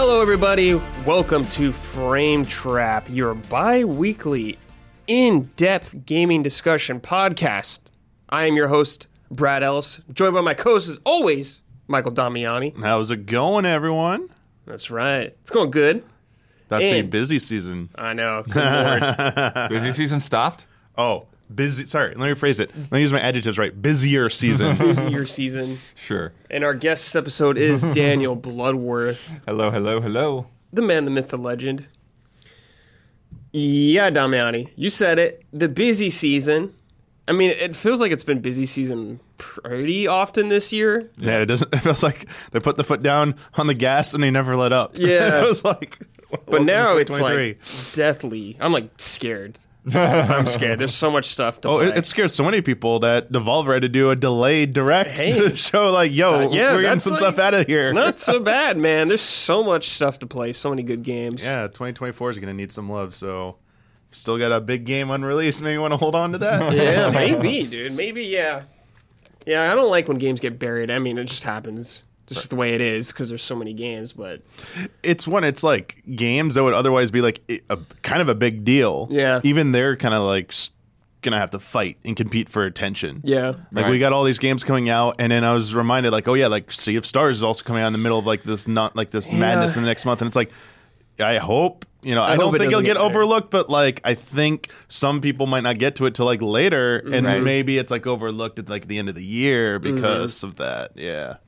Hello, everybody. Welcome to Frame Trap, your bi weekly, in depth gaming discussion podcast. I am your host, Brad Ellis, joined by my co host, as always, Michael Damiani. How's it going, everyone? That's right. It's going good. That's the And- busy season. I know. Good lord. Busy season stopped? Oh, busy. Sorry, let me rephrase it. Let me use my adjectives right. Busier season. Busier season. Sure. And our guest this episode is Daniel Bloodworth, Hello, hello, hello. the man, the myth, the legend. Yeah, Damiani, you said it. The busy season. I mean, it feels like it's been busy season pretty often this year. yeah, it doesn't. It feels like they put the foot down on the gas and they never let up. Yeah. it was like. But now it's 2023. like deathly. I'm like scared. I'm scared. There's so much stuff to Oh, play. it, it scared so many people that Devolver had to do a delayed direct Hey. to show, like, yo, uh, yeah, we're getting that's some like- stuff out of here. It's not so bad, man. There's so much stuff to play. So many good games. yeah, 2024 is going to need some love. So, still got a big game unreleased. Maybe you want to hold on to that. Yeah, maybe, dude. Maybe, yeah. Yeah, I don't like when games get buried. I mean, it just happens. It's just the way it is because there's so many games. But it's one. it's like games that would otherwise be like i- a kind of a big deal. Yeah. Even they're kind of like gonna have to fight and compete for attention. yeah, Like Right. we got all these games coming out, and then I was reminded, like, oh yeah, like Sea of Stars is also coming out in the middle of like this not like this madness in the next month, and it's like, I hope you know, I, hope don't it think it'll get, get overlooked, but like I think some people might not get to it till like later, and Right. maybe it's like overlooked at like the end of the year Mm-hmm. because of that. Yeah,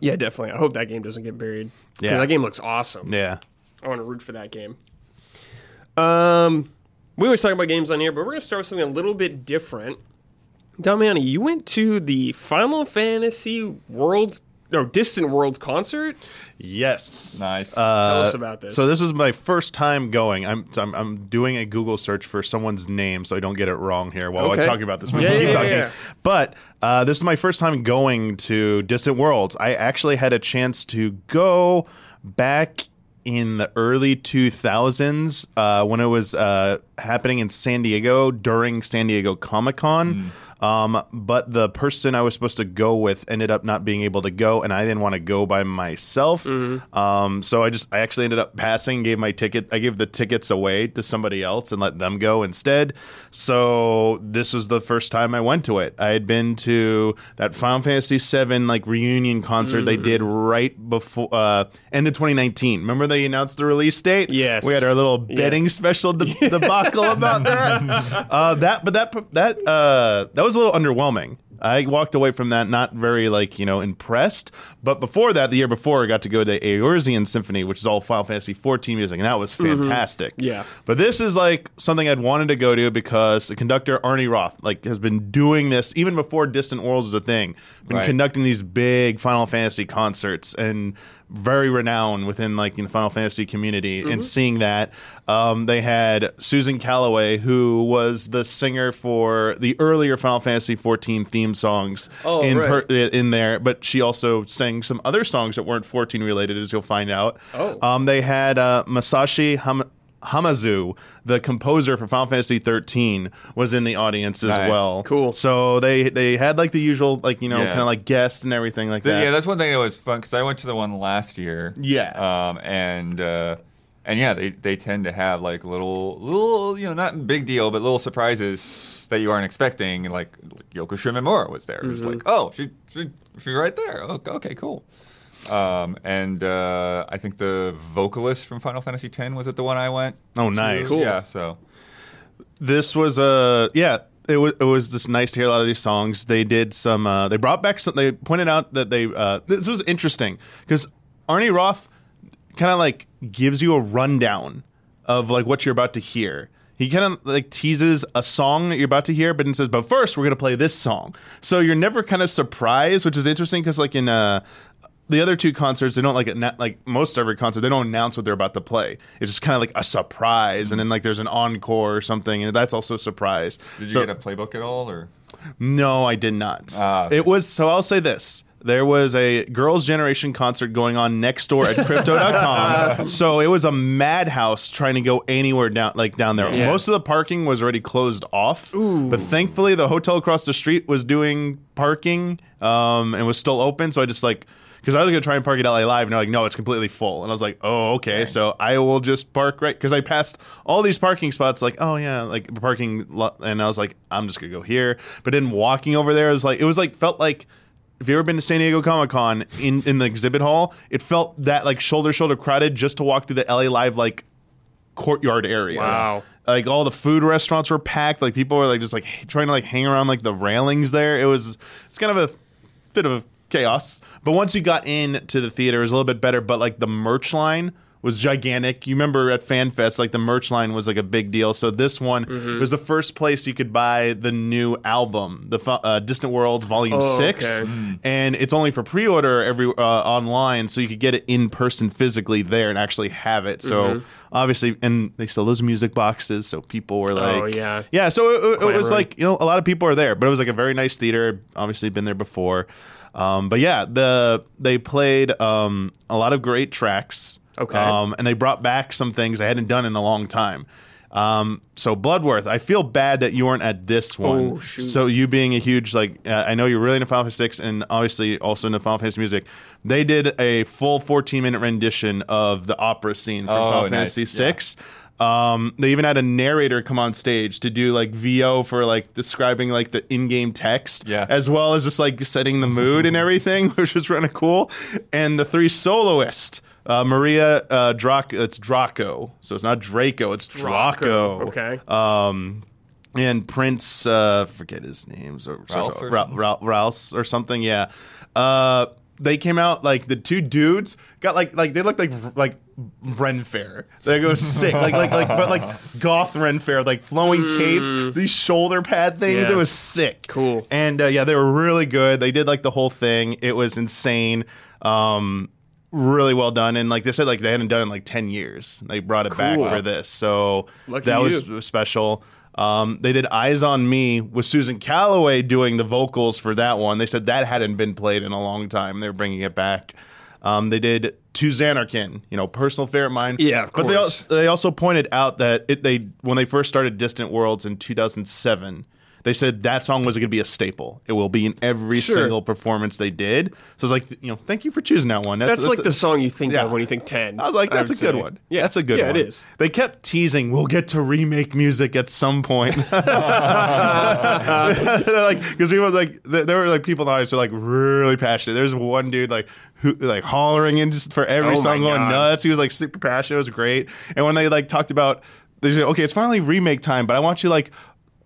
yeah, definitely. I hope that game doesn't get buried Yeah. that game looks awesome. yeah. I want to root for that game. Um, we always talk about games on here, but we're going to start with something a little bit different. Damiani, you went to the Final Fantasy Worlds, no, Distant Worlds concert. Yes. Nice. Tell Uh, us about this. So this is my first time going. I'm, I'm I'm doing a Google search for someone's name so I don't get it wrong here while Okay. I talk about this. We Yeah, can keep yeah, talking. yeah. But uh, this is my first time going to Distant Worlds. I actually had a chance to go back in the early 2000s uh, when it was uh, happening in San Diego during San Diego Comic Con. Um, but the person I was supposed to go with ended up not being able to go, and I didn't want to go by myself. Um, so I just I actually ended up passing, gave my ticket, I gave the tickets away to somebody else and let them go instead. So this was the first time I went to it. I had been to that Final Fantasy VII like reunion concert they did right before uh, end of 2019. Remember they announced the release date? Yes. we had our little betting special de- debacle about that. Uh, that, but that that uh, that was a little underwhelming. I walked away from that not very like you know impressed. But before that, the year before, I got to go to Eorzean Symphony, which is all Final Fantasy 14 music, and that was mm-hmm. fantastic. Yeah. But this is like something I'd wanted to go to because the conductor Arnie Roth like has been doing this even before Distant Worlds was a thing. Been Right. conducting these big Final Fantasy concerts and very renowned within like the Final Fantasy community. And seeing that, um, they had Susan Calloway, who was the singer for the earlier Final Fantasy 14 theme songs Oh, in right. in there, but she also sang some other songs that weren't 14 related, as you'll find out. Oh. Um, they had uh, Masashi Ham- Hamauzu, the composer for Final Fantasy 13, was in the audience as Nice. well. Cool. So they they had like the usual like you know Yeah. kind of like guests and everything like Th- that. yeah, that's one thing that was fun because I went to the one last year. Yeah. Um, and uh, and yeah, they they tend to have like little little you know not big deal but little surprises that you aren't expecting. And like Yoko Shimomura was there. It was like, oh, she she she's right there. Oh, okay, cool. Um, and uh, I think the vocalist from Final Fantasy X was it the one I went. oh, nice. Cool. Yeah. So This was a yeah. It was it was just nice to hear a lot of these songs. They did some. Uh, they brought back some. They pointed out that they. Uh, this was interesting because Arnie Roth kind of like gives you a rundown of like what you're about to hear. He kind of like teases a song that you're about to hear, but then says, "But first, we're gonna play this song." So you're never kind of surprised, which is interesting because like in uh, the other two concerts, they don't like anna- like most every concert, they don't announce what they're about to play. It's just kind of like a surprise, and then like there's an encore or something, and that's also a surprise. did you so, get a playbook at all or? no, I did not. Ah, okay. It was so I'll say this. There was a Girls' Generation concert going on next door at crypto.com. so it was a madhouse trying to go anywhere down like down there. Yeah. Most of the parking was already closed off. But thankfully the hotel across the street was doing parking um, and was still open. So I just like because I was gonna try and park at LA Live, and they're like, no, it's completely full. And I was like, oh, okay, so I will just park right because I passed all these parking spots, like, oh yeah, like parking, lo- and I was like, I'm just gonna go here. But then walking over there was like, it was like felt like. If you ever been to San Diego Comic Con in, in the exhibit hall, it felt that like shoulder shoulder crowded just to walk through the LA Live like courtyard area. Wow. Like all the food restaurants were packed. Like people were like just like trying to like hang around like the railings there. It was it's kind of a bit of a chaos. But once you got into the theater, it was a little bit better. But like the merch line was gigantic. You remember at FanFest, like the merch line was like a big deal. So this one Mm-hmm. was the first place you could buy the new album, the uh, Distant Worlds Volume Oh, Six, okay. and it's only for pre-order every uh, online, so you could get it in person physically there and actually have it. So Mm-hmm. obviously, and they sell those music boxes, so people were like, Oh, yeah. yeah. So it, it- it was like you know a lot of people are there, but it was like a very nice theater. Obviously, been there before. Um, but yeah, the they played um, a lot of great tracks. Okay. Um, and they brought back some things I hadn't done in a long time. Um, so Bloodworth, I feel bad that you weren't at this one. Oh, shoot. So you being a huge like, uh, I know you're really into Final Fantasy Six, and obviously also into Final Fantasy music. They did a full 14 minute rendition of the opera scene from Oh, Final nice. Fantasy Yeah. Um, they even had a narrator come on stage to do like VO for like describing like the in-game text, Yeah. as well as just like setting the mood and everything, which was kind of cool. And the three soloists, uh, Maria uh, Draco, it's Draco, so it's not Draco, it's Draco. Okay. Um, and Prince, uh, forget his names, or Ralph or Ra- something? Ra- Rouse or something. Yeah. Uh, they came out like the two dudes got like like they looked like like Ren Fair. They go sick like like like but like goth Ren Fair like flowing capes, these shoulder pad things. Yeah. It was sick. Cool. And uh, yeah, they were really good. They did like the whole thing. It was insane. Um, really well done. And like they said, like they hadn't done it in like ten years. They brought it back for this, so Lucky that was special. Um, they did Eyes on Me with Susan Calloway doing the vocals for that one. They said that hadn't been played in a long time. They're bringing it back. Um, they did To Zanarkand, you know, personal favorite of mine. Yeah, of but they also, they also pointed out that it, they when they first started Distant Worlds in 2007, they said that song was going to be a staple. It will be in every Sure. single performance they did. So it's like, you know, thank you for choosing that one. That's, like the song you think yeah. of when you think 10. I was like, that's a good say. one. Yeah, that's a good yeah, one. it is. They kept teasing, we'll get to remake music at some point. Like, because people like, there, were like people in the audience who are like really passionate. There's one dude like who like hollering in just for every Oh song, going God. nuts. He was like super passionate. It was great. And when they like talked about, they said, okay, it's finally remake time, but I want you like.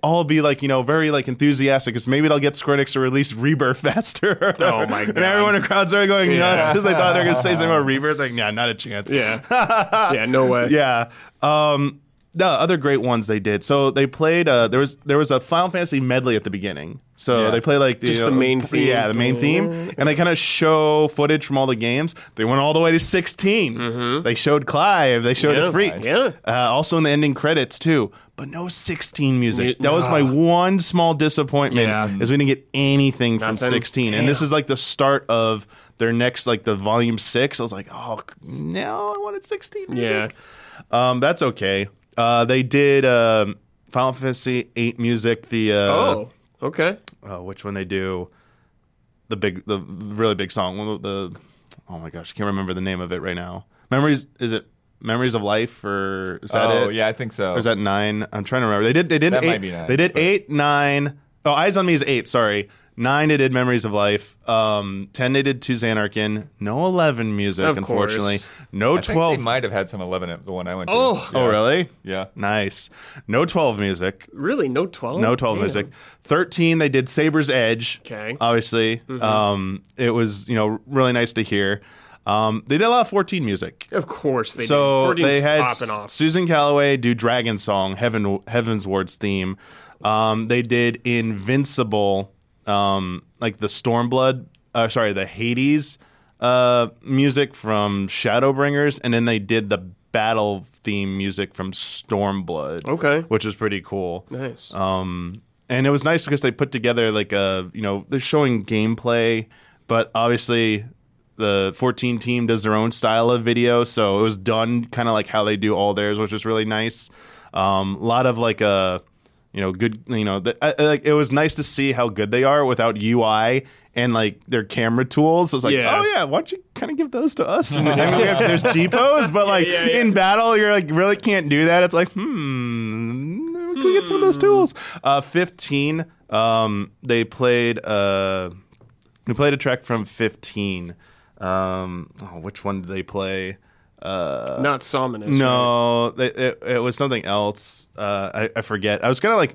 All be like you know very like enthusiastic because maybe they'll get Square Enix to release Rebirth faster. Oh, my god! And everyone in the crowd started going Yeah. nuts because they thought they were gonna say something about Rebirth. Like, yeah, not a chance. Yeah. yeah, no way. Yeah. Um, the other great ones they did. So they played. Uh, there was there was a Final Fantasy medley at the beginning. So Yeah. they play like Just the main theme. Yeah, the main theme, and they kind of show footage from all the games. They went all the way to 16 They showed Clive. They showed Mm-hmm. Yeah, Freak. yeah. Uh, also in the ending credits too, but no sixteen music. That was my one small disappointment. Yeah. Is we didn't get anything from Nothing. sixteen, and this is like the start of their next like the volume six. I was like, oh no, I wanted sixteen. Yeah. Um, that's okay. Uh, they did um, Final Fantasy 8 music. The uh, Oh, okay. uh, which one they do? The big, the really big song. Of The oh my gosh, I can't remember the name of it right now. Memories is it Memories of Life or is that oh it? yeah, I think so. Or is that nine? I'm trying to remember. They did. They did. That eight, might be nine, They did but- eight, nine. Oh, Eyes on Me is eight. Sorry, nine. They did Memories of Life. Um, ten. They did To Zanarkand. No eleven music, Of unfortunately. course. No I think twelve. they might have had some eleven at the one I went to. Oh. Oh, really? Yeah. Nice. No 12 music. Really? No 12? No 12 Damn. music. 13, they did Saber's Edge. Okay. Obviously. Um, it was, you know, really nice to hear. Um, they did a lot of 14 music. Of course they so did. 14's they had off. Susan Calloway do Dragon Song, Heaven Heavensward's theme. Um, they did Invincible, um, like the Stormblood, uh, sorry, the Hades uh, music from Shadowbringers, and then they did the battle theme music from Stormblood. Okay. which was pretty cool. Nice. Um, and it was nice because they put together like a, you know, they're showing gameplay, but obviously the 14 team does their own style of video, so it was done kind of like how they do all theirs, which was really nice. Um, a lot of like a, you know, good. You know, the, I, I- like it was nice to see how good they are without UI and like their camera tools. I was like, Yeah. oh yeah, why don't you kind of give those to us? I mean, we have- there's pose, but like yeah, yeah. in battle, you're like really can't do that. It's like, hmm, can we get some of those tools? Uh, Fifteen. Um, they played. Uh, we played a track from 15. Um, oh, which one did they play? Uh, Not Somnus. right? no, it, it, it was something else. Uh, I, I forget. I was kind of like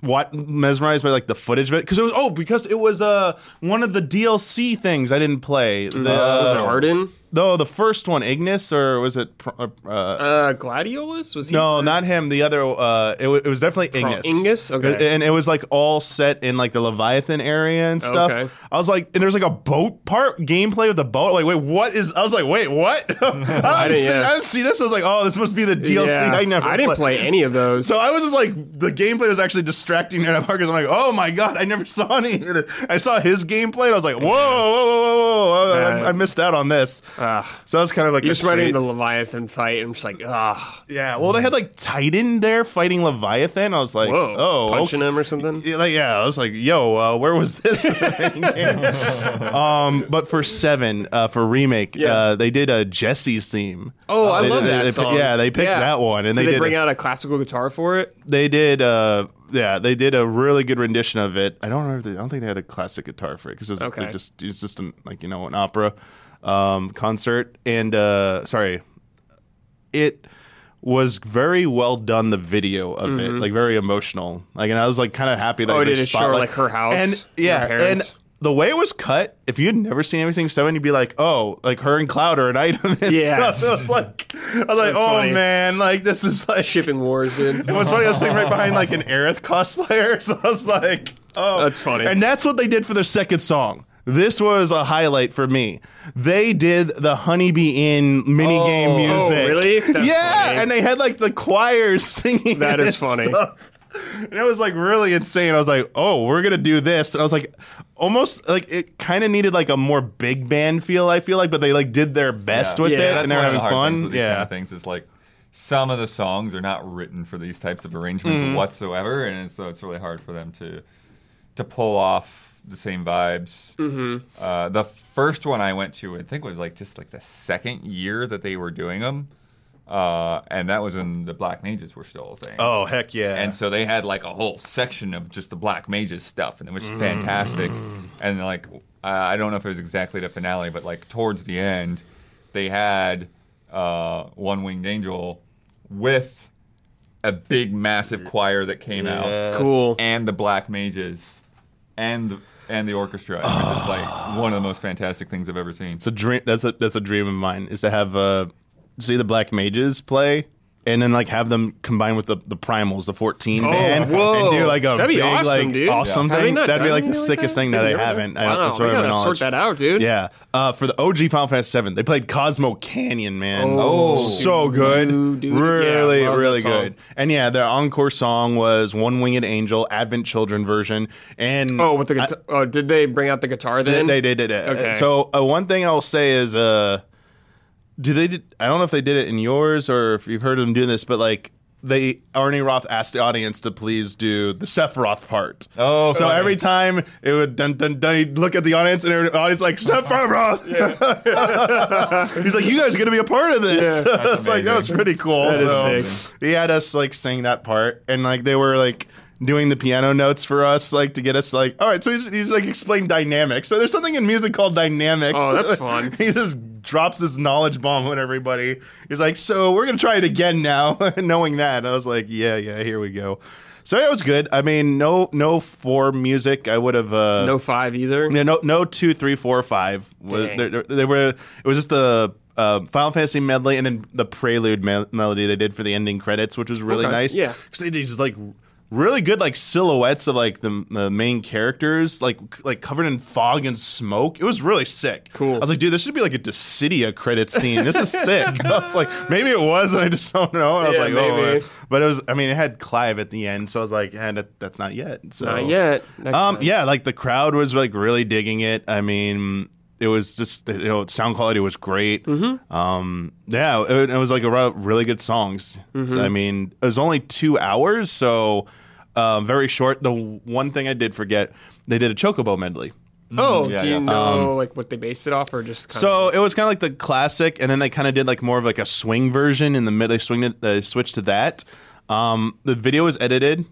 what mesmerized by like the footage of it because it was oh because it was uh one of the DLC things I didn't play. The, Was it Ardyn? No, the first one, Ignis, or was it? Uh, Uh, Gladiolus? Was he? no, first? not him. The other. Uh, it, wa- it was definitely Pro- Ignis. Ignis? Okay. And it was like all set in like the Leviathan area and stuff. Okay. I was like, and there's like a boat part gameplay with a boat. Like, wait, what is? I was like, wait, what? I, didn't didn't- see, yeah. I didn't see this. I was like, oh, this must be the DLC. Yeah. I never. I didn't played. play any of those. So I was just like, the gameplay was actually distracting me at because I'm like, oh my god, I never saw any. I saw his gameplay and I was like, whoa, whoa, whoa, whoa, whoa. I, I missed out on this. Ah. so I was kind of like, you a just reminded me the Leviathan fight, and I'm just like, ah, Yeah, well, they had like Titan there fighting Leviathan. I was like, whoa, oh, punching okay. him or something. Yeah, like, yeah, I was like, yo, uh, where was this? um, but for seven, uh, for remake, Yeah. uh, they did a Jesse's theme. Oh, I They love did- that they- song. Yeah, they picked Yeah. that one, and Did they they, did. bring a- out a classical guitar for it? they did. Uh, yeah, they did a really good rendition of it. I don't remember. If they, I don't think they had a classic guitar for it because it was Okay. it just it's just an, like you know an opera um, concert. And uh, sorry, it was very well done. The video of it, like very emotional. Like, and I was like kind of happy that Mm-hmm. Oh, they did it show, like, her house, and yeah, and the way it was cut. If you had never seen anything seven, you'd be like, oh, like her and Cloud are an item. And Yes. stuff. it was like, I was like, That's oh funny. man, like this is like Shipping Wars, dude. and what's funny, I was sitting right behind like an Aerith cosplayer, so I was like, "Oh, That's funny. And that's what they did for their second song. This was a highlight for me. They did the Honeybee Inn minigame Oh, music. really? That's yeah, funny. and they had like the choirs singing. That it is and funny. stuff. And it was like really insane. I was like, "Oh, we're gonna do this," and I was like, almost like it kind of needed like a more big band feel. I feel like, but they like did their best with Yeah, it, and they're having the hard things fun. Yeah, kind of things is like some of the songs are not written for these types of arrangements Mm-hmm. whatsoever, and so it's really hard for them to to pull off the same vibes. Mm-hmm. Uh, the first one I went to, I think, was like just like the second year that they were doing them, uh, and that was when the Black Mages were still a thing. Oh heck yeah! And so they had like a whole section of just the Black Mages stuff, and it was fantastic. And like, uh, I don't know if it was exactly the finale, but like towards the end, they had uh, One Winged Angel with a big, massive choir that came Yes. out, Cool. and the Black Mages, and the and the orchestra. It was just like one of the most fantastic things I've ever seen. It's a dream. That's a that's a dream of mine is to have uh see the Black Mages play. And then like have them combine with the, the primals, the fourteen man, whoa. and do like a That'd big awesome, like dude. awesome they thing. That'd be like the sickest that? thing that they haven't. done- I don't, that's what gotta sort that out, dude. Yeah, uh, for the OG Final Fantasy Seven, they played Cosmo Canyon, man. Oh, so dude, good, dude, dude. really, Yeah, really good. And yeah, their encore song was "One Winged Angel" Advent Children version. And Oh, with the guitar. oh, did they bring out the guitar then? they did it. Okay. So uh, one thing I'll say is, uh, do they? Did, I don't know if they did it in yours or if you've heard them doing this, but like they Arnie Roth asked the audience to please do the Sephiroth part. Oh, so funny. every time it would dun dun dun, he'd look at the audience and the audience like Sephiroth. He's like, you guys are gonna be a part of this. Yeah. it's like that was pretty cool. That so he had us like sing that part, and like they were like doing the piano notes for us, like to get us like, all right. So he's, he's like explain dynamics. So there's something in music called dynamics. Oh, that's fun. he just drops this knowledge bomb on everybody. He's like, so we're gonna try it again now, knowing that. I was like, yeah, yeah, here we go. So it was good. I mean, no, no four music. I would have uh, no five either. yeah, no, no two, three, four, five. They, they were. It was just the uh, Final Fantasy medley and then the prelude me- melody they did for the ending credits, which was really Okay, nice. yeah. because they these like really good like silhouettes of like the, the main characters, like like covered in fog and smoke. It was really sick. Cool. I was like, dude, this should be like a Dissidia credit scene. This is sick. I was like, maybe it was, and I just don't know. And I was Yeah, like, maybe. oh, but it was. I mean, it had Clive at the end, so I was like, and that, that's not yet. So Not yet. Next um, time. yeah, like the crowd was like really digging it. I mean, it was just you know sound quality was great. Mm-hmm. Um, yeah, it, it was like a really good songs. Mm-hmm. So, I mean, it was only two hours, so Um, very short. The one thing I did forget, they did a chocobo medley. Oh, yeah, do you yeah. know like what they based it off, or just kind So of it was kind of like the classic, and then they kind of did like more of like a swing version in the middle. They swing it, they switched to that. Um, the video was edited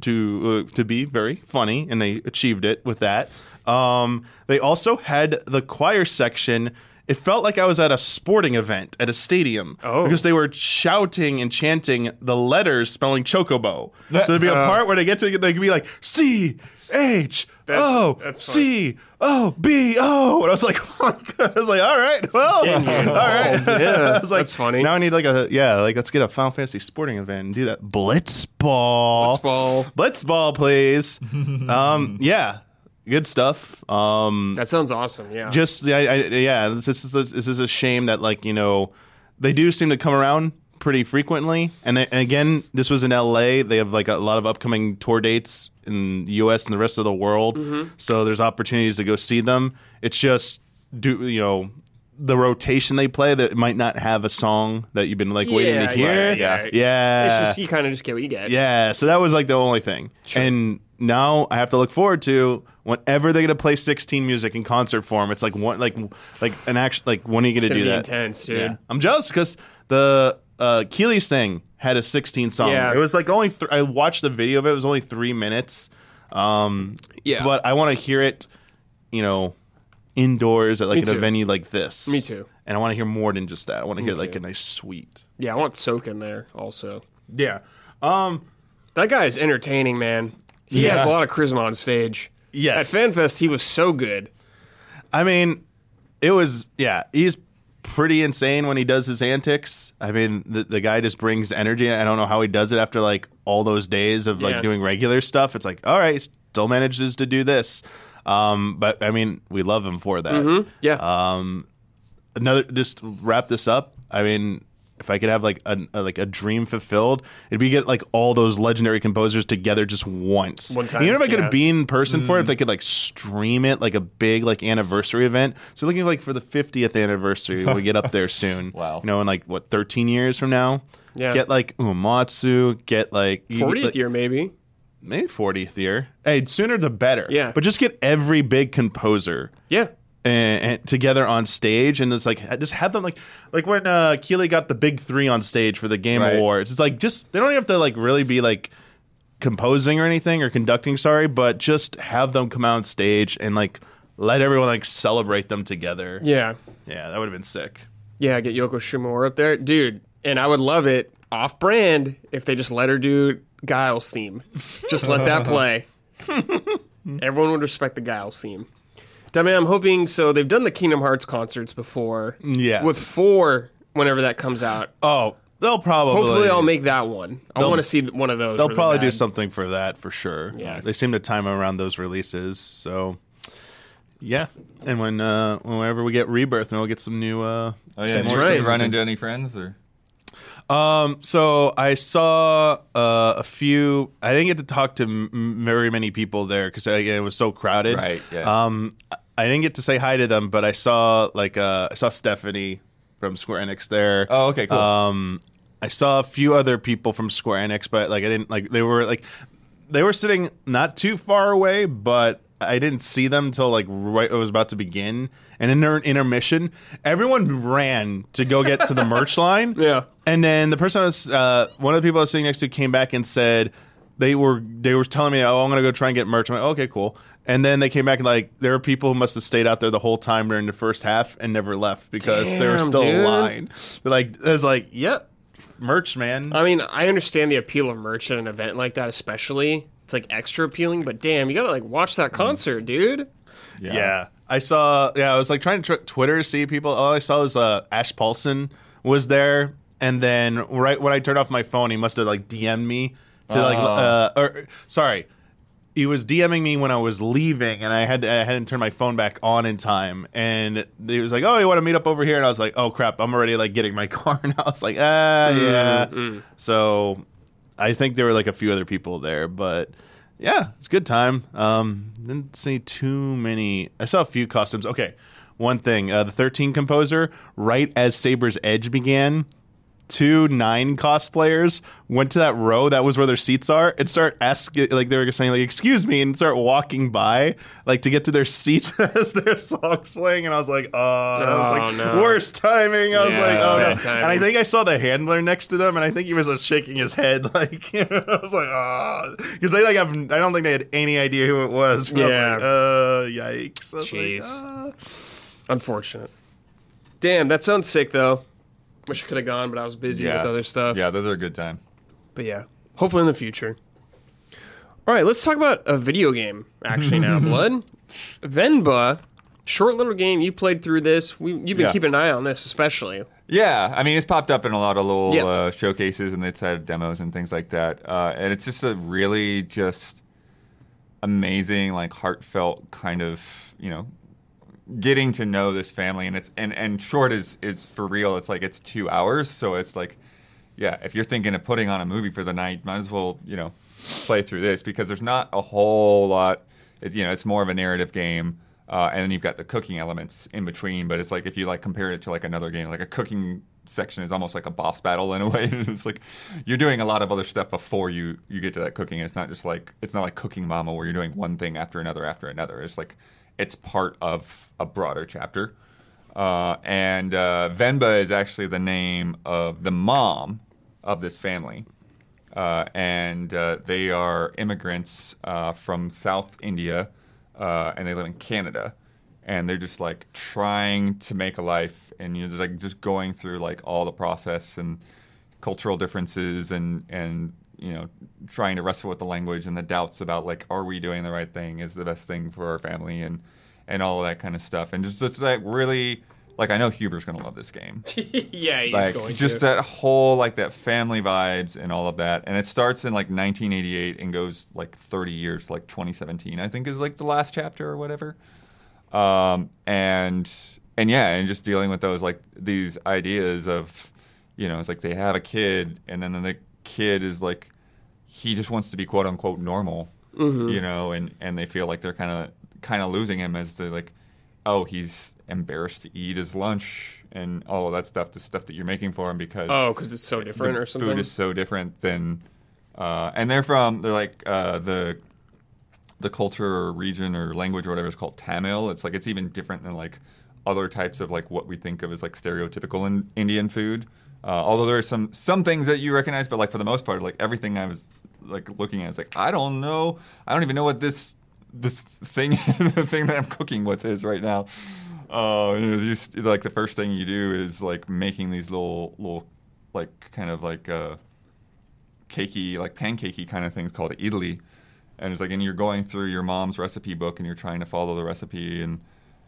to uh, to be very funny, and they achieved it with that. Um, they also had the choir section. It felt like I was at a sporting event at a stadium Oh. because they were shouting and chanting the letters spelling chocobo. So there'd be a Uh. part where they get to they could be like C H O. C O B O, and I was like, I was like, all right, well, you all right. involved. Yeah, I was like, that's funny. Now I need like a yeah, like let's get a Final Fantasy sporting event and do that Blitzball. Blitzball. Blitzball, please. um, yeah, good stuff. Um, that sounds awesome. Yeah, just I, I, yeah, this is a, this is a shame that like you know they do seem to come around pretty frequently. And, and again, this was in L.A. They have like a lot of upcoming tour dates in the U.S. and the rest of the world. So there's opportunities to go see them. It's just do you know the rotation they play that might not have a song that you've been like waiting Yeah, to hear. yeah, yeah. yeah. it's just you kind of just get what you get. Yeah, so that was like the only thing. And now I have to look forward to whenever they're gonna play 16 music in concert form. It's like one like like an action like when are you gonna, gonna do be that? intense, dude. Yeah. I'm jealous because the uh, Keighley's thing had a 16 song. Yeah. It was like only th- I watched the video of it. It was only three minutes. Um, Yeah. but I want to hear it. You know. Indoors at like Me in a venue like this. Me too. And I want to hear more than just that. I want to hear like a nice suite. yeah. I want Soak in there also. Yeah. Um. That guy is entertaining, man. He Yes. has a lot of charisma on stage. Yes. At FanFest, he was so good. I mean, it was yeah. He's pretty insane when he does his antics. I mean, the the guy just brings energy. I don't know how he does it after like all those days of like Yeah. doing regular stuff. It's like all right, still manages to do this. Um, but I mean, we love him for that. Yeah. Um, another just wrap this up. I mean, if I could have like a, a- like a dream fulfilled, it'd be get like all those legendary composers together just once. One time, Even if I could yeah. have been in person for it, if mm. they could like stream it like a big like anniversary event. So looking like for the 50th anniversary we get up there soon. Wow. You know, in like what 13 years from now. Yeah. Get like Uematsu. Get like you- 40th like, year, maybe. maybe 40th year. Hey, sooner the better. Yeah. But just get every big composer Yeah. And, and together on stage, and it's like just have them like like when uh, Keighley got the big three on stage for the Game Right. Awards. It's like just they don't even have to like really be like composing or anything or conducting. Sorry, but just have them come out on stage and like let everyone like celebrate them together. Yeah. Yeah, that would have been sick. Yeah, get Yoko Shimomura up there. Dude, and I would love it off brand if they just let her do Guile's theme. Just let that play. Everyone would respect the Guile's theme. I mean, I'm hoping so. They've done the Kingdom Hearts concerts before. Yes. With four, whenever that comes out. Oh, they'll probably Hopefully, I'll make that one. I They'll- want to see one of those. They'll really probably do bad. something for that for sure. Yeah. they seem to time around those releases. So, yeah. And when uh, whenever we get Rebirth, then we'll get some new. Uh, Oh yeah, That's did right. you run into any friends or? Um, so I saw uh, a few. I didn't get to talk to m- very many people there because it was so crowded. Right, yeah. Um, I didn't get to say hi to them, but I saw like uh, I saw Stephanie from Square Enix there. Oh, okay, cool. Um, I saw a few other people from Square Enix, but like I didn't like they were like they were sitting not too far away, but I didn't see them until like right it was about to begin. And in their intermission, everyone ran to go get to the merch line. Yeah. And then the person I was uh, one of the people I was sitting next to came back and said they were they were telling me, "Oh, I'm gonna go try and get merch." I'm like, "Okay, cool." And then they came back and like there are people who must have stayed out there the whole time during the first half and never left because there was Damn, still dude. a line. They're like, "I was like, yep, merch, man." I mean, I understand the appeal of merch at an event like that, especially. It's like extra appealing, but damn, you gotta like watch that concert, dude. Yeah. I saw. Yeah, I was like trying to tr- Twitter to see people. All I saw was uh, Ash Paulson was there, and then right when I turned off my phone, he must have like DM'd me to like, uh, or sorry, he was DMing me when I was leaving, and I had I hadn't turned my phone back on in time, and he was like, "Oh, you want to meet up over here?" And I was like, "Oh crap, I'm already like getting my car." And I was like, "Ah, yeah." So I think there were like a few other people there, but yeah, it's a good time. Um, didn't see too many. I saw a few costumes. Okay, one thing: uh, the thirteen composer, right as Saber's Edge began, two nine cosplayers went to that row that was where their seats are and start asking like they were saying like excuse me and start walking by like to get to their seats as their songs playing and I was like oh, I was Oh, like no. worst timing I was like oh no and. I think I saw the handler next to them and I think he was just shaking his head like I was like oh because they like have I don't think they had any idea who it was Yeah. like, uh yikes I was like, Jeez. "Ah." Unfortunate. Damn, that sounds sick though. Wish I could have gone, but I was busy Yeah. with other stuff. Yeah, those are a good time. But yeah, hopefully in the future. All right, let's talk about a video game actually now, Blood. Venba, short little game. You played through this. We, you've been Yeah. keeping an eye on this, especially. Yeah, I mean, it's popped up in a lot of little Yeah. uh, showcases and it's had demos and things like that. Uh, and it's just a really just amazing, like heartfelt kind of, you know, getting to know this family. And it's and and short is is for real. It's like it's two hours, so it's like, yeah, if you're thinking of putting on a movie for the night, might as well, you know, play through this because there's not a whole lot. It's, you know, it's more of a narrative game. Uh, and then you've got the cooking elements in between, but it's like if you like compare it to like another game, like a cooking section is almost like a boss battle in a way. it's like you're doing a lot of other stuff before you you get to that cooking. It's not just like it's not like Cooking Mama where you're doing one thing after another after another. It's like it's part of a broader chapter. Uh, and uh, Venba is actually the name of the mom of this family. Uh, and uh, they are immigrants uh, from South India, uh, and they live in Canada. And they're just like trying to make a life, and you know, just like just going through like all the process and cultural differences, and and you know, trying to wrestle with the language and the doubts about like, are we doing the right thing? Is the best thing for our family, and and all of that kind of stuff. And just it's like really, like I know Huber's gonna love this game yeah, he's like going just to. that whole like that family vibes and all of that and it starts in like 1988 and goes like 30 years like 2017 i think is like the last chapter or whatever um and and yeah and just dealing with those like these ideas of you know it's like they have a kid and then the kid is like he just wants to be quote unquote normal you know and and they feel like they're kind of kind of losing him as to like oh he's embarrassed to eat his lunch and all of that stuff the stuff that you're making for him because oh, because it's so different the or something. food is so different than uh, and they're from they're like uh, the the culture or region or language or whatever is called Tamil. It's like it's even different than like other types of like what we think of as like stereotypical in, Indian food. Uh, although there are some some things that you recognize, but like for the most part, like everything I was like looking at, it's like I don't know, I don't even know what this this thing the thing that I'm cooking with is right now. Uh, you know, like the first thing you do is like making these little little like kind of like uh, cakey like pancakey kind of things called idli and it's like and you're going through your mom's recipe book and you're trying to follow the recipe and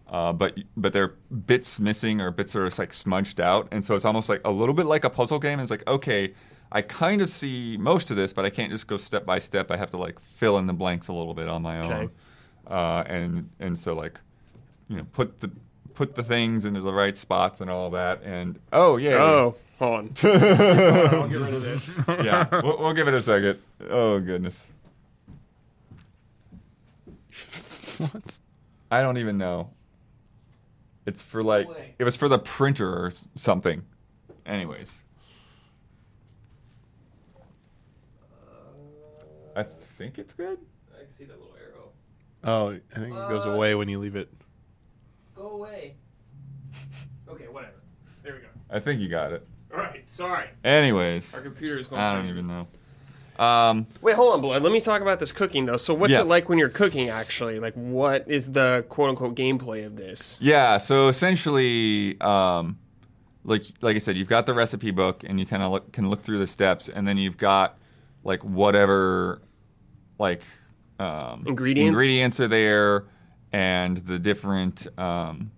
uh, but but there are bits missing or bits are just like smudged out and so it's almost like a little bit like a puzzle game it's like okay i kind of see most of this but i can't just go step by step i have to like fill in the blanks a little bit on my own Okay. uh, and and so like you know put the put the things into the right spots and all that and oh yeah Oh, hold on. Hold on, I'll get rid of this. yeah, we'll, we'll give it a second. Oh goodness. what I don't even know. It's for like Wait. it was for the printer or something. Anyways. I think it's good. I can see that little arrow. oh I think it goes uh, away when you leave it Go away. Okay, whatever. There we go. I think you got it. All right, sorry. Anyways, Our computer is going I don't crazy. even know. Um, Wait, hold on, Blood. Let me talk about this cooking, though. So, what's Yeah. it like when you're cooking, actually? Like, what is the quote unquote gameplay of this? Yeah, so essentially, um, like like I said, you've got the recipe book, and you kind of look, can look through the steps, and then you've got like whatever, like um, Ingredients? ingredients are there, and the different um,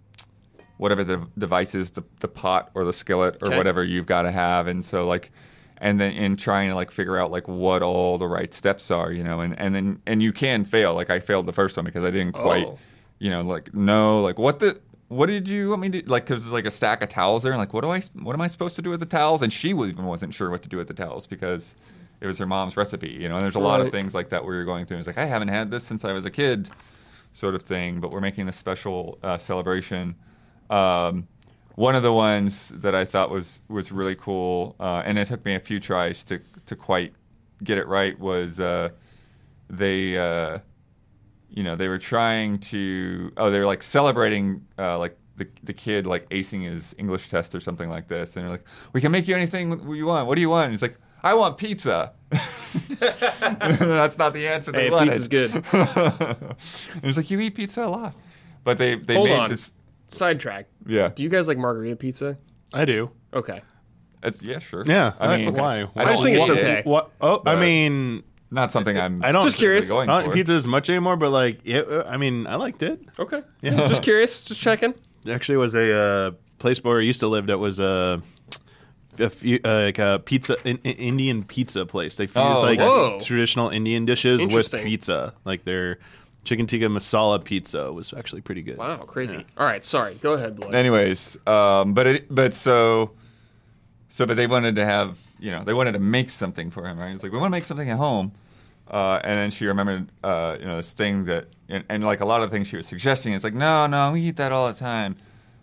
whatever the devices, the the pot or the skillet or Okay. whatever you've got to have, and so like. And then in trying to like figure out like what all the right steps are, you know, and, and then and you can fail. Like I failed the first one because I didn't quite Oh. you know, like no, like what the what did you want me to like? Because there's like a stack of towels there, and like what do I what am I supposed to do with the towels? And she was, even wasn't sure what to do with the towels because it was her mom's recipe, you know. And there's a lot of things like that where you're going through. And it's like I haven't had this since I was a kid, sort of thing. But we're making this special uh, celebration. Um, one of the ones that I thought was was really cool, uh, and it took me a few tries to to quite get it right. Was uh, they, uh, you know, they were trying to oh, they were like celebrating uh, like the the kid like acing his English test or something like this, and they're like, we can make you anything you want. What do you want? And he's like, I want pizza. That's not the answer they Hey, wanted. pizza's good. and he's like, you eat pizza a lot, but they they Hold made on. this. Sidetrack. Yeah, Do you guys like margarita pizza? I do. Okay. it's, yeah, sure. Yeah. I mean, why? I, I just think it's eat it. okay. What? Oh, I But- mean, Not something I'm. I don't. Just curious. Going I don't for. pizza as much anymore, but like, yeah, uh, I mean, I liked it. Okay. Yeah. Just curious. Just checking. There actually was a uh, place where I used to live that was a, a few, uh, like a pizza, in, in- Indian pizza place. They fuse Oh, like Whoa. traditional Indian dishes with Interesting. pizza. Like their chicken tikka masala pizza was actually pretty good. Wow, crazy. All right, sorry. Go ahead, Blood. Anyways, um, but it, but so, so but they wanted to have you know they wanted to make something for him, right? It's like we want to make something at home, uh, and then she remembered uh, you know this thing that and, and like a lot of things she was suggesting. It's like no, no, we eat that all the time,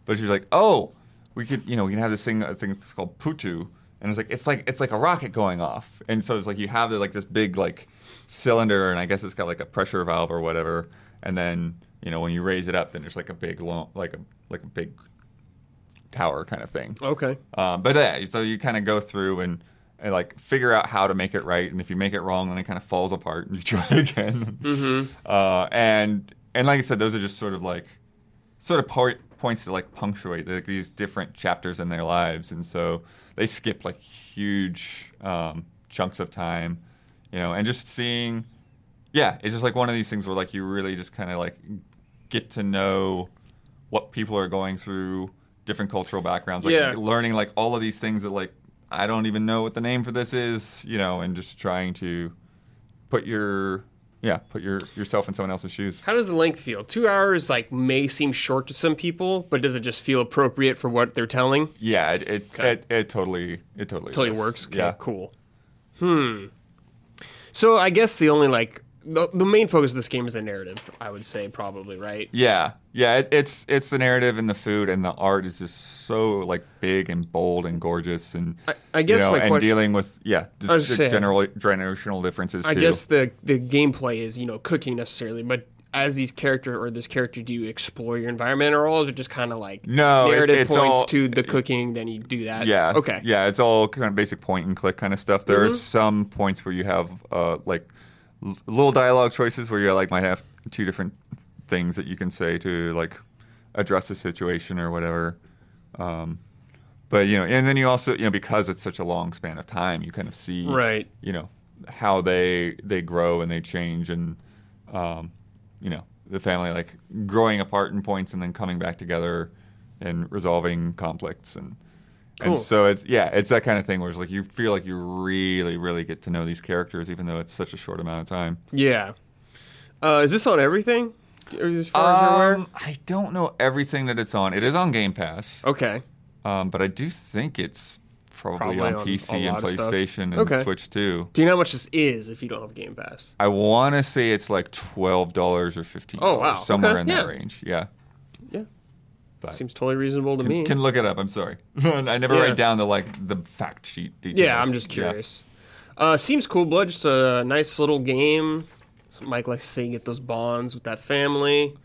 but she was like, oh, we could you know we can have this thing I think it's called putu, and it's like it's like it's like a rocket going off, and so it's like you have the, like this big like cylinder, and I guess it's got like a pressure valve or whatever, and then you know when you raise it up, then there's like a big long like a like a big tower kind of thing. Okay. Um, but yeah, so you kind of go through and, and like figure out how to make it right, and if you make it wrong, then it kind of falls apart, and you try again. Mm-hmm. Uh, and and like I said, those are just sort of like sort of point, points that like punctuate like, these different chapters in their lives, and so they skip like huge um, chunks of time, you know, and just seeing, yeah, it's just like one of these things where like you really just kind of like get to know what people are going through, different cultural backgrounds, like Yeah. learning like all of these things that like I don't even know what the name for this is, you know, and just trying to put your yeah, put your yourself in someone else's shoes. How does the length feel? Two hours like may seem short to some people, but does it just feel appropriate for what they're telling? Yeah, it it, Okay. it, it totally it totally Totally works. Okay, Yeah, cool. Hmm. So I guess the only like the, the main focus of this game is the narrative. I would say probably right. yeah, yeah. It, it's it's the narrative and the food and the art is just so like big and bold and gorgeous and I- I guess you know, my and question- dealing with yeah just I the saying- general generational differences. I too. guess the the gameplay is you know cooking necessarily, but as these character or this character, do you explore your environment or all? Is it just kind of like No, narrative points all- to the cooking, then you do that? Yeah. Okay. Mm-hmm. Yeah, it's all kind of basic point and click kind of stuff. There are some points where you have uh, like l- little dialogue choices where you like might have two different things that you can say to like address the situation or whatever. Um, but you know, and then you also you know because it's such a long span of time, you kind of see Right. You know how they they grow and they change and um, you know the family like growing apart in points and then coming back together and resolving conflicts and Cool. and so it's yeah it's that kind of thing where it's like you feel like you really really get to know these characters even though it's such a short amount of time. Yeah. Uh, is this on everything? As far as you're aware? Um, I don't know everything that it's on. It is on Game Pass, Okay. um, but I do think it's probably, Probably on, on PC and lot of stuff. PlayStation and Okay. Switch too. Do you know how much this is if you don't have Game Pass? I want to say it's like twelve dollars or fifteen. Oh, wow. somewhere Okay, in that range. Yeah, Yeah. But- Seems totally reasonable to can, me. can look it up. I'm sorry, I never Yeah. write down the like the fact sheet details. yeah, I'm just Yeah. curious. Uh, seems cool, Blood. Just a nice little game. Mike likes to say get those bonds with that family.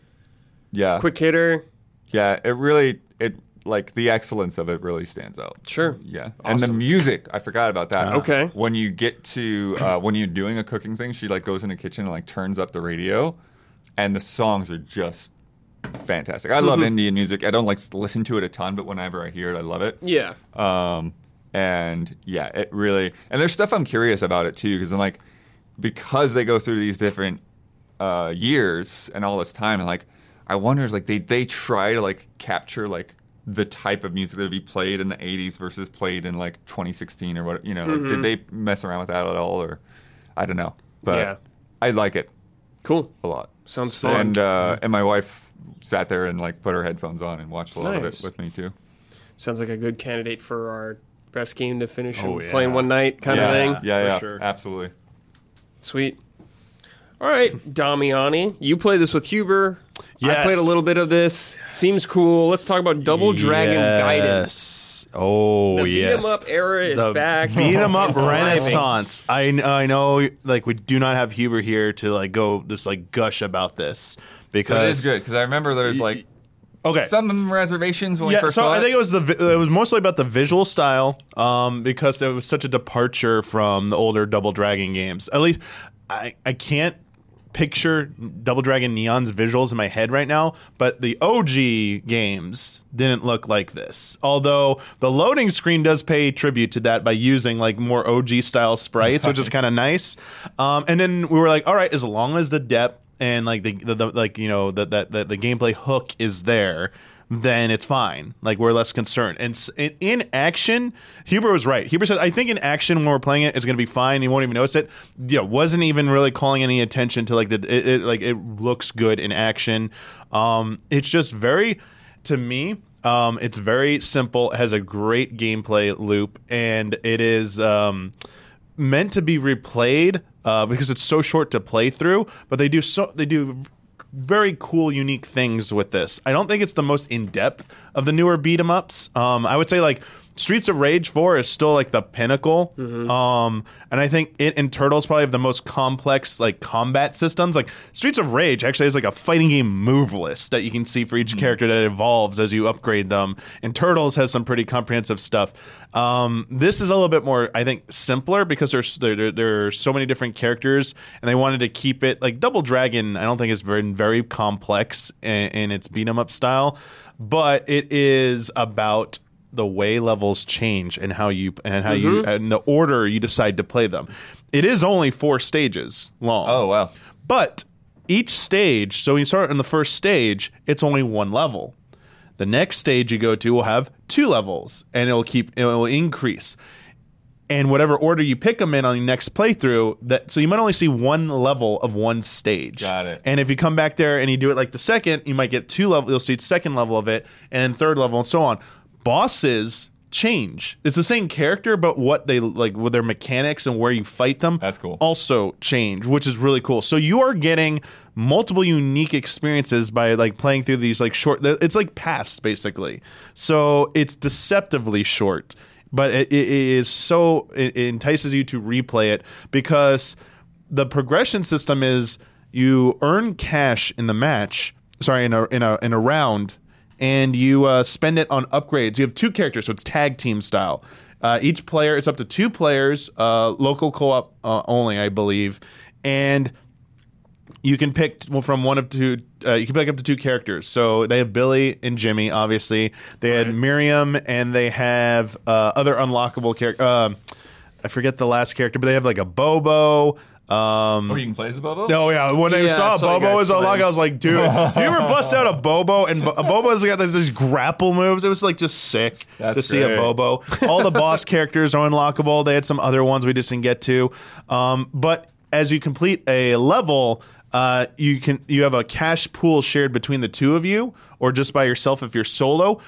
Yeah, Quick hitter. Yeah, it really it like the excellence of it really stands out. Sure. Yeah, and the music, I forgot about that. Okay. When you get to uh, when you're doing a cooking thing, she like goes in the kitchen and like turns up the radio, and the songs are just fantastic. I love Indian music. I don't like listen to it a ton, but whenever I hear it, I love it. Yeah. Um, and yeah, it really and there's stuff I'm curious about it too because I'm like because they go through these different uh, years and all this time and like I wonder is like they they try to like capture like the type of music that would be played in the 80s versus played in like 2016 or what you know like, did they mess around with that at all or I don't know but Yeah. I like it Cool. a lot Sounds fun. and uh, and my wife sat there and like put her headphones on and watched a lot Nice. of it with me too Sounds like a good candidate for our best game to finish Oh, and yeah. playing one night kind yeah of thing. yeah for yeah sure. absolutely Sweet. All right, Damiani, you play this with Huber. I played a little bit of this. Seems cool. Let's talk about Double Dragon Gaiden. Yes. Oh The beat yes. 'em up era is the back. Beat 'em up renaissance. I I know like we do not have Huber here to like go just like gush about this because But it is good because I remember there was like Okay. some reservations when we yeah, first so saw I it. think it was the vi- it was mostly about the visual style, um, because it was such a departure from the older Double Dragon games. At least I I can't picture Double Dragon Neon's visuals in my head right now, but the OG games didn't look like this. Although the loading screen does pay tribute to that by using like more OG style sprites, which is kind of nice. Um, and then we were like, all right, as long as the depth and like the, the, the like you know the, the the the gameplay hook is there then it's fine. Like we're less concerned. And in, action huber was right. Huber said i think in action when we're playing it it's going to be fine. You won't even notice it. Yeah wasn't even really calling any attention to like the it, it like it looks good in action. Um it's just very to me um it's very simple has a great gameplay loop and it is um meant to be replayed uh, because it's so short to play through. But they do so they do very cool, unique things with this. I don't think it's the most in depth of the newer beat 'em ups. Um, I would say like Streets of Rage 4 is still like the pinnacle. Um, and I think it and Turtles probably have the most complex like combat systems. Like Streets of Rage actually has like a fighting game move list that you can see for each character that evolves as you upgrade them. And Turtles has some pretty comprehensive stuff. Um, this is a little bit more, I think, simpler because there's there, there, there are so many different characters, and they wanted to keep it like Double Dragon. I don't think is very very complex in, in its beat 'em up style, but it is about the way levels change and how you and how you mm-hmm. and the order you decide to play them. It is only four stages long. oh wow, But each stage, so when you start on the first stage, it's only one level. The next stage you go to will have two levels, and it will keep it will increase. And whatever order you pick them in on your next playthrough, that so you might only see one level of one stage. Got it. And if you come back there and you do it like the second, you might get two level. You'll see second level of it, and then third level, and so on. Bosses change. It's the same character, but what they like with their mechanics and where you fight them That's cool. also change, which is really cool. So you are getting multiple unique experiences by like playing through these like short. It's like paths basically. So it's deceptively short, but it, it is so it, it entices you to replay it because the progression system is you earn cash in the match. Sorry, in a in a in a round and you uh, spend it on upgrades. You have two characters, so it's tag team style. Uh, each player, it's up to two players, uh, local co-op uh, only, I believe, and you can pick from one of two. Uh, you can pick up to two characters. So they have Billy and Jimmy. Obviously, they had Miriam, and they have uh, other unlockable characters. Uh, I forget the last character, but they have like Abobo. Um, oh you can play as the Bobo. Oh yeah, when I Yeah, saw I saw you Bobo guys was unlocked, play. I was like, dude, do you ever bust out Abobo? And Bo- Bobo's got like, these grapple moves. It was like just sick That's to see a great. Bobo. All the boss characters are unlockable. They had some other ones we just didn't get to. Um, but as you complete a level, uh, you can you have a cash pool shared between the two of you, or just by yourself if you're solo.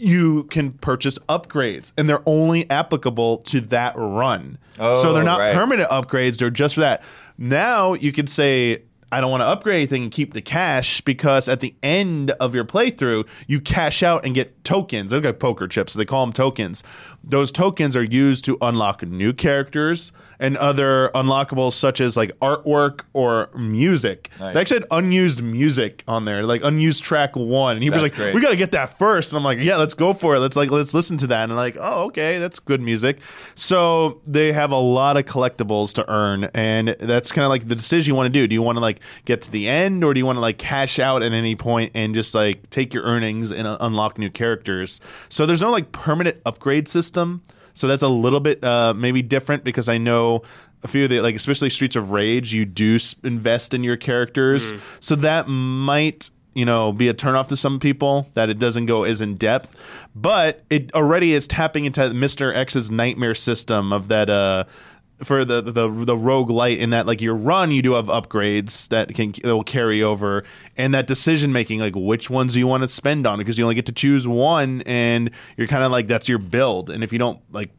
You can purchase upgrades, and they're only applicable to that run. Oh, so Oh, they're not right. permanent upgrades; they're just for that. Now you can say, I don't want to upgrade anything and keep the cash because at the end of your playthrough, you cash out and get tokens. They're like poker chips, so they call them tokens. Those tokens are used to unlock new characters and other unlockables such as like artwork or music. Nice. They actually had unused music on there, like unused track one. And he was like, great. "We got to get that first. And I'm like, "Yeah, let's go for it. Let's like let's listen to that." And like, "Oh, okay, that's good music." So they have a lot of collectibles to earn, and that's kind of like the decision you want to do. Do you want to like get to the end, or do you want to like cash out at any point and just like take your earnings and uh, unlock new characters? So there's no like permanent upgrade system. So that's a little bit uh, maybe different because I know a few of the like especially Streets of Rage, you do invest in your characters, so that might you know be a turnoff to some people that it doesn't go as in depth, but it already is tapping into Mister X's nightmare system of that. uh for the the the roguelite in that like your run you do have upgrades that can that will carry over and that decision making like which ones do you want to spend on because you only get to choose one and you're kind of like that's your build and if you don't like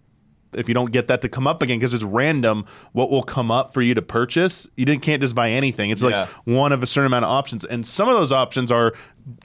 if you don't get that to come up again because it's random what will come up for you to purchase. You didn't can't just buy anything. It's Yeah. like one of a certain amount of options, and some of those options are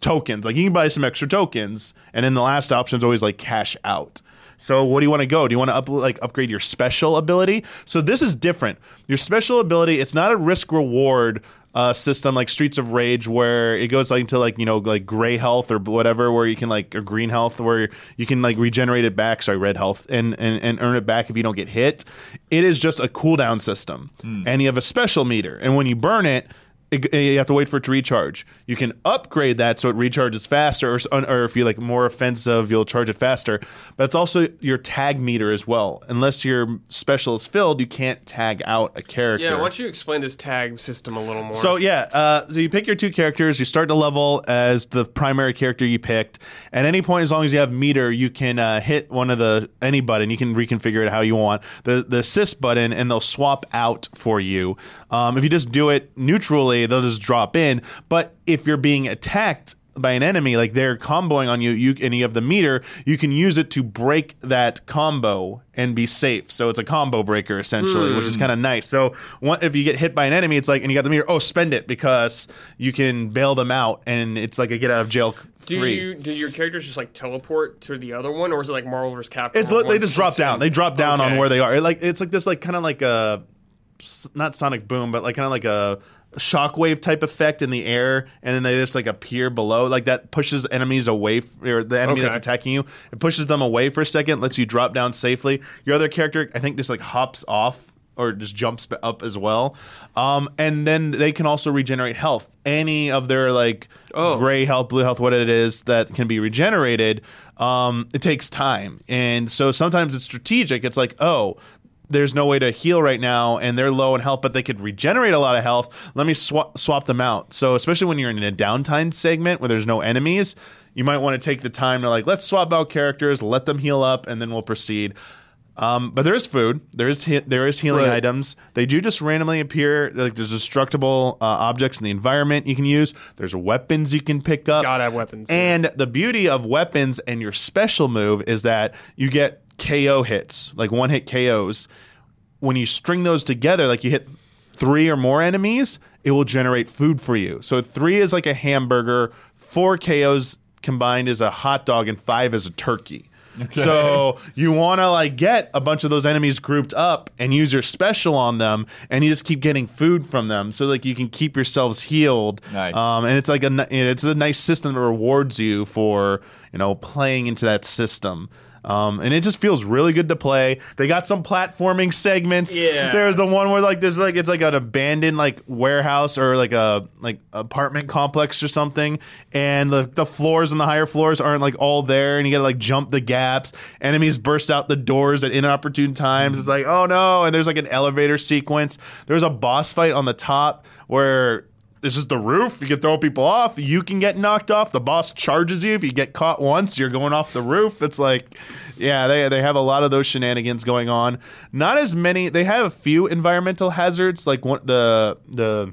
tokens. Like you can buy some extra tokens, and then the last option is always like cash out. So what do you want to go? Do you want to up, like upgrade your special ability? So this is different. Your special ability, it's not a risk reward uh, system like Streets of Rage where it goes like into like you know like gray health or whatever where you can like or green health where you can like regenerate it back. Sorry, red health and and, and earn it back if you don't get hit. It is just a cooldown system, and you have a special meter, and when you burn it it, you have to wait for it to recharge. You can upgrade that so it recharges faster, or, or if you like more offensive, you'll charge it faster. But it's also your tag meter as well. Unless your special is filled, you can't tag out a character. Yeah, why don't you explain this tag system a little more? So yeah, uh, so you pick your two characters. You start to level as the primary character you picked. At any point, as long as you have meter, you can uh, hit one of the any button. You can reconfigure it how you want. The the assist button, and they'll swap out for you. Um, if you just do it neutrally, they'll just drop in. But if you're being attacked by an enemy, like they're comboing on you, you and you have the meter, you can use it to break that combo and be safe. So it's a combo breaker essentially, which is hmm. kind of nice. So one, if you get hit by an enemy, it's like, and you got the meter, oh, spend it because you can bail them out, and it's like a get out of jail do free. you do your characters just like teleport to the other one, or is it like Marvel vs. Capcom? It's where li- they just drop down. They drop down on where they are. It like it's like this like kind of like a not sonic boom, but like kind of like a shockwave type effect in the air, and then they just like appear below. Like that pushes enemies away, f- or the enemy that's attacking you. It pushes them away for a second, lets you drop down safely. Your other character, I think, just like hops off. Or just jumps up as well, um, and then they can also regenerate health. Any of their like Oh. gray health, blue health, what it is that can be regenerated, um, it takes time. And so sometimes it's strategic. It's like, oh, there's no way to heal right now and they're low in health, but they could regenerate a lot of health. Let me swap, swap them out. So, especially when you're in a downtime segment where there's no enemies, you might want to take the time to like, let's swap out characters, let them heal up, and then we'll proceed. Um, but there is food. There is he- there is healing Right. items. They do just randomly appear. Like there's destructible uh, objects in the environment you can use. There's weapons you can pick up. Gotta have weapons. And the beauty of weapons and your special move is that you get KO hits, like one hit KOs. When you string those together, like you hit three or more enemies, it will generate food for you. So three is like a hamburger, four KOs combined is a hot dog, and five is a turkey. So you want to like get a bunch of those enemies grouped up and use your special on them, and you just keep getting food from them, so like you can keep yourselves healed. Nice. Um, and it's like a it's a nice system that rewards you for you know playing into that system. Um, and it just feels really good to play. They got some platforming segments. Yeah. There's the one where like there's like it's like an abandoned like warehouse or like a like apartment complex or something, and the the floors and the higher floors aren't like all there, and you gotta like jump the gaps. Enemies burst out the doors at inopportune times. It's like oh no, and there's like an elevator sequence. There's a boss fight on the top where this is the roof. You can throw people off. You can get knocked off. The boss charges you. If you get caught once, you're going off the roof. It's like, yeah, they, they have a lot of those shenanigans going on. Not as many. They have a few environmental hazards, like one, the the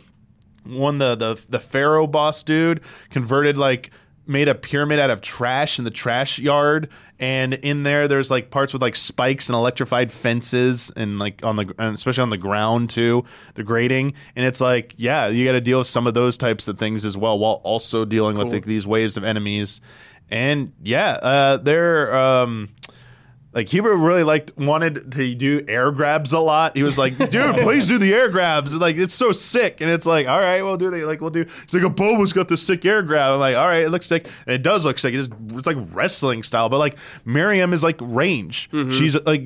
one the the the pharaoh boss dude converted like made a pyramid out of trash in the trash yard and in there there's like parts with like spikes and electrified fences and like on the and especially on the ground too the grading and it's like yeah you got to deal with some of those types of things as well while also dealing with like, these waves of enemies. And yeah uh they're um like Huber really liked wanted to do air grabs a lot. He was like, "Dude, please do the air grabs." Like it's so sick, and it's like, "All right, we'll do the like we'll do." It's like, "Abobo's got this sick air grab." I'm like, "All right, it looks sick." And it does look sick. It's, it's like wrestling style, but like Miriam is like range. Mm-hmm. She's like.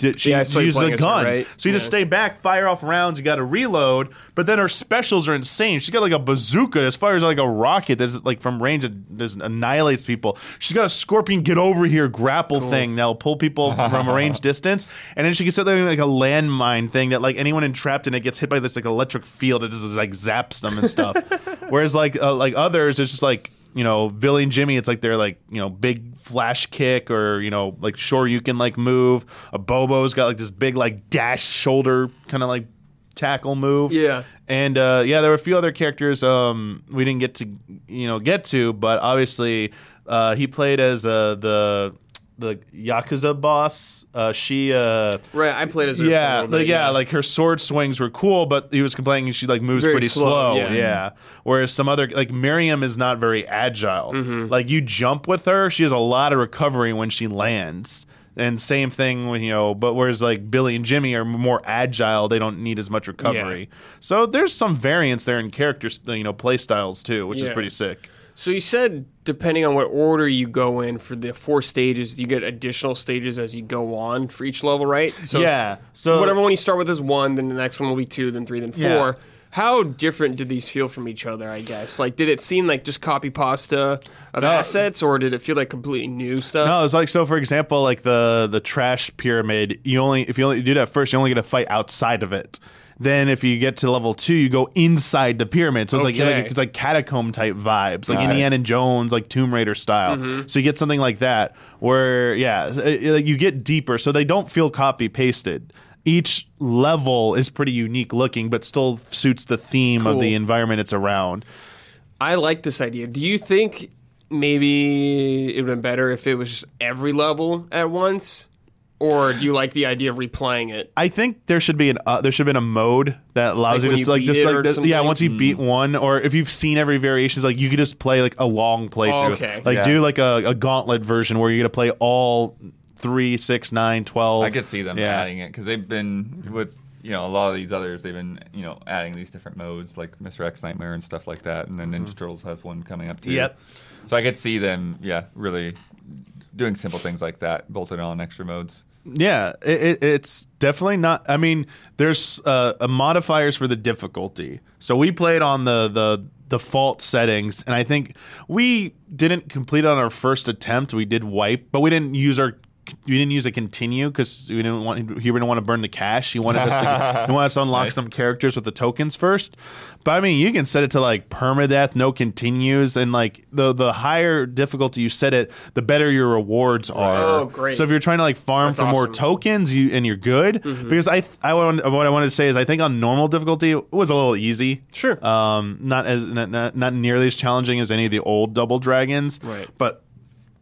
Di- She. Yeah, uses a playing as her, gun, right? so you just stay back, fire off rounds. You got to reload, but then her specials are insane. She's got like a bazooka as far as like a rocket that's like from range that that annihilates people. She's got a scorpion get over here grapple thing that'll pull people from a range distance, and then she gets something like a landmine thing that like anyone entrapped in it gets hit by this like electric field. It just like zaps them and stuff. Whereas like uh, like others, it's just like you know, Billy and Jimmy, it's like they're like, you know, big flash kick or, you know, like sure you can like move. Abobo's got like this big like dash shoulder kind of like tackle move. Yeah. And uh, yeah, there were a few other characters um, we didn't get to, you know, get to, but obviously uh, he played as uh, the the yakuza boss. Uh, she uh, Right, I played as her. yeah, like, yeah, like her sword swings were cool, but he was complaining she like moves Very pretty slow, slow. yeah. Yeah. Whereas some other like Miriam is not very agile. Mm-hmm. Like you jump with her, she has a lot of recovery when she lands. And same thing with you know, but whereas like Billy and Jimmy are more agile, they don't need as much recovery. So there's some variance there in characters, you know, play styles too, which is pretty sick. So you said depending on what order you go in for the four stages, you get additional stages as you go on for each level, right? So Yeah, so- whatever one you start with is one, then the next one will be two, then three, then four. Yeah. How different did these feel from each other? I guess like did it seem like just copy pasta of No, assets, or did it feel like completely new stuff? No, it's like so. For example, like the the trash pyramid, you only if you only do that first, you only get to fight outside of it. Then if you get to level two, you go inside the pyramid. So it's like, Okay. like it's like catacomb type vibes, like Nice. Indiana Jones, like Tomb Raider style. Mm-hmm. So you get something like that where yeah, it- it- like you get deeper. So they don't feel copy pasted. Each level is pretty unique looking, but still suits the theme of Cool. the environment it's around. I like this idea. Do you think maybe it would have been better if it was just every level at once? Or do you like the idea of replaying it? I think there should be an uh, there should have been a mode that allows Like you when just like just like this- yeah. Once you beat one, or if you've seen every variations, like you could just play like a long playthrough. Okay. Like Yeah. do like a, a gauntlet version where you're gonna play all three, six, nine, twelve. I could see them Yeah. adding it because they've been with you know a lot of these others. They've been you know adding these different modes like Mr. X Nightmare and stuff like that, and then Ninja Turtles has one coming up too. Yep. So I could see them, yeah, really doing simple things like that, bolted on extra modes. Yeah, it, it, it's definitely not. I mean, there's uh, modifiers for the difficulty. So we played on the the default settings, and I think we didn't complete on our first attempt. We did wipe, but we didn't use our. We didn't use a continue because we didn't want he didn't want to burn the cash. He wanted us to he wanted us to unlock Nice. some characters with the tokens first. But I mean, you can set it to like permadeath, no continues, and like the the higher difficulty you set it, the better your rewards are. Oh, great. So if you're trying to like farm That's for more tokens, you and you're good. Because I I want, what I wanted to say is I think on normal difficulty it was a little easy. Sure. Um, not as not, not, not nearly as challenging as any of the old double dragons. Right. But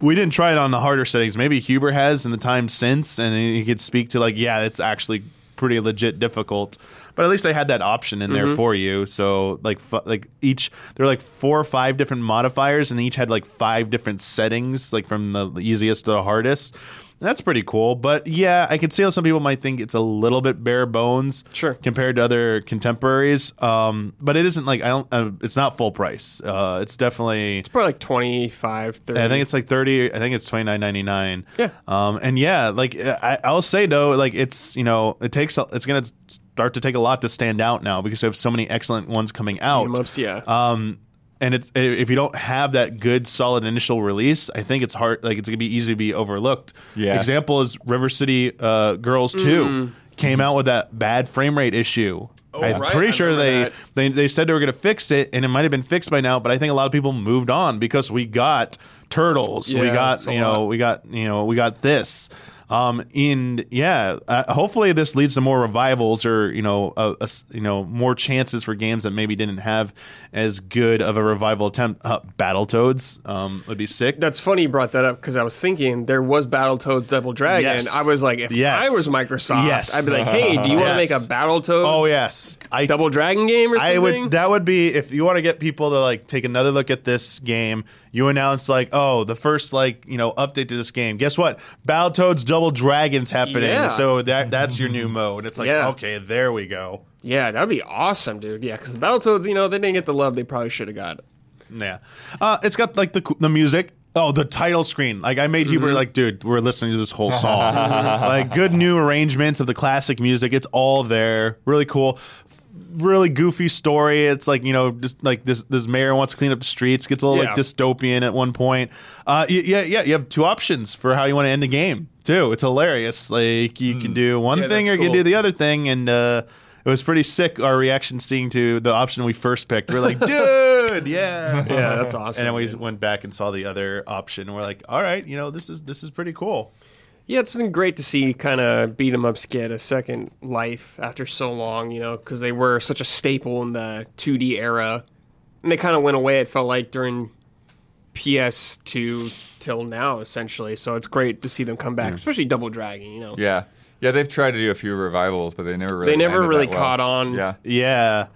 we didn't try it on the harder settings. Maybe Huber has in the time since, and he could speak to like, yeah, it's actually pretty legit difficult. But at least they had that option in there mm-hmm. for you. So like f- like each there were like four or five different modifiers, and they each had like five different settings, like from the easiest to the hardest. That's pretty cool. But yeah, I could see how some people might think it's a little bit bare bones, Sure. compared to other contemporaries. Um, but it isn't like I don't. Uh, it's not full price. Uh, it's definitely. It's probably like 25, 30. I think it's like thirty. I think it's twenty nine ninety nine. Yeah. Um. And yeah, like I, I'll say though, like it's you know it takes it's gonna start to take a lot to stand out now because we have so many excellent ones coming out. Beat 'em ups, yeah. Um. And it's if you don't have that good solid initial release, I think it's hard. Like it's gonna be easy to be overlooked. Yeah. Example is River City uh, Girls Two came out with that bad frame rate issue. I'm. Oh, right, pretty I sure they, that. they they said they were going to fix it, and it might have been fixed by now. But I think a lot of people moved on because we got turtles, we got you know, lot. we got you know, we got this. Um, and yeah, uh, hopefully this leads to more revivals or you know, a, a you know, more chances for games that maybe didn't have as good of a revival attempt. Uh, Battletoads um, would be sick. That's funny you brought that up because I was thinking there was Battletoads Double Dragon. Yes. I was like, if Yes. I was Microsoft, Yes. I'd be like, hey, do you want to Yes. make a Battletoads Oh yes, I Double Dragon game or something? I would. That would be if you want to get people to like take another look at this game. You announce like, oh, the first like you know update to this game. Guess what? Battletoads Double Dragons happening. Yeah. So that that's your new mode. It's like Yeah. okay, there we go. yeah, that'd be awesome, dude. Yeah, because the Battletoads, you know, they didn't get the love they probably should have got. Yeah, uh, it's got like the the music. Oh, the title screen. Like I made Mm-hmm. Huber like, dude, we're listening to this whole song. like good new arrangements of the classic music. It's all there. Really cool. Really goofy story. It's like you know, just like this this mayor wants to clean up the streets. Gets a little Yeah. like dystopian at one point. Uh, y- yeah, yeah. You have two options for how you want to end the game too. It's hilarious. Like you can do one Hmm. Yeah, thing or that's you can cool. do the other thing, and uh, it was pretty sick. Our reaction seeing to the option we first picked. We're like, dude, yeah. Yeah, that's awesome. And then we went back and saw the other option. And we're like, all right, you know, this is this is pretty cool. Yeah, it's been great to see kind of beat 'em ups get a second life after so long, you know, because they were such a staple in the 2D era, and they kind of went away. It felt like during PS2 till now, essentially. So it's great to see them come back, especially Double Dragon. You know, Yeah. Yeah, they've tried to do a few revivals, but they never really They never really that well. caught on. Yeah. Yeah,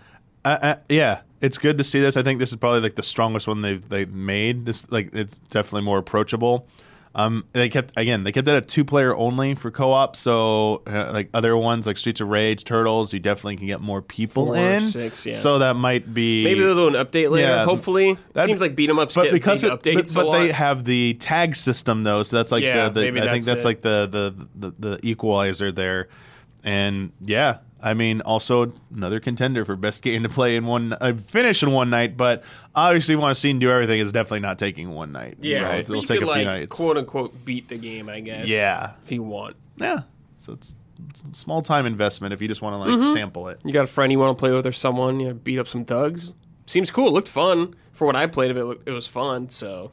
uh, uh, yeah. It's good to see this. I think this is probably like the strongest one they've they made. This like it's definitely more approachable. Um, they kept again. They kept it at two player only for co op. So uh, like other ones like Streets of Rage, Turtles, you definitely can get more people Four, in. six, yeah. So that might be maybe they'll do an update later. Yeah. hopefully, That'd- seems like beat 'em ups but get because big it, updates but, a but they have the tag system though, so that's like Yeah, the, the maybe I think that's that's it. like the, the the the equalizer there, and yeah, I mean also another contender for best game to play in one uh, finish in one night, but obviously want to see and do everything is definitely not taking one night. You yeah, know, but it'll take could, a few like, nights. quote unquote beat the game, I guess. Yeah. if you want. Yeah, so it's, it's a small time investment if you just want to like Mm-hmm. sample it. You got a friend you want to play with or someone, you know, beat up some thugs. Seems cool. It looked fun. For what I played of it, it was fun. So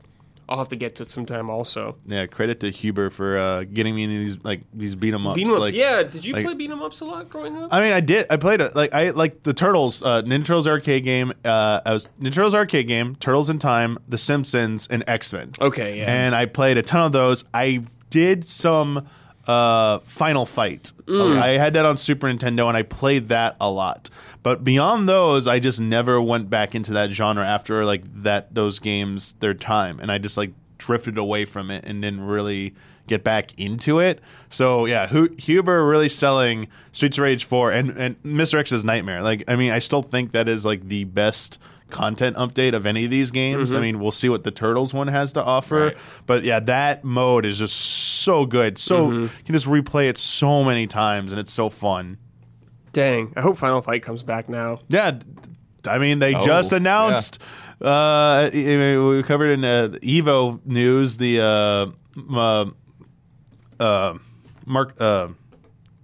I'll have to get to it sometime also. Yeah, credit to Huber for uh, getting me into these like these beat 'em ups. Beat 'em ups. like- yeah. Did you like- play beat 'em ups a lot growing up? I mean, I did. I played it. Like I like the Turtles, uh, Ninja Turtles arcade game. Uh, I was Ninja Turtles arcade game, Turtles in Time, The Simpsons, and X Men. Okay, yeah. And I played a ton of those. I did some uh, Final Fight. Mm. I had that on Super Nintendo, and I played that a lot. But beyond those, I just never went back into that genre after like that those games their time, and I just like drifted away from it and didn't really get back into it. So yeah, Hu- Huber really selling Streets of Rage 4 and and Mr. X's Nightmare. Like I mean, I still think that is like the best content update of any of these games. Mm-hmm. I mean, we'll see what the Turtles one has to offer, Right. but yeah, that mode is just so good. So mm-hmm. you can just replay it so many times and it's so fun. Dang. I hope Final Fight comes back now. Yeah, I mean, they Oh, just yeah. announced. Uh, I mean, we covered in uh, Evo news the uh, m- uh, uh, Mark uh,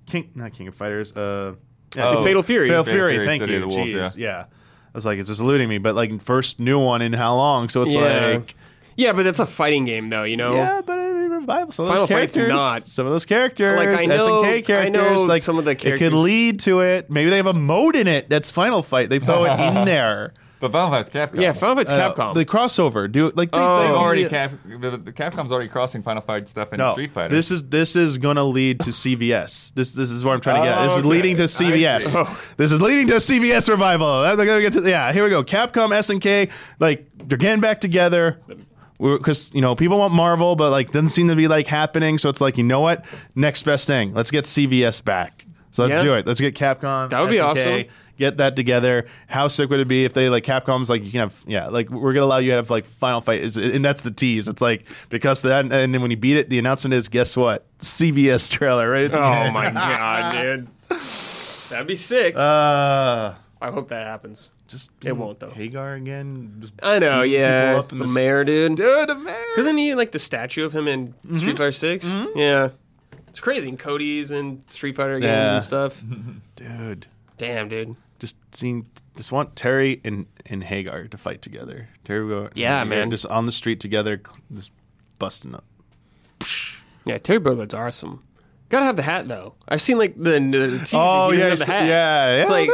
King, not King of Fighters. Uh, yeah, Oh. Fatal Fury. Fatal Fatal Fury. Fury, Thank City you. of the Wolves, Jeez, yeah. yeah. I was like, it's just eluding me, but like first new one in how long? So it's Yeah. like, Yeah, but that's a fighting game, though. You know. yeah, but I mean, revival. Some of Final those Fight's characters, not. some of those characters, Like, I know- SNK I characters, know like some of the characters. it characters- could lead to it. Maybe they have a mode in it that's Final Fight. They throw it in there. But Final Fight's Capcom. Yeah, Final Fight's Uh, Capcom. the crossover. Do like they, Oh. they They've already. Cap, the, the Capcom's already crossing Final Fight stuff into no, Street Fighter. this is this is gonna lead to CVS. This this is what I'm trying to get. at. This Oh, is okay. leading to I CVS. see. Oh. This is leading to CVS revival. I'm gonna get to- yeah, here we go. Capcom, SNK, like they're getting back together. Because you know people want Marvel, but like doesn't seem to be like happening. So it's like you know what, next best thing. Let's get CVS back. So let's Yeah. do it. Let's get Capcom. That would be awesome. Get that together. How sick would it be if they like Capcom's like you can have yeah like we're gonna allow you to have like Final Fight is and that's the tease. It's like because that and then when you beat it, the announcement is guess what CVS trailer right. at the oh my god, dude. That'd be sick. Uh, I hope that happens. just It won't, though. Haggar again. Just I know, beating yeah. up in The mayor, dude. Dude, the mayor. Isn't he like the statue of him in mm-hmm. Street Fighter 6 mm-hmm. Yeah, it's crazy. And Cody's and Street Fighter games Yeah. and stuff. Dude, Damn, dude. just seeing, just want Terry and, and Haggar to fight together. Terry, go, Yeah, Haggar man. just on the street together, just busting up. Yeah, Terry Bogard's awesome. Gotta have the hat though. I've seen like the, the Oh, he yeah, doesn't have the hat. yeah, It's yeah. like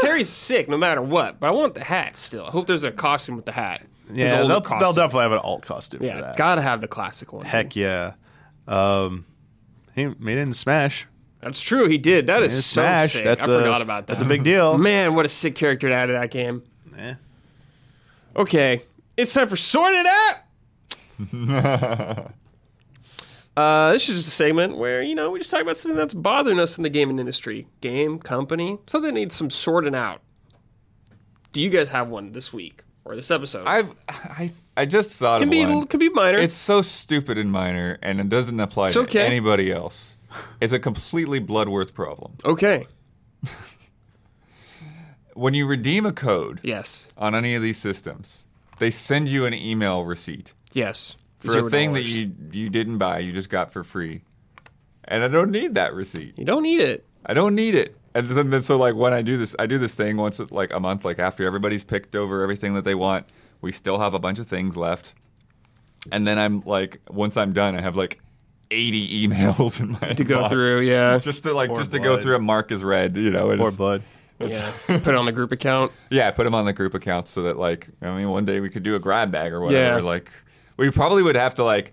Terry's sick no matter what, but I want the hat still. I hope there's a costume with the hat. His Yeah, older they'll, they'll definitely have an alt costume Yeah, for that. gotta have the classic one. Heck yeah. Um, he made it in Smash. That's true. He did. That is In so Smash, sick. that's I a, forgot about that. That's a big deal. Man, what a sick character to add to that game. Eh. Okay, it's time for Sort It Out! uh, this is just a segment where, you know, we just talk about something that's bothering us in the gaming industry. Game, company, something that needs some sorting out. Do you guys have one this week or this episode? I've I I just thought can of be one. can be minor. It's so stupid and minor, and it doesn't apply to okay. anybody else. It's a completely Bloodworth problem. okay. When you redeem a code Yes. on any of these systems, they send you an email receipt Yes. For Zero a thing that you you didn't buy, you just got for free. And I don't need that receipt. you don't need it. I don't need it. And then, then so like when I do this, I do this thing once like a month, like after everybody's picked over everything that they want, we still have a bunch of things left. And then I'm like, once I'm done, I have like 80 emails in my To go inbox. through, yeah. just to like Or just to go through and mark as read, you know. and Or blood. Yeah. Put it on the group account. Yeah, put them on the group account so that like I mean one day we could do a grab bag or whatever. Yeah. Like we probably would have to like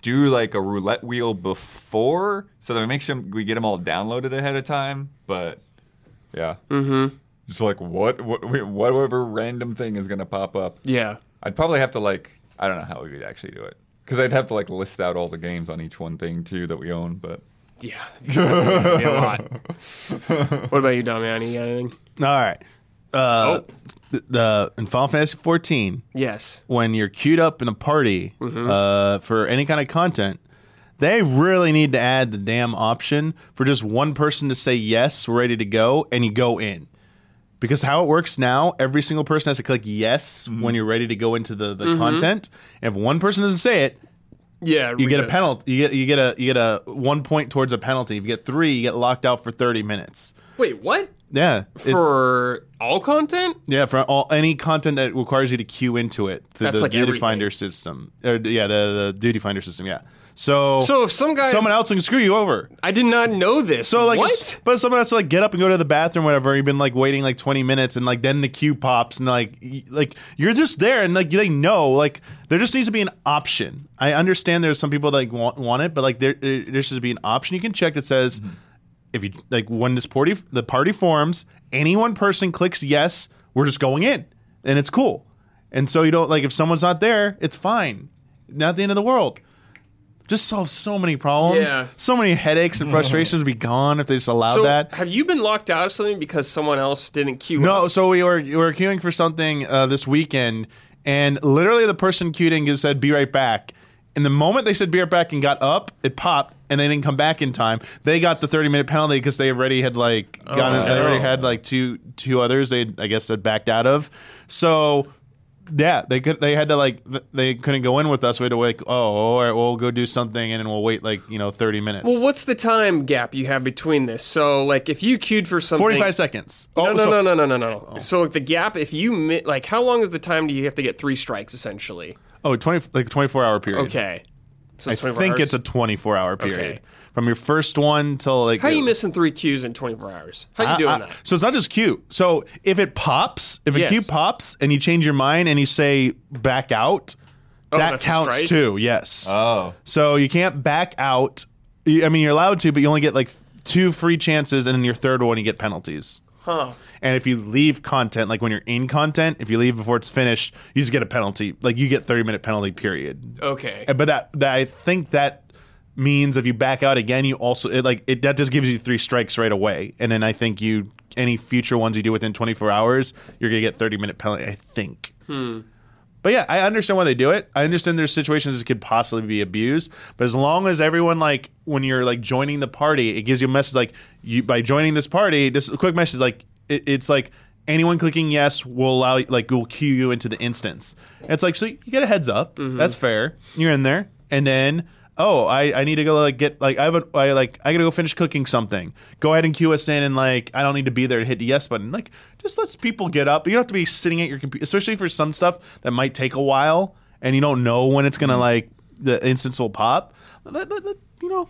do like a roulette wheel before, so that we make sure we get them all downloaded ahead of time. But yeah, mm-hmm. just like what what whatever random thing is gonna pop up. Yeah. I'd probably have to like I don't know how we would actually do it because I'd have to like list out all the games on each one thing too that we own. But Yeah. It'd a lot. what about you, Damiani? You got anything? All right. Uh, Oh. the, the in Final Fantasy 14, Yes. when you're queued up in a party Mm-hmm. uh, for any kind of content, they really need to add the damn option for just one person to say yes, we're ready to go, and you go in. Because how it works now, every single person has to click yes Mm-hmm. when you're ready to go into the, the content. And if one person doesn't say it, Yeah. you get a penalty. You get you get a you get a one point towards a penalty. If you get three, you get locked out for thirty minutes. Wait, what? Yeah, It- For all content? yeah, for all any content that requires you to queue into it through That's the like duty everything. finder system. Or, yeah, the, the duty finder system. Yeah. So, So if some guys, someone else can screw you over. I did not know this. So like, what? but someone has to like get up and go to the bathroom, or whatever. You've been like waiting like twenty minutes, and like then the queue pops, and like like you're just there, and like they know like there just needs to be an option. I understand there's some people that like want, want it, but like there there there should be an option you can check that says mm-hmm. If you like when this party the party forms, any one person clicks yes, we're just going in, and it's cool. And so you don't like if someone's not there, it's fine, not the end of the world. Just solve so many problems. Yeah. So many headaches and frustrations would be gone if they just allowed so that. have you been locked out of something because someone else didn't queue No, up? so we were we were queuing for something uh, this weekend, and literally the person queuing just said, "Be right back." And the moment they said "Be right back" and got up, it popped, and they didn't come back in time. They got the thirty minute penalty because they already had like oh, gotten. They already had like two two others. They I guess had backed out of. So yeah, they could. They had to like. th- They couldn't go in with us. We had to wait. Oh, all right. We'll go do something, and then we'll wait like you know thirty minutes. Well, what's the time gap you have between this? So, like, if you queued for something, Forty five seconds. No, Oh, no, so- no, no, no, no, no, no. Oh. So, like, the gap, if you mi- like, how long is the time do you have to get three strikes essentially? Oh, 20, like twenty four hour period. Okay, so I it's 24 think hours. it's a 24 hour period. Okay. From your first one till like How are you missing three queues in 24 hours? How you doing I- I- that? So it's not just queue. So if it pops, if a Yes. queue pops and you change your mind and you say back out, oh, that Oh, that's a counts strike? too. Yes. oh, so you can't back out. You- I mean, you're allowed to, but you only get like two free chances, and then your third one you get penalties. Huh? And if you leave content, like when you're in content, if you leave before it's finished, you just get a penalty. Like you get 30 minute penalty period. Okay. But that, that I think that means if you back out again, you also it, like it that just gives you three strikes right away, and then I think you any future ones you do within 24 hours, you're gonna get 30 minute penalty. I think. Hmm. But yeah, I understand why they do it. I understand there's situations that could possibly be abused, but as long as everyone like when you're like joining the party, it gives you a message like you by joining this party. This a quick message like it, it's like anyone clicking yes will allow like will queue you into the instance. And it's like so you get a heads up. Mm-hmm. That's fair. You're in there, and then oh I, I need to go like get like I have a I like I gotta go finish cooking something. Go ahead and queue us in, and like I don't need to be there to hit the yes button. Like just lets people get up. You don't have to be sitting at your computer, especially for some stuff that might take a while, and you don't know when it's gonna like the instance will pop. Let- let- let- you know,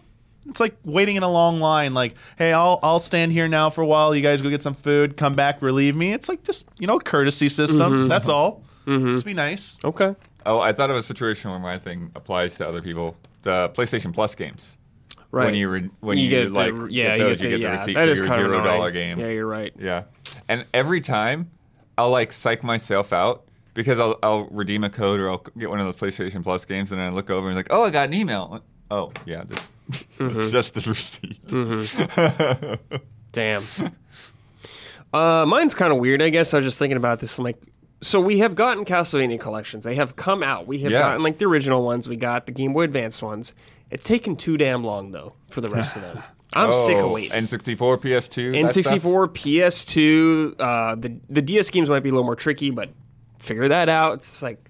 it's like waiting in a long line. Like, hey, I'll I'll stand here now for a while. You guys go get some food. Come back, relieve me. It's like just you know, courtesy system. Mm-hmm. That's all. Mm-hmm. Just be nice. Okay. oh, I thought of a situation where my thing applies to other people. The PlayStation Plus games. Right. When you re- when you, get the- like yeah, get those, you get, the, the yeah, receipt that for is your kind zero dollar game. Yeah, you're right. Yeah. And every time I'll like psych myself out because I'll, I'll redeem a code or I'll get one of those PlayStation Plus games and then I look over and like, oh, I got an email. Oh, yeah, that's, Mm-hmm. that's just the receipt. Damn. uh, mine's kind of weird. I guess I was just thinking about this. I'm like, so we have gotten Castlevania collections. They have come out. We have Yeah. gotten like the original ones. We got the Game Boy Advance ones. It's taken too damn long though for the rest of them. I'm sick of Oh, waiting. N64, PS2. N64, PS2, uh, the the DS games might be a little more tricky, but figure that out. It's like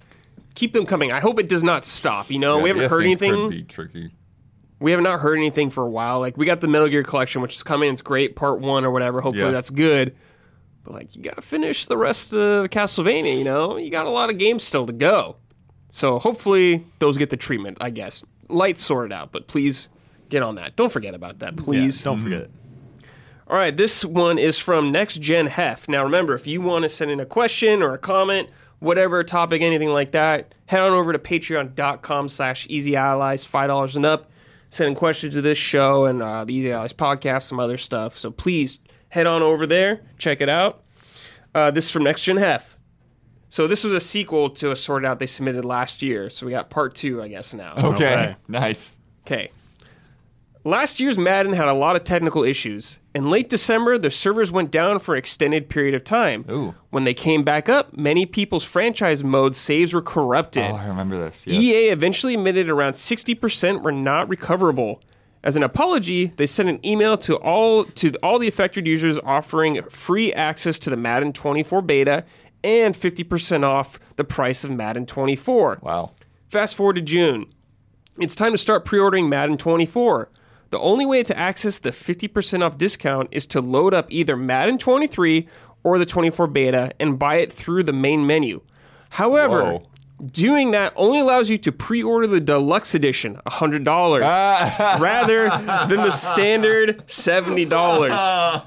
keep them coming. I hope it does not stop. You know, Yeah, we haven't DS heard anything. Could be tricky. we have not heard anything for a while. Like we got the Metal Gear collection, which is coming. It's great, part one or whatever. Hopefully Yeah. that's good. But like you got to finish the rest of Castlevania. You know, you got a lot of games still to go. So hopefully those get the treatment. I guess lights sorted out, but please get on that. Don't forget about that, please. don't forget it. All right, this one is from Next Gen Hef. Now, remember, if you want to send in a question or a comment, whatever topic, anything like that, head on over to patreon.com slash easy allies, $5 and up. Sending questions to this show and uh, the Easy Allies podcast, some other stuff. So please head on over there, check it out. Uh, this is from Next Gen Hef. So this was a sequel to a sorted out they submitted last year. So we got part two, I guess, now. Okay. Okay. Nice. Okay. Last year's Madden had a lot of technical issues. In late December, the servers went down for an extended period of time. Ooh. When they came back up, many people's franchise mode saves were corrupted. Oh, I remember this. Yes. EA eventually admitted around 60% were not recoverable. As an apology, they sent an email to all to all the affected users offering free access to the Madden 24 beta and 50% off the price of Madden 24. Wow. Fast forward to June. It's time to start pre ordering Madden 24. The only way to access the 50% off discount is to load up either Madden 23 or the 24 beta and buy it through the main menu. However, Whoa. Doing that only allows you to pre order the deluxe edition, $100, ah. rather than the standard $70.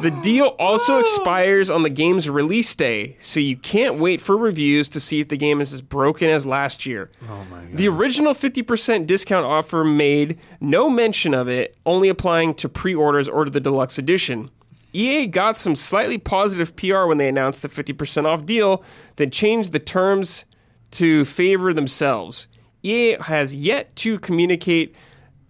The deal also expires on the game's release day, so you can't wait for reviews to see if the game is as broken as last year. Oh my god. The original 50% discount offer made no mention of it, only applying to pre-orders or to the deluxe edition. EA got some slightly positive PR when they announced the 50% off deal, then changed the terms to favor themselves. EA has yet to communicate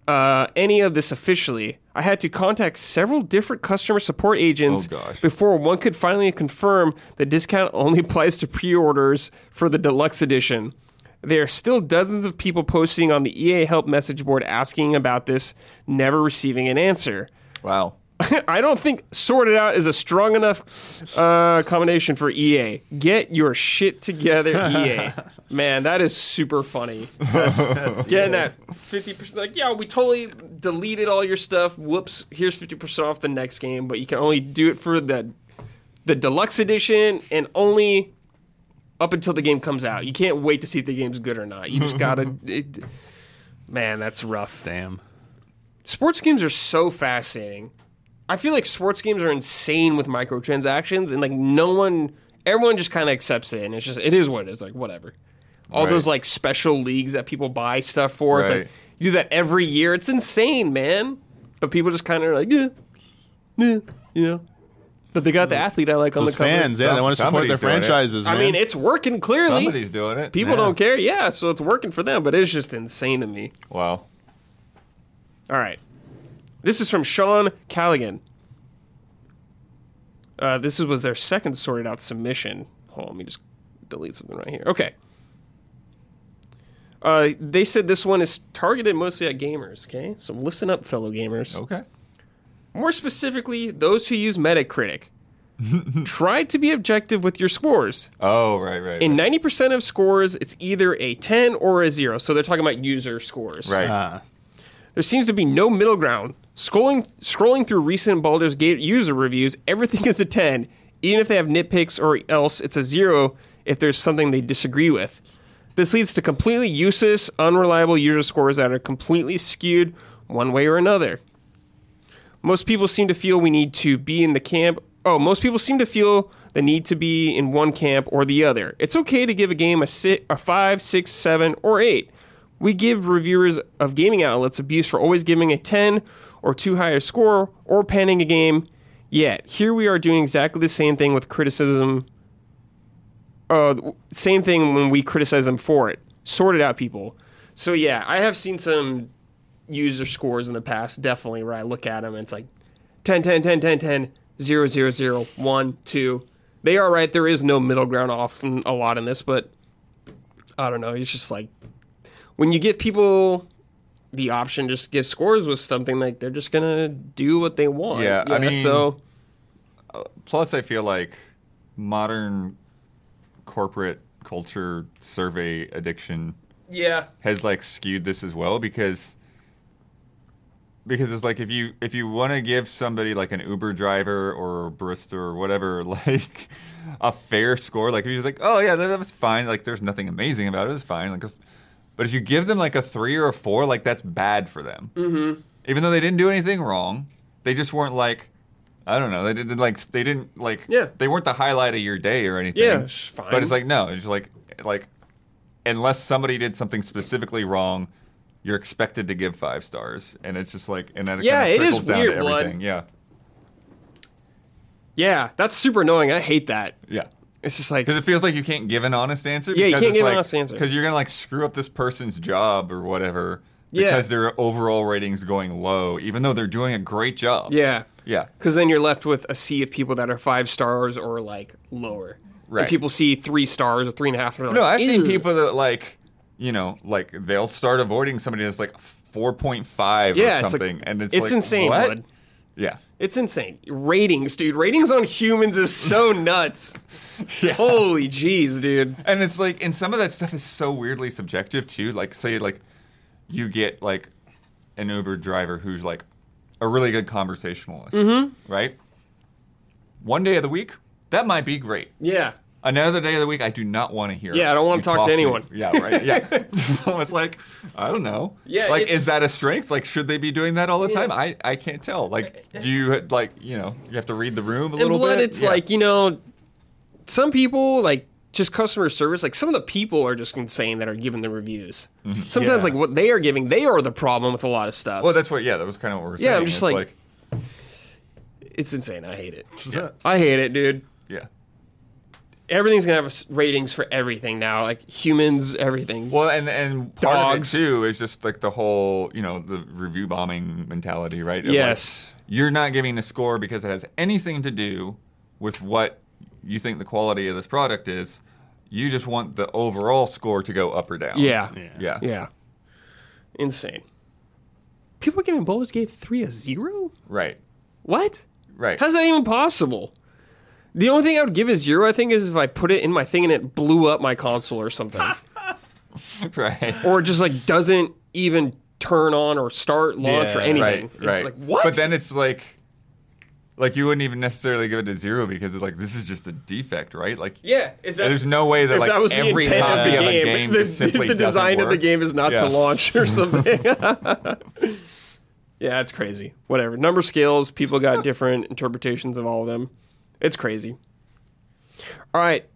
uh, any of this officially. I had to contact several different customer support agents Oh, before one could finally confirm the discount only applies to pre-orders for the deluxe edition. There are still dozens of people posting on the EA help message board asking about this, never receiving an answer. Wow. I don't think sorted out is a strong enough uh, combination for EA. Get your shit together, EA. Man, that is super funny. Getting that fifty percent, like yeah, we totally deleted all your stuff. Whoops, here's fifty percent off the next game, but you can only do it for the the deluxe edition and only up until the game comes out. You can't wait to see if the game's good or not. You just gotta. It, man, that's rough. Damn. Sports games are so fascinating. I feel like sports games are insane with microtransactions, and like no one, everyone just kind of accepts it, and it's just it is what it is. Like whatever. All Right. those like special leagues that people buy stuff for. It's Right. like you do that every year. It's insane, man. But people just kind of like yeah, yeah, you know. But they got the athlete I like on Those the cover. fans, yeah, they want to support their doing it. franchises, man. I mean, it's working clearly. Somebody's doing it. People Yeah. don't care, yeah. So it's working for them, but it's just insane to me. Wow. All right. This is from Sean Callaghan. Uh, this is, was their second sorted out submission. Hold on, let me just delete something right here. Okay. Uh, they said this one is targeted mostly at gamers, okay? So listen up, fellow gamers. Okay. More specifically, those who use Metacritic. Try to be objective with your scores. Oh, right, right. In right. 90% of scores, it's either a 10 or a 0. So they're talking about user scores. right. Ah. There seems to be no middle ground. Scrolling scrolling through recent Baldur's Gate user reviews, everything is a 10, even if they have nitpicks or else it's a 0 if there's something they disagree with. This leads to completely useless, unreliable user scores that are completely skewed one way or another. Most people seem to feel we need to be in the camp. Oh, most people seem to feel the need to be in one camp or the other. It's okay to give a game a, si- a 5, 6, 7, or 8. We give reviewers of gaming outlets abuse for always giving a 10 or too high a score or panning a game. Yet, here we are doing exactly the same thing with criticism. Uh, same thing when we criticize them for it. Sort it out people. So, yeah, I have seen some user scores in the past, definitely, where I look at them and it's like 10, 10, 10, 10, 10, 0, 0, 0, 1, 2. They are right. There is no middle ground often a lot in this, but I don't know. It's just like when you give people the option just to give scores with something, like they're just to do what they want. Yeah, I mean- so uh, Plus, I feel like modern corporate culture survey addiction yeah. has like skewed this as well because because it's like if you if you want to give somebody like an Uber driver or a barista or whatever like a fair score like if you're like oh yeah that, that was fine like there's nothing amazing about it it's fine like but if you give them like a three or a four like that's bad for them mm-hmm. even though they didn't do anything wrong they just weren't like I don't know. They didn't like. They didn't like. Yeah. They weren't the highlight of your day or anything. Yeah, fine. But it's like no. It's like like unless somebody did something specifically wrong, you're expected to give five stars, and it's just like and then it Yeah, kind of is trickles down weird, to Blood. Yeah. Yeah, that's super annoying. I hate that. Yeah. It's just like Because it feels like you can't give an honest answer. Yeah, you because can't give an honest answer. Because you're gonna like screw up this person's job or whatever. Yeah. Because their overall ratings going low, even though they're doing a great job. yeah, Yeah. because then you're left with a sea of people that are five stars or like lower. Right. And people see three stars or three and a half. And they're No, like, I've seen people that like, you know, like they'll start avoiding somebody that's like four point five Yeah, or it's like- something, and it's it's like, insane, What? Yeah. It's insane. Ratings, dude. Ratings on humans is so nuts. Holy jeez, dude. And it's like, and some of that stuff is so weirdly subjective too. Like, say, like, you get like an Uber driver who's like a really good conversationalist, Mm-hmm. right? One day of the week, that might be great. Yeah. Another day of the week, I do not want to hear. Yeah, I don't wanna you talk to anyone. Yeah, right. Yeah. so it's like, I don't know. Yeah, Like, is that a strength? Like, should they be doing that all the Yeah. time? I, I can't tell. Like, do you like you know you have to read the room a And little blood, bit? it's Yeah. like you know, some people like just customer service. Like some of the people are just insane that are giving the reviews. Sometimes Yeah. like what they are giving, they are the problem with a lot of stuff. Well, that's what. Yeah, that was kind of what we're saying. Yeah, I'm just It's like- it's insane. I hate it. Yeah. I hate it, dude. yeah. Everything's gonna have ratings for everything now, like humans, everything. Well, and and part Dogs. of it too is just like the whole you know the review bombing mentality, right? Of, like, yes. you're not giving a score because it has anything to do with what you think the quality of this product is. You just want the overall score to go up or down. Yeah. Yeah. Yeah. Yeah. Insane. People are giving Baldur's Gate 3 a zero? Right. What? Right. How's that even possible? The only thing I would give a zero, I think, is if I put it in my thing and it blew up my console or something. right. or it just like doesn't even turn on or start, launch, or anything. Right. It's right. like, what? But then it's like, like you wouldn't even necessarily give it a zero because it's like this is just a defect, right? Like yeah, is that, There's no way that like that every copy of the of a game, game the, simply the design of the game is not Yeah. to launch or something. yeah, it's crazy. Whatever. Number scales, people got different interpretations of all of them. It's crazy. All right.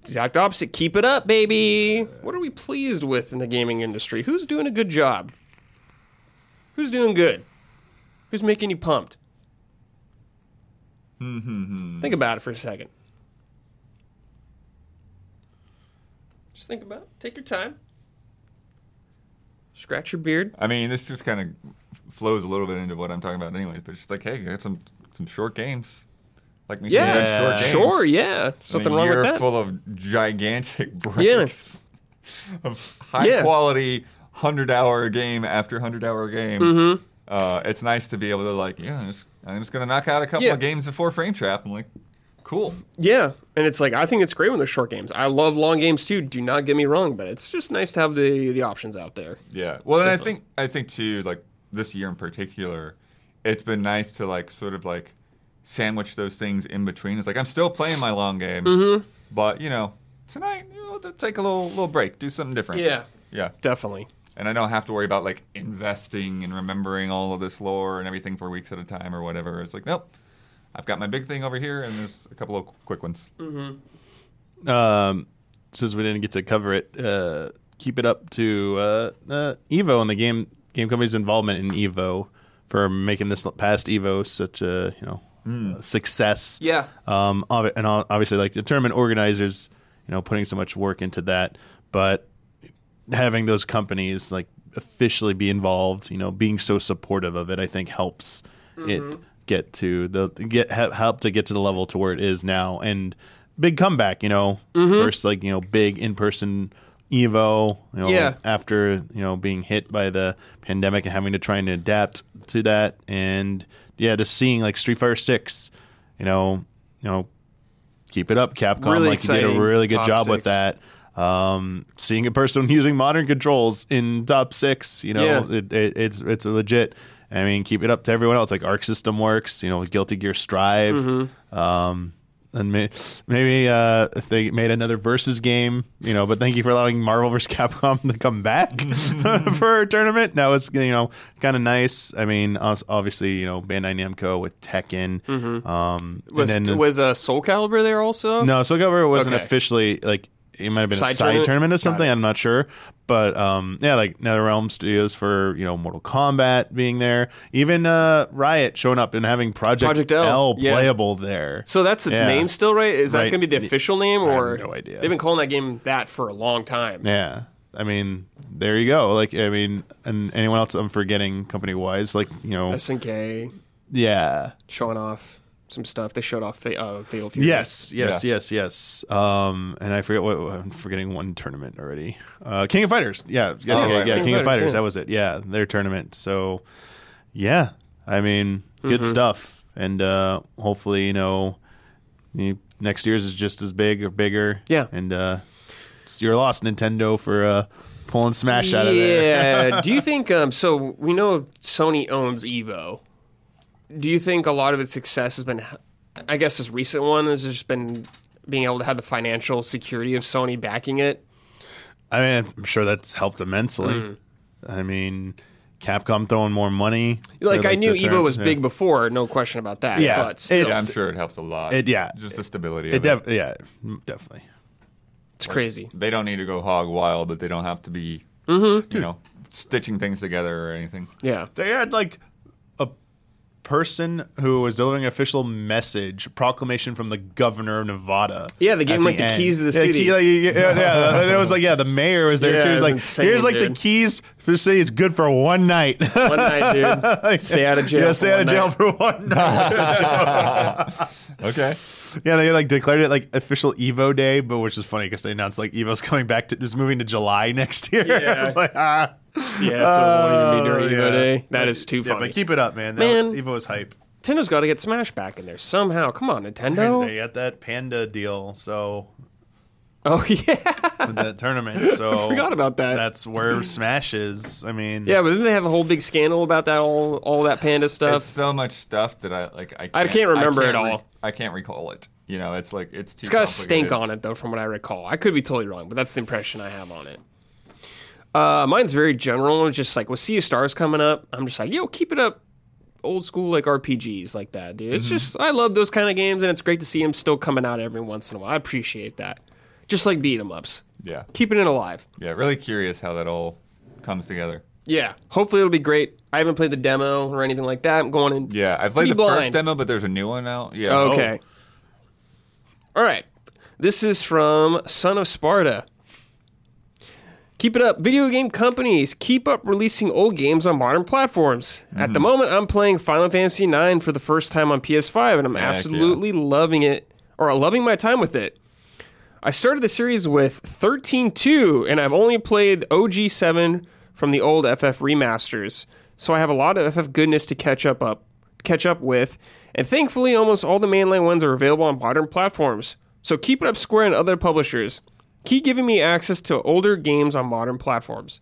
Exact opposite. Keep it up, baby. What are we pleased with in the gaming industry? Who's doing a good job? Who's doing good? Who's making you pumped? Think about it for a second. Just think about it. Take your time. Scratch your beard. I mean, this just kind of flows a little bit into what I'm talking about, anyways. But it's just like, hey, I got some some short games, like me Yeah, good short games. sure, yeah. Something wrong with that. full of gigantic breaks of high Yeah. quality hundred hour game after hundred hour game. Mm-hmm. Uh, it's nice to be able to like, yeah, I'm just, I'm just gonna knock out a couple Yeah. of games before Frame Trap. I'm like, cool. Yeah, and it's like I think it's great when they're short games. I love long games too. Do not get me wrong, but it's just nice to have the the options out there. Yeah. Well, and I think I think too, like this year in particular, it's been nice to like sort of like sandwich those things in between. It's like I'm still playing my long game, Mm-hmm. but you know, tonight you know, to take a little little break, do something different. Yeah. Yeah. Definitely. And I don't have to worry about like investing and remembering all of this lore and everything for weeks at a time or whatever. It's like, nope. I've got my big thing over here, and there's a couple of quick ones. um, since we didn't get to cover it, uh, keep it up to uh, uh, Evo and the game game company's involvement in Evo for making this past Evo such a you know uh, success. Yeah. Um, and obviously, like the tournament organizers, you know, putting so much work into that, but having those companies like officially be involved, you know, being so supportive of it, I think helps it get to the get help to get to the level to where it is now. And big comeback, you know, first like you know big in person Evo, you know, Yeah. after you know being hit by the pandemic and having to try and adapt to that, and yeah, just seeing like Street Fighter Six, you know, you know, keep it up, Capcom. Really like you did a really good job six. with that. Um, seeing a person using modern controls in top six, you know, Yeah. it, it, it's it's legit. I mean, keep it up to everyone else. Like Arc System works, you know, Guilty Gear Strive. Mm-hmm. Um, and may, maybe uh, if they made another versus game, you know. But thank you for allowing Marvel vs. Capcom to come back for a tournament. That was you know kind of nice. I mean, obviously you know Bandai Namco with Tekken. Um, Was and then was uh, Soul Calibur there also? no, Soul Calibur wasn't Okay. officially like it might have been Side a side tournament? tournament, or something. I'm not sure, but um, yeah, like NetherRealm Studios for you know Mortal Kombat being there, even uh, Riot showing up and having Project, Project L, L, yeah. playable there. So that's its Yeah. name still, right? Is that Right. going to be the official name, have or no idea. They've been calling that game that for a long time. Yeah. I mean, there you go. Like, I mean, and anyone else I'm forgetting company wise, like, you know, SNK yeah. showing off some stuff. They showed off Fa- uh, Fatal Fury. Yes, yes, Yeah. yes, yes. Um, and I forget what I'm forgetting one tournament already. Uh, King of Fighters. Yeah, yes, Oh, yeah, right, yeah, right. King of Fighters. yeah. That was it. Yeah, their tournament. So, yeah, I mean, good Mm-hmm. stuff. And uh, hopefully, you know, the next year's is just as big or bigger. Yeah. And uh, you're lost, Nintendo, for uh, pulling Smash out of there. Yeah. Do you think? Um, so we know Sony owns Evo. Do you think a lot of its success has been? I guess this recent one has just been being able to have the financial security of Sony backing it. I mean, I'm sure that's helped immensely. Mm. I mean, Capcom throwing more money. Like, They're I knew the Evo term- was yeah. big before, no question about that. Yeah, but still, Yeah, I'm sure it helps a lot. It- yeah. just the stability. It of def- yeah, mm, definitely. it's crazy. They don't need to go hog wild, but they don't have to be, Mm-hmm. you know, stitching things together or anything. Yeah. They had like a person who was delivering an official message, proclamation from the governor of Nevada. Yeah, they gave him, like, the end. keys to the Yeah, city. key- like, yeah, yeah, it was like yeah, the mayor was there Yeah, too. He was like, insane, here's like the keys for the city. It's good for one night. One night, dude. Stay out of jail. yeah, stay out of jail night. for one night. Okay. Yeah, they like declared it like official Evo day, but which is funny because they announced like Evo's coming back to just moving to July next year. Yeah. it's like ah, Yeah, so it won't even be during uh, Oh, Evo yeah. Day. That is too yeah, funny. but keep it up, man. That Man. Evo is hype. Nintendo's got to get Smash back in there somehow. Come on, Nintendo. They got that Panda deal, so Oh yeah, with that tournament. So forgot about that. That's where Smash is. I mean, yeah, but didn't they have a whole big scandal about that all all that panda It's stuff? so much stuff that I like. I can't, I can't remember it re- all. I can't recall it. You know, it's like it's too. It's got a stink on it though, from what I recall. I could be totally wrong, but that's the impression I have on it. Uh, mine's very general. It's just like with Sea of Stars coming up, I'm just like, yo, keep it up. Old school like RPGs like that, dude. It's just I love those kind of games, and it's great to see them still coming out every once in a while. I appreciate that. Just like beat 'em ups, Yeah, keeping it alive. yeah. Really curious how that all comes together. Yeah, hopefully it'll be great. I haven't played the demo or anything like that. I'm going in. Yeah, I've played the blind. first demo, but there's a new one out. Yeah. Okay. All right. This is from Son of Sparta. Keep it up. Video game companies keep up releasing old games on modern platforms. At the mm-hmm. moment, I'm playing Final Fantasy IX for the first time on PS5, and I'm Heck absolutely loving it, or loving my time with it. I started the series with 13.2, and I've only played OG7 from the old FF remasters, so I have a lot of FF goodness to catch up up catch up with, and thankfully, almost all the mainline ones are available on modern platforms. So keep it up, Square and other publishers. Keep giving me access to older games on modern platforms.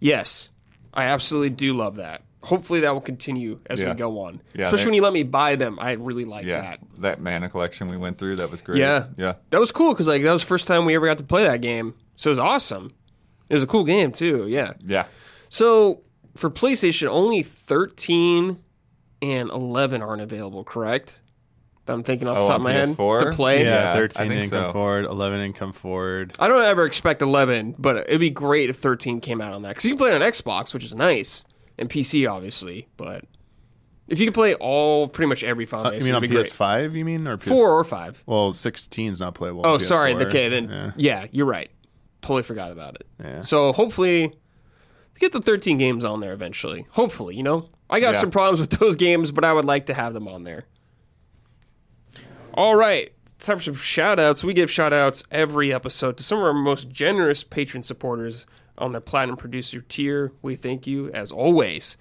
Yes, I absolutely do love that. Hopefully, that will continue as Yeah. we go on. Yeah, Especially they- when you let me buy them, I really like Yeah, that. that mana collection we went through, that was great. Yeah. yeah. That was cool because like that was the first time we ever got to play that game. So it was awesome. It was a cool game too. Yeah. Yeah. So for PlayStation, only 13 and 11 aren't available, correct? That I'm thinking off the Oh, top on of my head. PS4? To play. yeah, Yeah, I thirteen think didn't come so. forward, eleven didn't come forward. I don't ever expect 11, but it'd be great if 13 came out on that because you can play it on Xbox, which is nice, and PC obviously. But if you can play all pretty much every Final Uh, you Fantasy, mean on it'd be great. PS5? You mean or PS- Four or five. Well, 16's not playable. Oh, on sorry. PS4. Okay, then Yeah. yeah. you're right. Totally forgot about it. Yeah. So hopefully, get the 13 games on there eventually. Hopefully, you know, I got Yeah. some problems with those games, but I would like to have them on there. All right, time for some shout outs. We give shout outs every episode to some of our most generous patron supporters on the Platinum Producer tier. We thank you as always.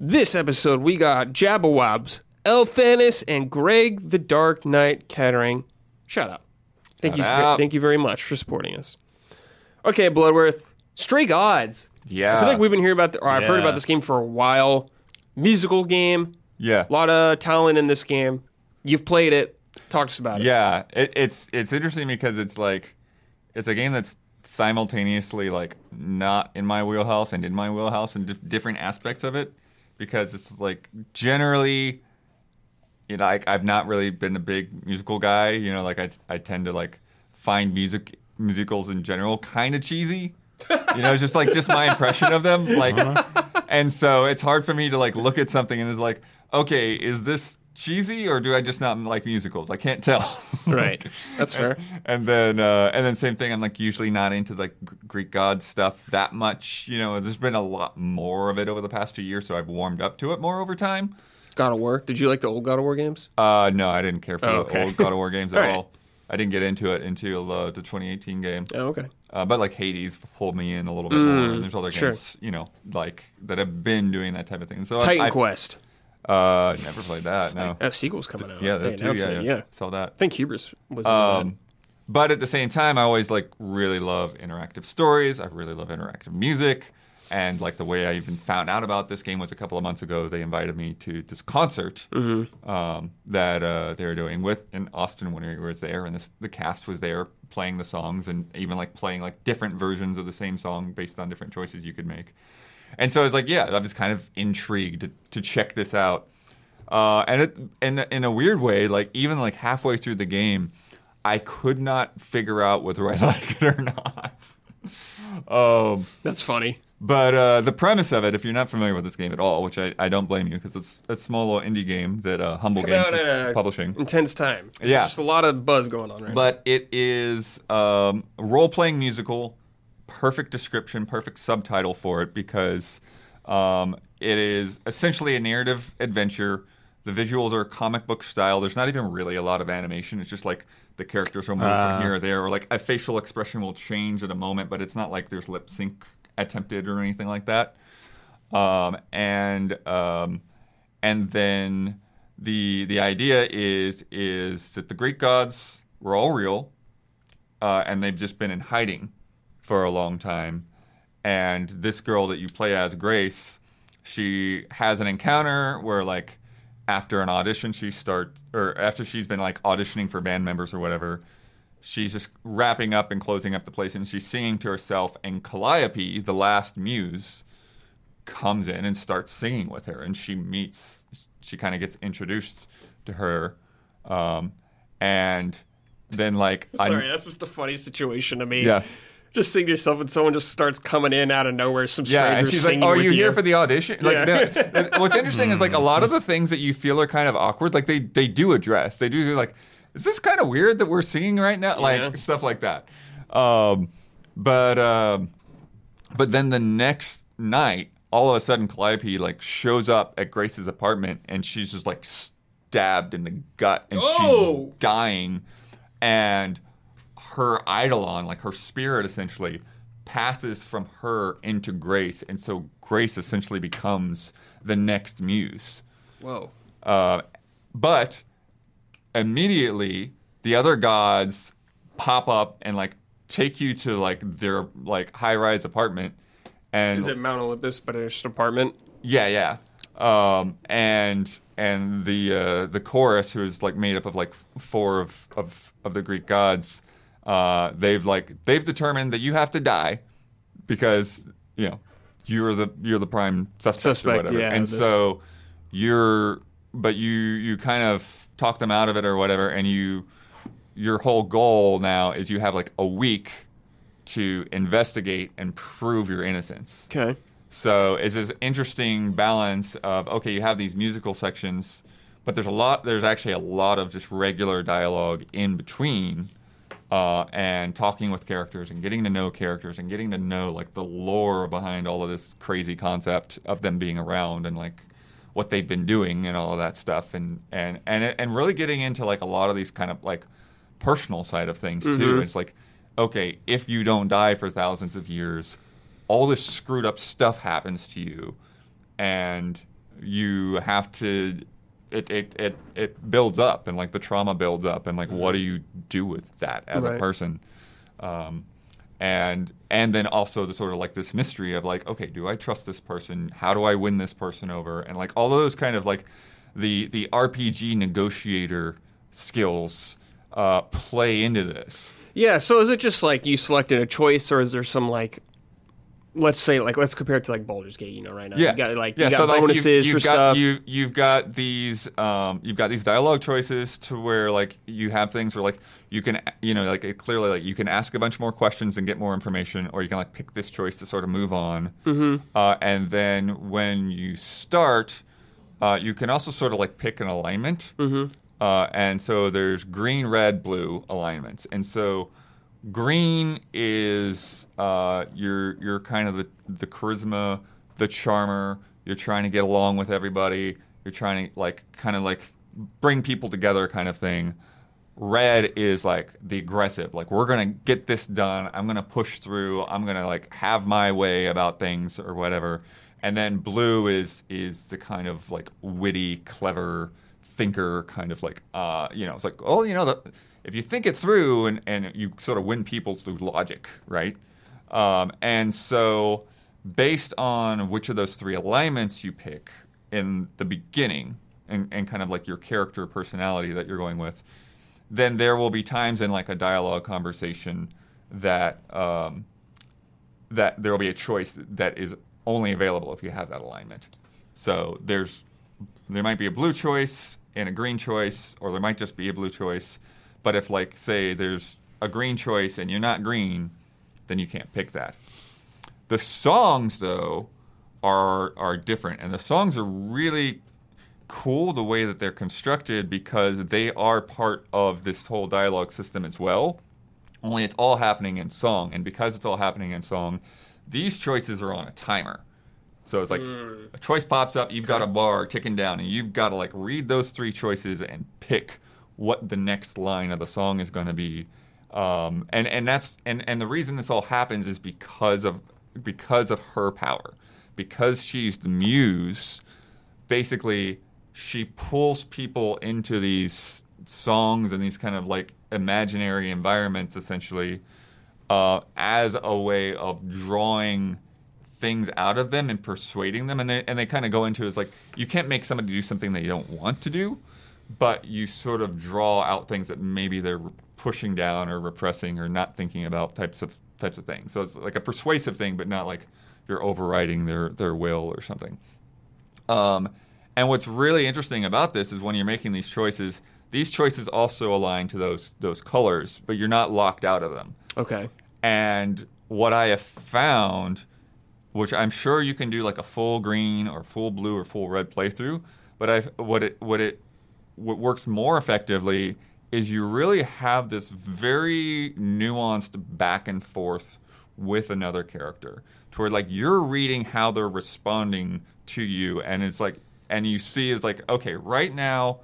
This episode, we got Jabbawabs, Elthanas, and Greg the Dark Knight Kettering. Shout out. Thank you, out. thank you very much for supporting us. Okay, Bloodworth, Stray Gods. Yeah. I feel like we've been hearing about, the, or I've heard about this game for a while. Musical game, Yeah. a lot of talent in this game. You've played it. Talk to us about it. Yeah, it, it's it's interesting because it's like it's a game that's simultaneously like not in my wheelhouse and in my wheelhouse and dif- different aspects of it because it's like generally you know like I've not really been a big musical guy you know like I I tend to like find music musicals in general kind of cheesy you know it's just like just my impression of them like uh-huh. and so it's hard for me to like look at something and it's like okay is this cheesy or do I just not like musicals I can't tell Right. That's fair. and then uh, and then same thing. I'm like usually not into like Greek god stuff that much. You know, there's been a lot more of it over the past few years, so I've warmed up to it more over time. God of War. Did you like the old God of War games? Uh, no, I didn't care for Oh, the old God of War games at All right. all. I didn't get into it until uh, the 2018 game. Oh, okay. Uh, but like Hades pulled me in a little bit more, and there's other Mm, sure. games, you know, like that have been doing that type of thing. So Titan I, Quest. Uh, never played that. No. Uh, sequel's coming out. Yeah, that too. Yeah, yeah, yeah. Saw that. I think Hubris was. in Um, but at the same time, I always like really love interactive stories. I really love interactive music, and like the way I even found out about this game was a couple of months ago. They invited me to this concert um, that uh, they were doing with, and Austin Wintory was there, and this, the cast was there playing the songs, and even like playing like different versions of the same song based on different choices you could make. And so I was like, yeah, I was kind of intrigued to, to check this out. Uh, and it, in in a weird way, like even like halfway through the game, I could not figure out whether I like it or not. um, That's funny. but uh, the premise of it, if you're not familiar with this game at all, which I, I don't blame you because it's a small little indie game that uh, Humble Games is a publishing. Intense time. There's Yeah. Just a lot of buzz going on right now. But it is um, a role playing musical. Perfect description, perfect subtitle for it because um, it is essentially a narrative adventure. The visuals are comic book style. There's not even really a lot of animation. It's just like the characters will move from here or there, or like a facial expression will change at a moment, but it's not like there's lip sync attempted or anything like that. Um, and um, and then the the idea is is that the Greek gods were all real, uh, and they've just been in hiding for a long time. And this girl that you play as, Grace, she has an encounter where like after an audition she starts or after she's been like auditioning for band members or whatever she's just wrapping up and closing up the place and she's singing to herself and calliope the last muse comes in and starts singing with her and she meets she kind of gets introduced to her um, and then like I- Sorry, that's just a funny situation to me. Yeah. Just sing to yourself, and someone just starts coming in out of nowhere. Some Yeah, strangers and she's like, singing "Oh, are you you here for the audition?" Like, Yeah. the- what's interesting is like a lot of the things that you feel are kind of awkward, like they they do address. They do like, "Is this kind of weird that we're singing right now?" Like Yeah. stuff like that. Um, but um, but then the next night, all of a sudden, Calliope like shows up at Grace's apartment, and she's just like stabbed in the gut, and Oh! she's dying, and her eidolon, like her spirit, essentially passes from her into Grace, and so Grace essentially becomes the next muse. Whoa. Uh, but immediately, the other gods pop up and like take you to like their like high rise apartment, and Is it Mount Olympus, but it's just an apartment? yeah, yeah. Um, and and the uh, the chorus, who is like made up of like four of, of, of the Greek gods, uh, they've like they've determined that you have to die because you know you're the you're the prime suspect, Suspect, or whatever. yeah, and this- so you're but you you kind of talk them out of it or whatever, and you your whole goal now is you have like a week to investigate and prove your innocence. Okay. So it's this interesting balance of okay, you have these musical sections, but there's a lot. There's actually a lot of just regular dialogue in between, uh, and talking with characters and getting to know characters and getting to know like the lore behind all of this crazy concept of them being around and like what they've been doing and all of that stuff and and and and really getting into like a lot of these kind of like personal side of things too. It's like okay, if you don't die for thousands of years all this screwed up stuff happens to you and you have to it, it, it, it builds up and like the trauma builds up and like what do you do with that as a person? Um, and and then also the sort of like this mystery of like okay do i trust this person? How do i win this person over? And like all those kind of like the the rpg negotiator skills uh, play into this. Yeah, so is it just like you selected a choice, or is there some like, let's say like let's compare it to like Baldur's Gate, you know, right now. Yeah, you got like yeah, you got so, like, you've- bonuses you've for got, stuff. You you've got these um, you've got these dialogue choices to where like you have things where like you can you know like it clearly like you can ask a bunch more questions and get more information, or you can like pick this choice to sort of move on. Mm-hmm. Uh, and then when you start, uh, you can also sort of like pick an alignment. Mm-hmm. Uh, and so there's green, red, blue alignments, and so green is uh, you're you're kind of the the charisma, the charmer. You're trying to get along with everybody. You're trying to like kind of like bring people together, kind of thing. Red is like the aggressive, like we're gonna get this done. I'm gonna push through. I'm gonna like have my way about things or whatever. And then blue is is the kind of like witty, clever thinker, kind of like uh, you know, it's like oh, you know, the, if you think it through and and you sort of win people through logic, right? Um, and so based on which of those three alignments you pick in the beginning and, and kind of like your character personality that you're going with, then there will be times in like a dialogue conversation that um, that there will be a choice that is only available if you have that alignment. So there's there might be a blue choice and a green choice, or there might just be a blue choice. But if like say there's a green choice and you're not green, then you can't pick that. The songs though are are different, and the songs are really cool the way that they're constructed because they are part of this whole dialogue system as well. Only it's all happening in song, and because it's all happening in song, these choices are on a timer. So it's like hmm. a choice pops up, you've got a bar ticking down, and you've got to like read those three choices and pick what the next line of the song is going to be. Um, and and that's and and the reason this all happens is because of because of her power, because she's the muse. Basically, she pulls people into these songs and these kind of like imaginary environments, essentially, uh, as a way of drawing things out of them and persuading them and they and they kind of go into is like you can't make somebody do something they don't want to do but you sort of draw out things that maybe they're pushing down or repressing or not thinking about types of types of things. So it's like a persuasive thing but not like you're overriding their their will or something. Um, and what's really interesting about this is when you're making these choices these choices also align to those those colors but you're not locked out of them. Okay. and what I have found, which I'm sure you can do like a full green or full blue or full red playthrough, but I what it what it what works more effectively is you really have this very nuanced back and forth with another character to where like you're reading how they're responding to you and it's like and you see is like okay right now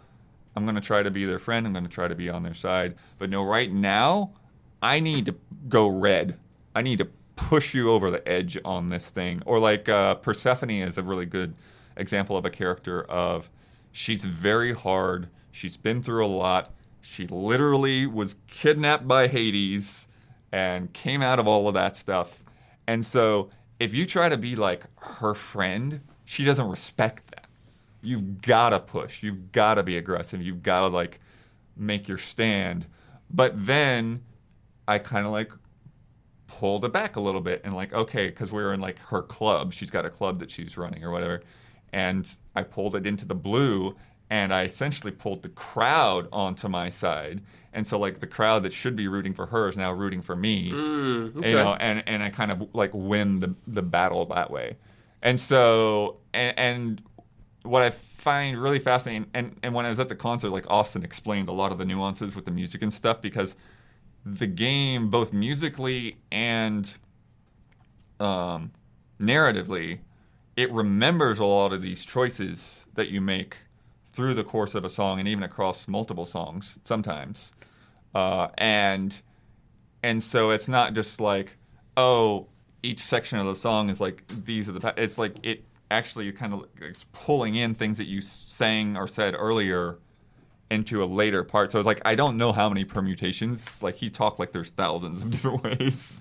i'm going to try to be their friend i'm going to try to be on their side but no right now i need to go red. I need to push you over the edge on this thing. Or like uh, persephone is a really good example of a character of she's very hard she's been through a lot she literally was kidnapped by hades and came out of all of that stuff. And so if you try to be like her friend, she doesn't respect that. You've got to push. You've got to be aggressive. You've got to like make your stand. But then I kind of like pulled it back a little bit and like okay because we are in like her club she's got a club that she's running or whatever and i pulled it into the blue and i essentially pulled the crowd onto my side. And so like the crowd that should be rooting for her is now rooting for me. Okay. you know and and i kind of like win the the battle that way. And so and, and what I find really fascinating, and, and when I was at the concert, like Austin explained a lot of the nuances with the music and stuff, because the game, both musically and um, narratively, it remembers a lot of these choices that you make through the course of a song, and even across multiple songs sometimes. Uh, and and so it's not just like, oh, each section of the song is like these are the. pa-" It's like it actually kind of is pulling in things that you sang or said earlier into a later part. So it's like I don't know how many permutations. Like he talked like there's thousands of different ways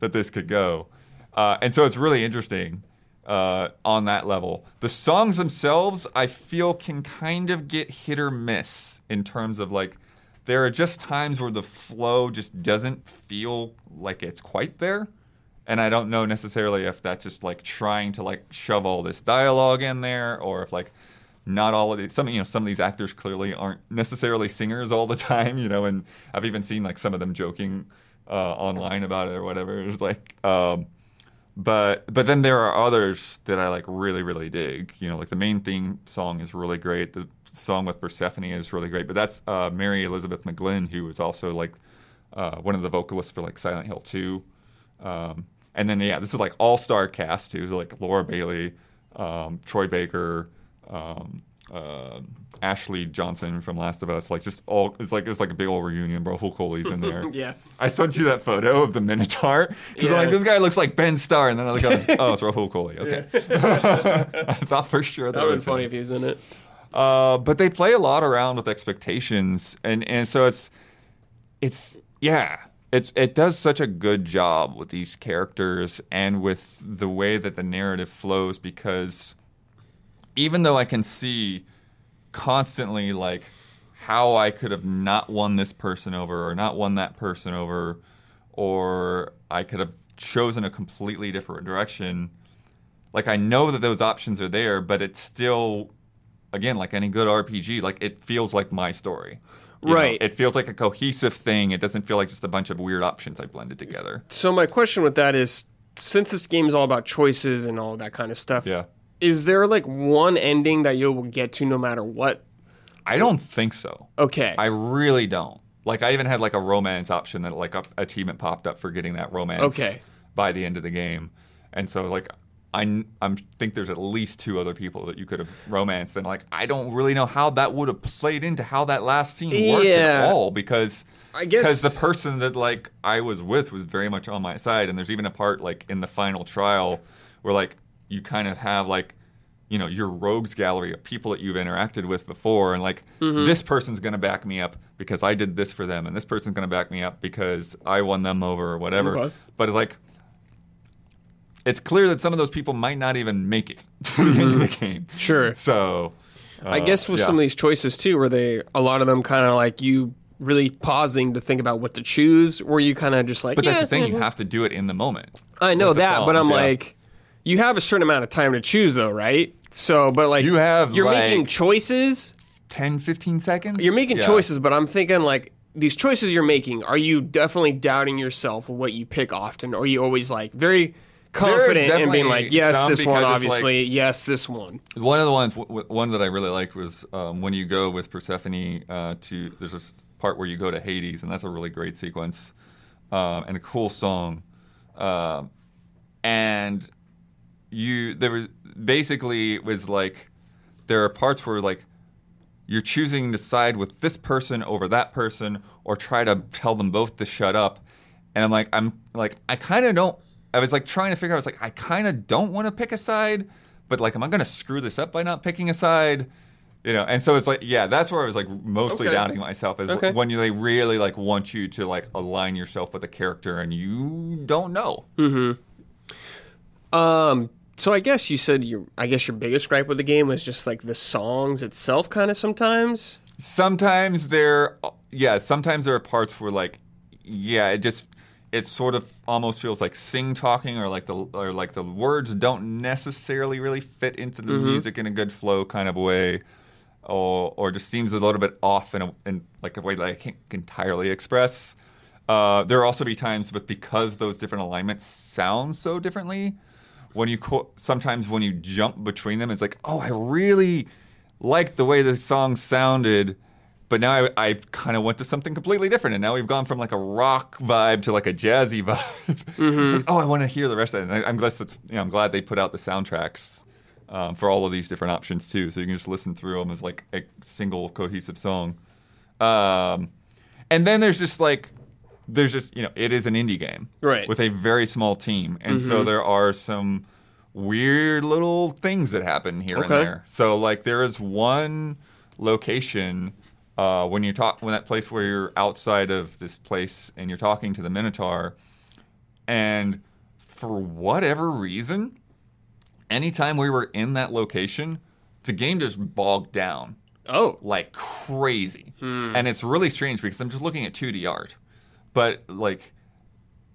that this could go, uh, and so it's really interesting uh, on that level. The songs themselves, I feel, can kind of get hit or miss in terms of like there are just times where the flow just doesn't feel like it's quite there. And I don't know necessarily if that's just like trying to like shove all this dialogue in there or if like not all of these some you know some of these actors clearly aren't necessarily singers all the time, you know, and I've even seen like some of them joking uh, online about it or whatever. It's like um, but but then there are others that I like really really dig. You know, like the main theme song is really great. The song with Persephone is really great. But that's uh, Mary Elizabeth McGlynn, who was also like uh, one of the vocalists for like Silent Hill 2. Um, and then yeah, this is like all star cast too, like Laura Bailey, um, Troy Baker, um, uh, Ashley Johnson from Last of Us. Like just all it's like it's like a big old reunion, bro. Hulk Holy's in there. Yeah. I sent you that photo of the Minotaur because Yeah. like this guy looks like Ben Starr, and then I look up, oh, it's Rahul Kohli. Okay, I thought for sure that, That would be funny him. if he was in it. Uh, but they play a lot around with expectations, and and so it's it's yeah, it's it does such a good job with these characters and with the way that the narrative flows because even though I can see constantly like how I could have not won this person over or not won that person over or I could have chosen a completely different direction like I know that those options are there but it's still again like any good RPG like it feels like my story. You know, Right. it feels like a cohesive thing. It doesn't feel like just a bunch of weird options I blended together. So my question with that is, since this game is all about choices and all that kind of stuff, yeah is there like one ending that you will get to no matter what? I don't think so Okay. I really don't. Like I even had like a romance option that like a achievement popped up for getting that romance Okay. by the end of the game, and so like I I'm think there's at least two other people that you could have romanced, and like I don't really know how that would have played into how that last scene works Yeah. at all because I guess- because the person that like I was with was very much on my side, and there's even a part like in the final trial where like you kind of have like you know your rogues gallery of people that you've interacted with before and like Mm-hmm. this person's going to back me up because I did this for them and this person's going to back me up because I won them over or whatever Okay. but it's like it's clear that some of those people might not even make it to the end of the game Mm-hmm. Sure. so I uh, guess with yeah. some of these choices too, were they a lot of them kind of like you really pausing to think about what to choose, or you kind of just like? but that's the thing you mhm. have to do it in the moment I know that, but I'm yeah. like, you have a certain amount of time to choose though, right? So, but like You have, you're making choices. 10 15 seconds You're making Yeah. choices, but I'm thinking like these choices you're making. Are you definitely doubting yourself what you pick often, or are you always like very confident and being like, yes, some this one, because it's obviously, yes, this one. One of the ones, w- w- one that I really liked was um, when you go with Persephone uh, to. There's a s- part where you go to Hades, and that's a really great sequence um, and a cool song. Um, and you, there was basically it was like there are parts where like you're choosing to side with this person over that person, or try to tell them both to shut up. And I'm like, I'm like, I kind of don't. I was like trying to figure out. I was like, I kind of don't want to pick a side, but like, am I going to screw this up by not picking a side? You know, and so it's like, yeah, that's where I was like mostly Okay. doubting myself is Okay. when you they really like want you to like align yourself with a character and you don't know. Um, so I guess you said your, I guess your biggest gripe with the game was just like the songs itself, kind of sometimes. sometimes there yeah sometimes there are parts where like yeah it just it sort of almost feels like sing talking or like the or like the words don't necessarily really fit into the music in a good flow kind of way or or just seems a little bit off in, a, in like a way that I can't entirely express uh, there will also be times with because those different alignments sound so differently when you co- sometimes when you jump between them it's like oh i really liked the way the song sounded but now i, I kind of went to something completely different and now we've gone from like a rock vibe to like a jazzy vibe. It's like oh i want to hear the rest of it. And I, i'm glad that's you know, i'm glad they put out the soundtracks um, for all of these different options too so you can just listen through them as like a single cohesive song. Um, and then there's just like there's just you know it is an indie game Right. with a very small team and so there are some weird little things that happen here and there so like there is one location uh, when you talk when that place where you're outside of this place and you're talking to the minotaur and for whatever reason anytime we were in that location the game just bogged down Oh. like crazy. And it's really strange because I'm just looking at 2D art. But like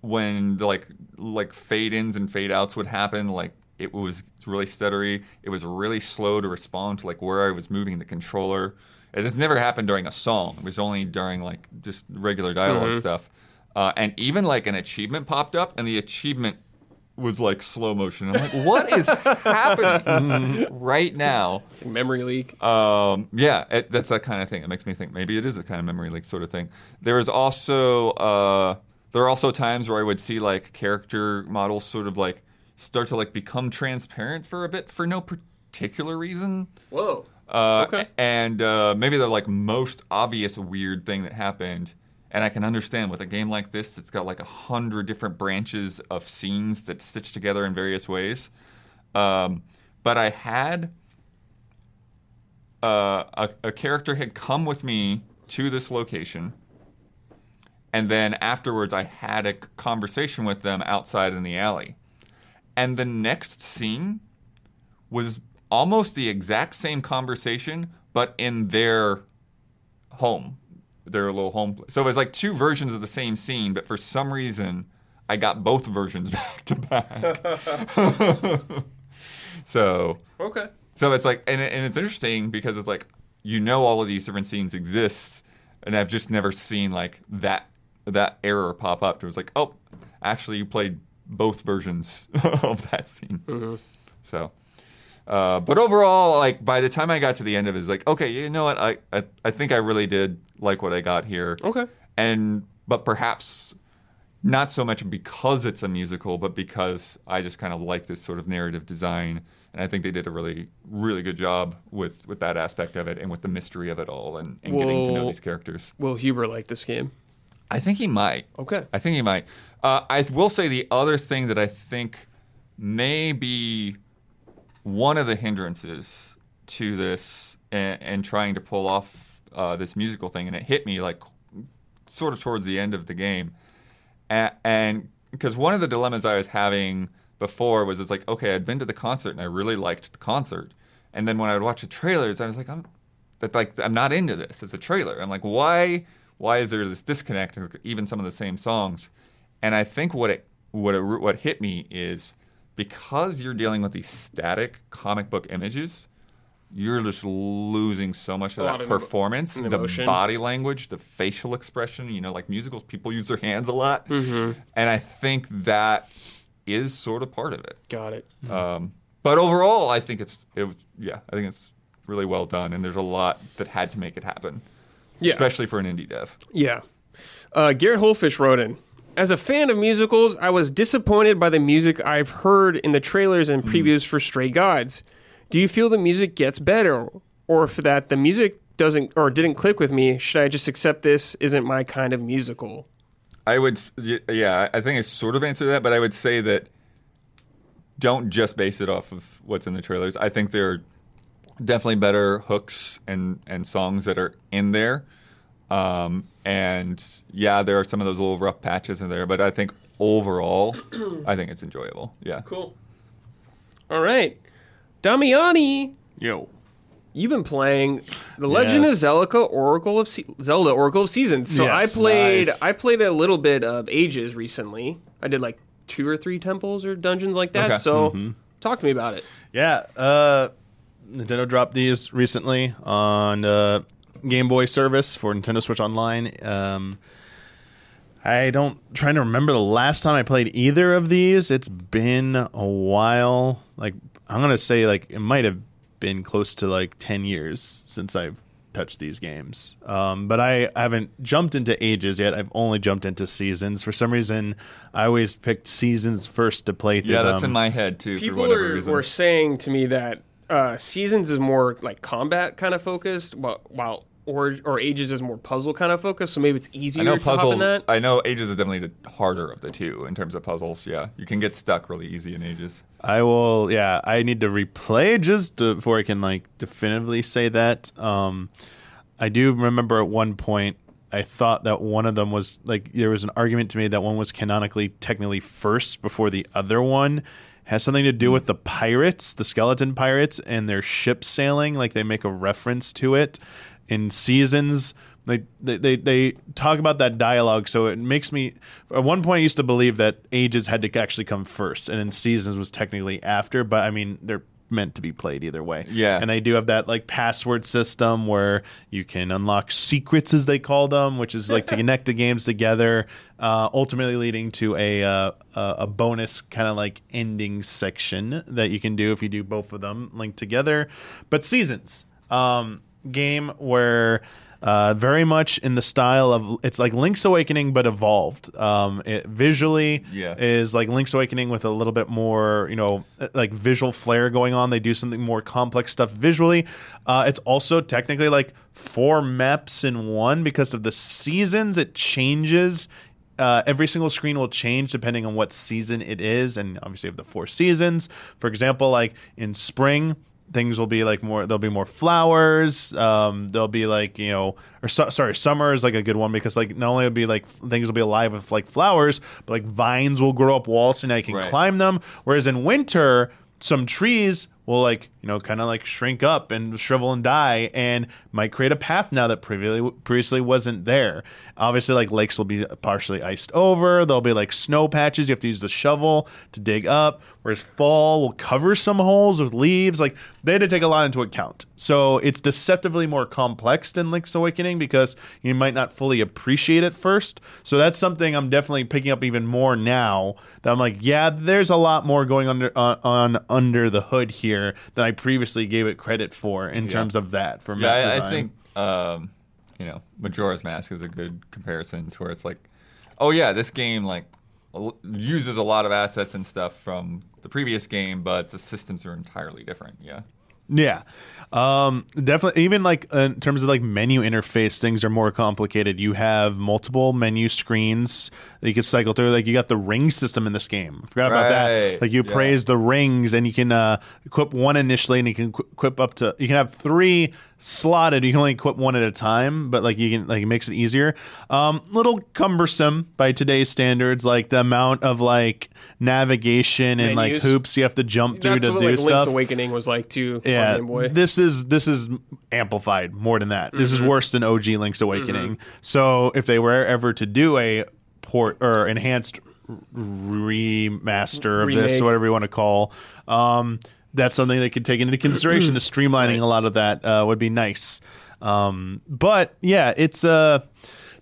when the like like fade ins and fade outs would happen, like it was really stuttery. It was really slow to respond to like where I was moving the controller. And This never happened during a song. It was only during like just regular dialog stuff. Uh, and even like an achievement popped up, and the achievement was like slow motion. I'm like, what is happening right now? It's like memory leak. Um, yeah, it, that's that kind of thing. It makes me think maybe it is a kind of memory leak sort of thing. There is also uh, there are also times where I would see like character models sort of like start to like become transparent for a bit for no particular reason. Whoa. Uh, Okay. And uh, maybe the like most obvious weird thing that happened, and I can understand with a game like this that's got like a hundred different branches of scenes that stitch together in various ways. Um, but I had uh, a, a character had come with me to this location, and then afterwards I had a conversation with them outside in the alley, and the next scene was almost the exact same conversation, but in their home, their little home. place. So it was like two versions of the same scene, but for some reason, I got both versions back to back. so, Okay. so it's like, and, and it's interesting because it's like you know all of these different scenes exist, and I've just never seen like that that error pop up. It was like, oh, actually, you played both versions of that scene. So, uh, but overall, like by the time I got to the end of it, it's like, okay, you know what? I, I I think I really did like what I got here. Okay. And but perhaps not so much because it's a musical, but because I just kind of like this sort of narrative design, and I think they did a really really good job with with that aspect of it and with the mystery of it all and, and getting to know these characters. Will Huber like this game? I think he might. Okay. I think he might. Uh, I will say the other thing that I think may be one of the hindrances to this and, and trying to pull off uh, this musical thing, and it hit me like sort of towards the end of the game, and because one of the dilemmas I was having before was it's like okay, I'd been to the concert and I really liked the concert, and then when I would watch the trailers, I was like I'm that like I'm not into this as a trailer. I'm like why why is there this disconnect? Even some of the same songs, and I think what it what it, what hit me is because you're dealing with these static comic book images, you're just losing so much of A that of emo- performance, the body language, the facial expression. You know, like musicals, people use their hands a lot, Mm-hmm. and I think that is sort of part of it. Got it. Um, but overall, I think it's it, yeah, I think it's really well done, and there's a lot that had to make it happen, Yeah. especially for an indie dev. Yeah. Uh, Garrett Holfish wrote in. As a fan of musicals, I was disappointed by the music I've heard in the trailers and previews for Stray Gods. Do you feel the music gets better, or if that the music doesn't or didn't click with me? Should I just accept this isn't my kind of musical? I would, yeah, I think I sort of answered that, but I would say that don't just base it off of what's in the trailers. I think there are definitely better hooks and and songs that are in there, um, and yeah, there are some of those little rough patches in there, but I think overall, I think it's enjoyable. Yeah. Cool. All right, Damiani, Yo. you've been playing The Legend Yes. of Zelda Oracle of Se- Zelda Oracle of Seasons. So Yes. I played Nice. I played a little bit of Ages recently. I did like two or three temples or dungeons like that. Okay. So talk to me about it. Yeah, uh, Nintendo dropped these recently on uh, Game Boy service for Nintendo Switch Online. Um, I don't trying to remember the last time I played either of these. It's been a while. Like I'm gonna say, like it might have been close to like ten years since I've touched these games. Um, but I haven't jumped into ages yet. I've only jumped into seasons. For some reason, I always picked seasons first to play through Yeah, that's them. in my head too. People whatever are, were saying to me that uh, Seasons is more like combat kind of focused, while, while or or Ages is more puzzle kind of focused. So maybe it's easier I know to hop puzzle. in that. I know Ages is definitely the harder of the two in terms of puzzles. Yeah, you can get stuck really easy in Ages. I will. Yeah, I need to replay just to, before I can like definitively say that. Um, I do remember at one point I thought that one of them was like there was an argument to me that one was canonically technically first before the other one, has something to do with the pirates, the skeleton pirates, and their ship sailing. Like they make a reference to it in seasons. They, they they they talk about that dialogue, so it makes me. At one point, I used to believe that ages had to actually come first, and then seasons was technically after. But I mean, they're meant to be played either way. Yeah. and they do have that like password system where you can unlock secrets, as they call them, which is like to connect the games together, uh, ultimately leading to a uh, a a bonus kind of like ending section that you can do if you do both of them linked together. But seasons um, game where. Uh, very much in the style of it's like Link's Awakening but evolved. Um, it visually Yeah. is like Link's Awakening with a little bit more, you know, uh, like visual flair going on. They do something more complex stuff visually. Uh, it's also technically like four maps in one because of the seasons. It changes. Uh, every single screen will change depending on what season it is, and obviously, have the four seasons. For example, like in spring, things will be like more there'll be more flowers um there'll be like you know or so, sorry summer is like a good one because like not only will be like things will be alive with like flowers but like vines will grow up walls so now you can Right. climb them. Whereas in winter some trees will like you know kind of like shrink up and shrivel and die and might create a path now that previously previously wasn't there. Obviously like lakes will be partially iced over. There'll be like snow patches. You have to use the shovel to dig up whereas fall will cover some holes with leaves like they had to take a lot into account. So it's deceptively more complex than link's awakening because you might not fully appreciate it first. So that's something i'm definitely picking up even more now that i'm like yeah there's a lot more going under on, on under the hood here than i previously gave it credit for in terms of that for Yeah, I, I think um, you know Majora's Mask is a good comparison to where it's like, oh yeah, this game like uses a lot of assets and stuff from the previous game, but the systems are entirely different. Yeah, Yeah. Um, definitely. Even like in terms of like menu interface, things are more complicated. You have multiple menu screens that you can cycle through. Like you got the ring system in this game. I forgot about that. Like you Yeah. praise the rings, and you can uh, equip one initially, and you can qu- equip up to. You can have three slotted. You can only equip one at a time, but like you can like it makes it easier. Um, little cumbersome by today's standards. Like the amount of like navigation and like Menus. hoops you have to jump through That's to what do like stuff Link's Awakening was like too. Yeah, Game Boy. this is this is amplified more than that. This is Mm-hmm. worse than OG Link's Awakening. So if they were ever to do a port or enhanced remaster of this, Remake. or whatever you want to call, um, that's something they could take into consideration. to streamlining a lot of that uh, would be nice. Um, but yeah, it's uh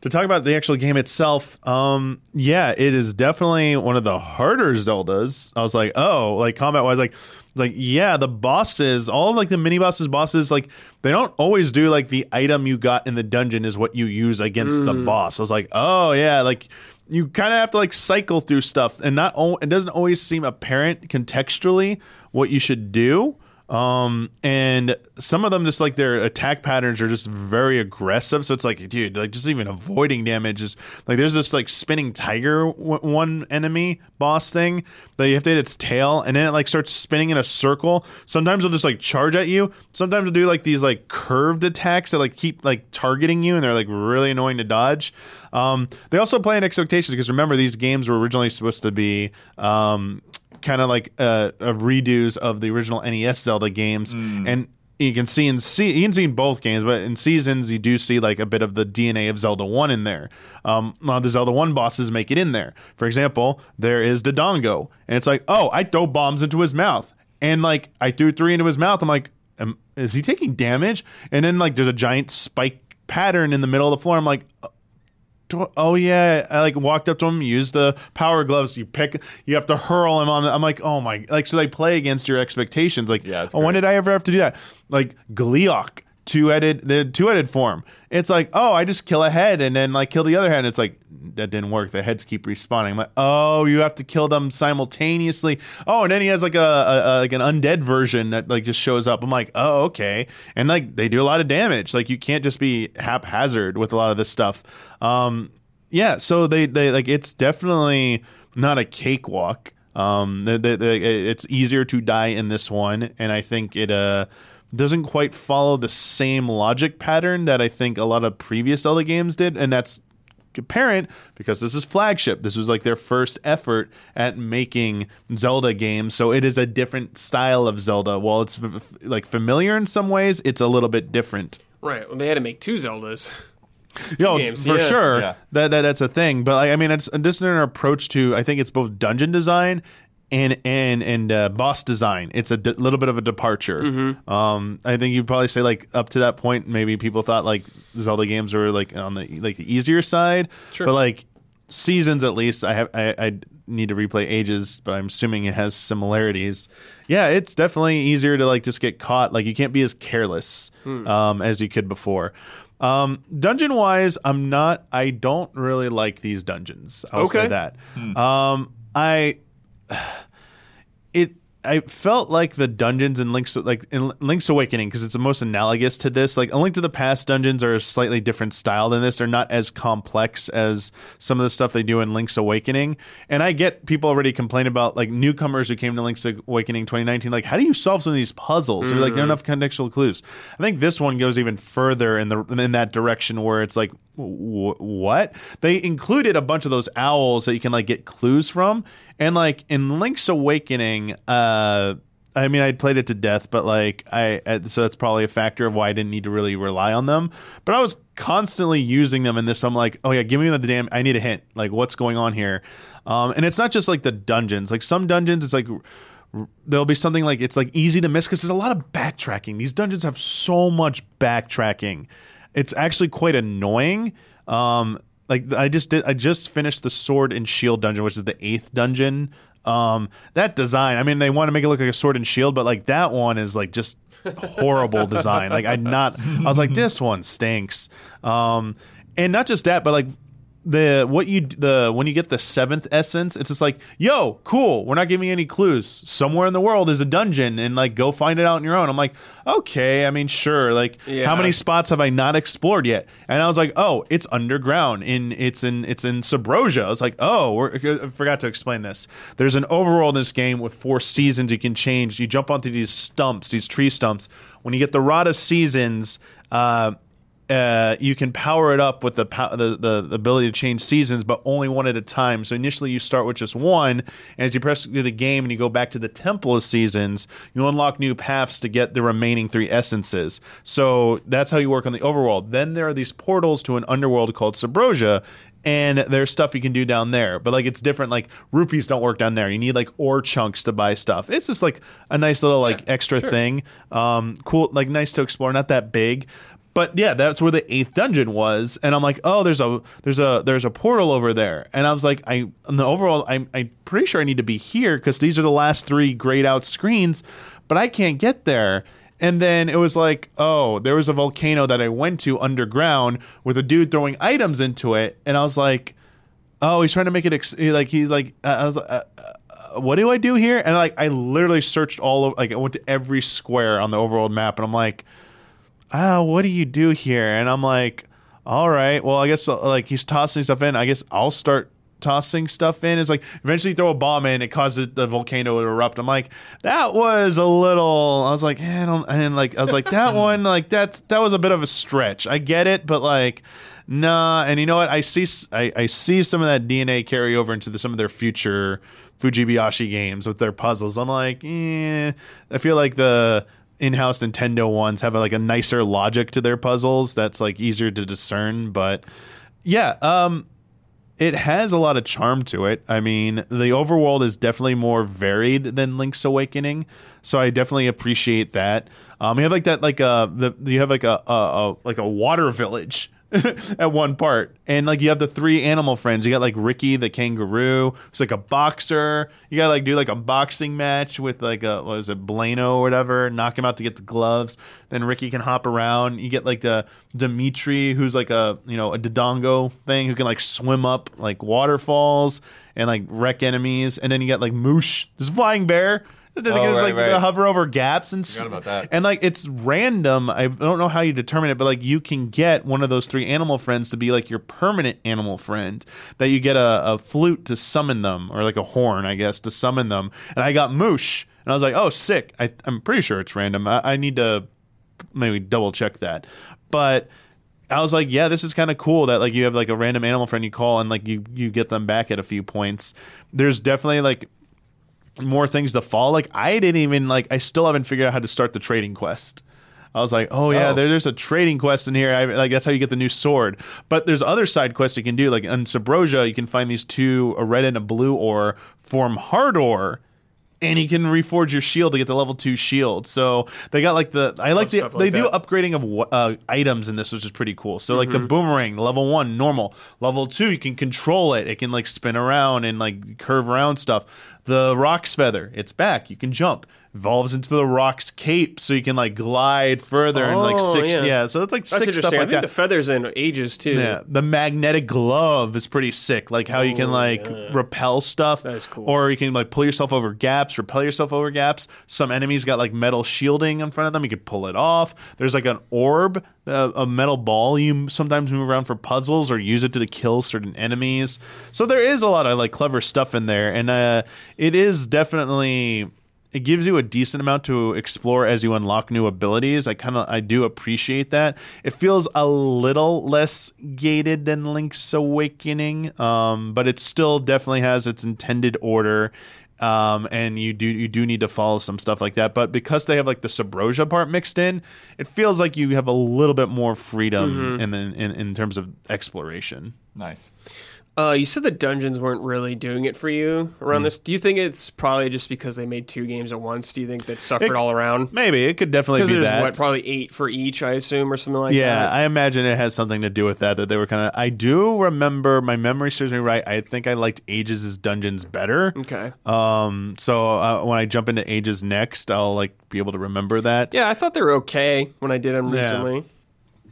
to talk about the actual game itself, um, yeah, it is definitely one of the harder Zeldas. I was like, oh, like combat wise, like, like yeah, the bosses, all of like the mini bosses, bosses, like they don't always do like the item you got in the dungeon is what you use against the boss. I was like, oh yeah, like you kind of have to like cycle through stuff, and not al- it doesn't always seem apparent contextually what you should do. Um, and some of them just like their attack patterns are just very aggressive. So it's like, dude, like just even avoiding damage is like there's this like spinning tiger w- one enemy boss thing that you have to hit its tail, and then it like starts spinning in a circle. Sometimes it'll just like charge at you. Sometimes it'll do like these like curved attacks that like keep like targeting you, and they're like really annoying to dodge. Um, they also play in expectations because remember these games were originally supposed to be um, kind of like uh, uh, redos of the original NES Zelda games, and you can see in see you can see in both games, but in seasons you do see like a bit of the DNA of Zelda One in there. Um, a lot of the Zelda One bosses make it in there. For example, there is Dodongo, and it's like, oh, I throw bombs into his mouth, and like I threw three into his mouth. I'm like, am, is he taking damage? And then like there's a giant spike pattern in the middle of the floor. I'm like, do- oh yeah i like walked up to him used the power gloves you pick you have to hurl him on i'm like oh my like so they play against your expectations like Yeah, oh, when did i ever have to do that? Like Gleeok two-headed the two-headed form. It's like oh i just kill a head and then like kill the other head and it's like that didn't work. The heads keep respawning. I'm like oh you have to kill them simultaneously. Oh and then he has like a, a, a like an undead version that like just shows up. I'm like oh okay. And like they do a lot of damage. Like you can't just be haphazard with a lot of this stuff. Um yeah so they they like it's definitely not a cakewalk. Um the, the, the, it's easier to die in this one and i think it uh doesn't quite follow the same logic pattern that i think a lot of previous zelda games did and that's apparent because this is flagship. This was like their first effort at making Zelda games, so it is a different style of Zelda. While it's f- f- like familiar in some ways, it's a little bit different. Right. Well, they had to make two Zeldas. Yo, games, for yeah. sure, Yeah. that, that that's a thing. But like, I mean, it's just an approach to. I think it's both dungeon design and and and uh, boss design. It's a di- little bit of a departure. Mm-hmm. Um, I think you'd probably say like up to that point, maybe people thought like Zelda games were like on the like the easier side. Sure. But like seasons, at least, I have I, I need to replay Ages, but I'm assuming it has similarities. Yeah, it's definitely easier to like just get caught. Like you can't be as careless Hmm. um, as you could before. Um, dungeon wise, I'm not. I don't really like these dungeons. I'll say Okay. that. Um, I it I felt like the dungeons in Link's like in Link's Awakening because it's the most analogous to this. Like A Link to the Past dungeons are a slightly different style than this. They're not as complex as some of the stuff they do in Link's Awakening. And I get people already complain about like newcomers who came to Link's Awakening 2019. Like, how do you solve some of these puzzles? Or like, there are mm-hmm. enough contextual clues. I think this one goes even further in the in that direction where it's like wh- what they included a bunch of those owls that you can like get clues from and like in link's awakening uh I mean, I played it to death, but like I, so that's probably a factor of why I didn't need to really rely on them. But I was constantly using them in this. I'm like, oh yeah, give me the damn. I need a hint. Like, what's going on here? Um, and it's not just like the dungeons. Like some dungeons, it's like there'll be something like it's like easy to miss because there's a lot of backtracking. These dungeons have so much backtracking. It's actually quite annoying. Um, like I just did, I just finished the sword and shield dungeon, which is the eighth dungeon. Um, that design, I mean, they want to make it look like a sword and shield, but like that one is like just horrible design. Like I not, I was like, this one stinks. Um, and not just that, but like the what you the when you get the seventh essence, it's just like, yo, cool. We're not giving you any clues. Somewhere in the world is a dungeon, and like go find it out on your own. I'm like, okay. I mean, sure. Like, Yeah. how many spots have I not explored yet? And I was like, oh, it's underground. In it's in it's in Subrosia. I was like, oh, we're, I forgot to explain this. There's an overworld in this game with four seasons you can change. You jump onto these stumps, these tree stumps. When you get the rod of seasons, uh, uh, you can power it up with the, pow- the, the the ability to change seasons, but only one at a time. So initially, you start with just one, and as you press through the game and you go back to the Temple of Seasons, you unlock new paths to get the remaining three essences. So that's how you work on the overworld. Then there are these portals to an underworld called Subrosia. And there's stuff you can do down there, but like it's different. Like rupees don't work down there. You need like ore chunks to buy stuff. It's just like a nice little like extra thing. Um, cool, like nice to explore. Not that big, but yeah, that's where the eighth dungeon was, and I'm like, oh, there's a there's a there's a portal over there, and I was like, I in the overall, I'm I'm pretty sure I need to be here because these are the last three grayed out screens, but I can't get there. And then it was like, oh, there was a volcano that I went to underground with a dude throwing items into it, and I was like, oh, he's trying to make it ex- like he's like I was like, uh, uh, what do I do here? And like I literally searched all of like I went to every square on the overworld map, and I'm like ah, what do you do here? And I'm like, all right, well, I guess uh, like he's tossing stuff in. I guess I'll start tossing stuff in. It's like eventually you throw a bomb in, it causes the volcano to erupt. I'm like, that was a little. I was like, eh, I don't. And like, I was like, that one, like that's that was a bit of a stretch. I get it, but like. Nah, and you know what? I see, I, I see some of that DNA carry over into the, some of their future Fujibayashi games with their puzzles. I'm like, eh. I feel like the in-house Nintendo ones have like a nicer logic to their puzzles that's like easier to discern. But yeah, um, it has a lot of charm to it. I mean, the overworld is definitely more varied than Link's Awakening, so I definitely appreciate that. Um, you have like that, like uh, the you have like a, a, a like a water village. at one part. And like you have the three animal friends. You got like Ricky the kangaroo, who's like a boxer. You gotta like do like a boxing match with like a what is it, Blaino or whatever, knock him out to get the gloves. Then Ricky can hop around. You get like the Dimitri, who's like a you know, a Dodongo thing who can like swim up like waterfalls and like wreck enemies. And then you got like Moosh, this flying bear. That Oh, right, like right. hover over gaps and and like it's random. I don't know how you determine it, but like you can get one of those three animal friends to be like your permanent animal friend. That you get a, a flute to summon them, or like a horn, I guess, to summon them. And I got Moosh, and I was like, oh, sick. I, I'm pretty sure it's random. I, I need to maybe double check that, but. I was like, yeah, this is kind of cool that like you have like a random animal friend you call and like you you get them back at a few points. There's definitely like more things to fall. Like I didn't even like I still haven't figured out how to start the trading quest. I was like, oh yeah, Oh. there, there's a trading quest in here. I, like that's how you get the new sword. But there's other side quests you can do. Like on Subrosia, you can find these two, a red and a blue ore, form hard ore, and you can reforge your shield to get the level two shield. So they got like the I like the like they do upgrading of uh, items in this, which is pretty cool. So like the boomerang, level one, normal. Level two, you can control it. It can like spin around and like curve around stuff. The Roc's feather, it's back. You can jump. Evolves into the Roc's cape, so you can like glide further and like Oh, six. yeah. Yeah. so it's like That's six stuff. I like think that. the feathers in ages too. Yeah, the magnetic glove is pretty sick. Like how you can Oh, like repel stuff. That is cool. Or you can like pull yourself over gaps, repel yourself over gaps. Some enemies got like metal shielding in front of them. You could pull it off. There's like an orb, uh, a metal ball you sometimes move around for puzzles or use it to kill certain enemies. So there is a lot of like clever stuff in there, and uh, it is definitely it gives you a decent amount to explore as you unlock new abilities. I kind of I do appreciate that. It feels a little less gated than Link's Awakening, um, but it still definitely has its intended order. Um, and you do you do need to follow some stuff like that. But because they have like the Subrosia part mixed in, it feels like you have a little bit more freedom in, the, in in terms of exploration. Nice. Uh, you said the dungeons weren't really doing it for you around this. Do you think it's probably just because they made two games at once? Do you think that suffered It- all around? Maybe it could definitely be there's that. what probably eight for each, I assume, or something like Yeah, that. Yeah, I imagine it has something to do with that. That they were kind of. I do remember my memory serves me right. I think I liked Ages' dungeons better. Okay. Um, so uh, when I jump into Ages next, I'll like be able to remember that. Yeah, I thought they were okay when I did them Yeah. recently.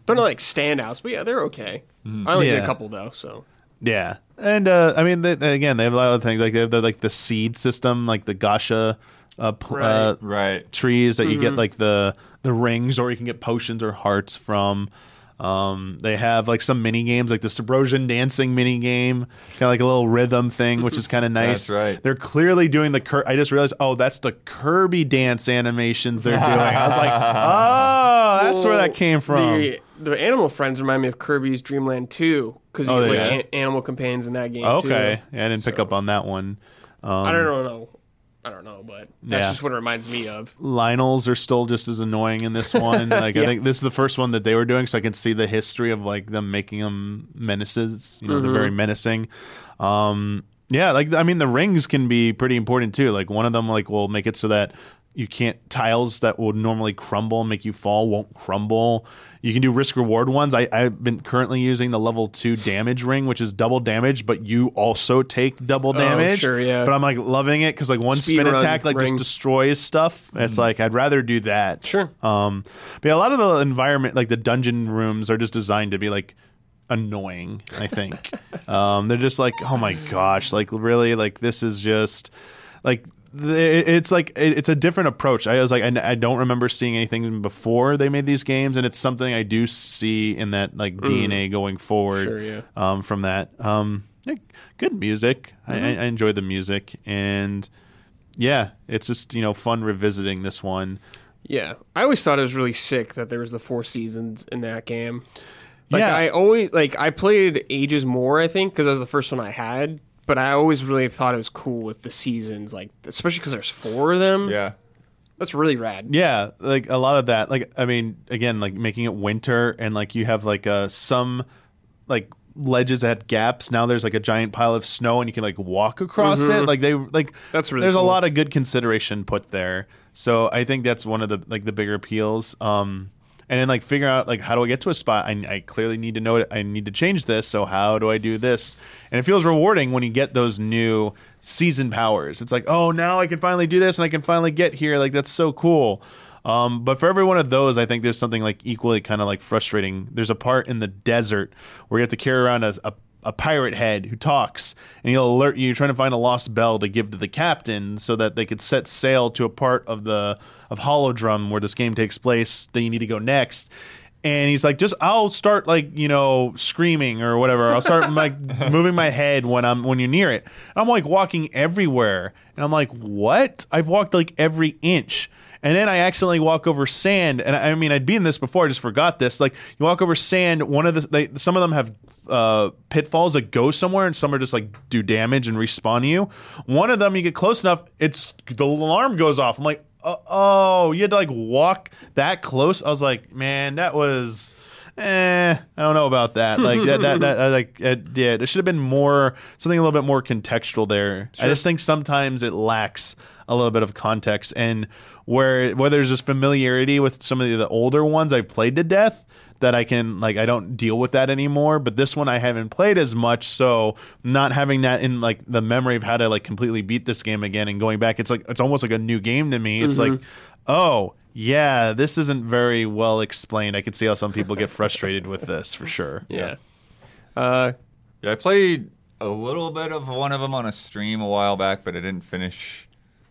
They're not like standouts, but yeah, they're okay. I only did a couple though, so Yeah, and uh, I mean, they, they- again, they have a lot of things like they have the, like the seed system, like the Gasha uh, pl- Right. uh, Right. trees that you Mm-hmm. get like the the rings, or you can get potions or hearts from. Um, they have like some mini games, like the Subrosian dancing mini game, kind of like a little rhythm thing, which is kind of nice. That's right. They're clearly doing the. Cur- I just realized, oh, that's the Kirby dance animations they're doing. I was like, oh, that's where that came from. The, the animal friends remind me of Kirby's Dreamland 2 because you Oh, like yeah. an- animal companions in that game okay, too. yeah, I didn't pick up on that one. Um, I don't know. I don't know, but that's Yeah. just what it reminds me of. Lynels are still just as annoying in this one. Like I think this is the first one that they were doing, so I can see the history of like them making them menaces. You know, Mm-hmm. they're very menacing. Um, yeah, like I mean, the rings can be pretty important too. Like one of them, like will make it so that you can't tiles that would normally crumble and make you fall won't crumble. You can do risk reward ones. I, I've been currently using the level two damage ring, which is double damage, but you also take double damage. Oh, sure, yeah. But I'm like loving it because like one Speed spin run attack like just destroys stuff. It's like I'd rather do that. Sure. Um, but yeah, a lot of the environment, like the dungeon rooms, are just designed to be like annoying. I think um, they're just like, oh my gosh, like really, like this is just like it's like it's a different approach. I was like, I, I don't remember seeing anything before they made these games, and it's something I do see in that like DNA going forward. Sure, yeah. Um, from that, um, yeah, good music. I, I, I enjoy the music, and yeah, it's just you know fun revisiting this one. Yeah, I always thought it was really sick that there was the four seasons in that game. Like Yeah. I always like I played Ages more, I think, because that was the first one I had. But I always really thought it was cool with the seasons, like especially because there's four of them. Yeah. that's really rad. Yeah, like a lot of that. Like I mean, again, like making it winter and like you have like uh some like ledges that had gaps. Now there's like a giant pile of snow and you can like walk across it. Like they like That's really there's a lot of good consideration put there. So I think that's one of the like the bigger appeals. Um and then like figure out like how do I get to a spot? I, I clearly need to know it. I need to change this. So how do I do this? And it feels rewarding when you get those new season powers. It's like oh now I can finally do this and I can finally get here. Like that's so cool. Um, but for every one of those, I think there's something like equally kind of like frustrating. There's a part in the desert where you have to carry around a, a, a pirate head who talks, and he'll alert you. You're trying to find a lost bell to give to the captain so that they could set sail to a part of the of Holodrum where this game takes place that you need to go next. And he's like, just I'll start like you know screaming or whatever. I'll start like moving my head when I'm when you're near it. And I'm like walking everywhere, and I'm like, what? I've walked like every inch. And then I accidentally walk over sand, and I I mean I'd been this before. I just forgot this. Like you walk over sand, one of the they, some of them have uh, pitfalls that go somewhere, and some are just like do damage and respawn you. One of them, you get close enough, it's the alarm goes off. I'm like, uh, oh, you had to like walk that close. I was like, man, that was. Eh, I don't know about that. Like that, that, that I like, uh, yeah, there should have been more, something a little bit more contextual there. I just think sometimes it lacks a little bit of context, and where where there's this familiarity with some of the, the older ones I've played to death, that I can like I don't deal with that anymore. But this one I haven't played as much, so not having that in like the memory of how to like completely beat this game again and going back, it's like it's almost like a new game to me. It's like, oh yeah, this isn't very well explained. I can see how some people get frustrated with this for sure. Yeah. Uh, Yeah, I played a little bit of one of them on a stream a while back, but I didn't finish.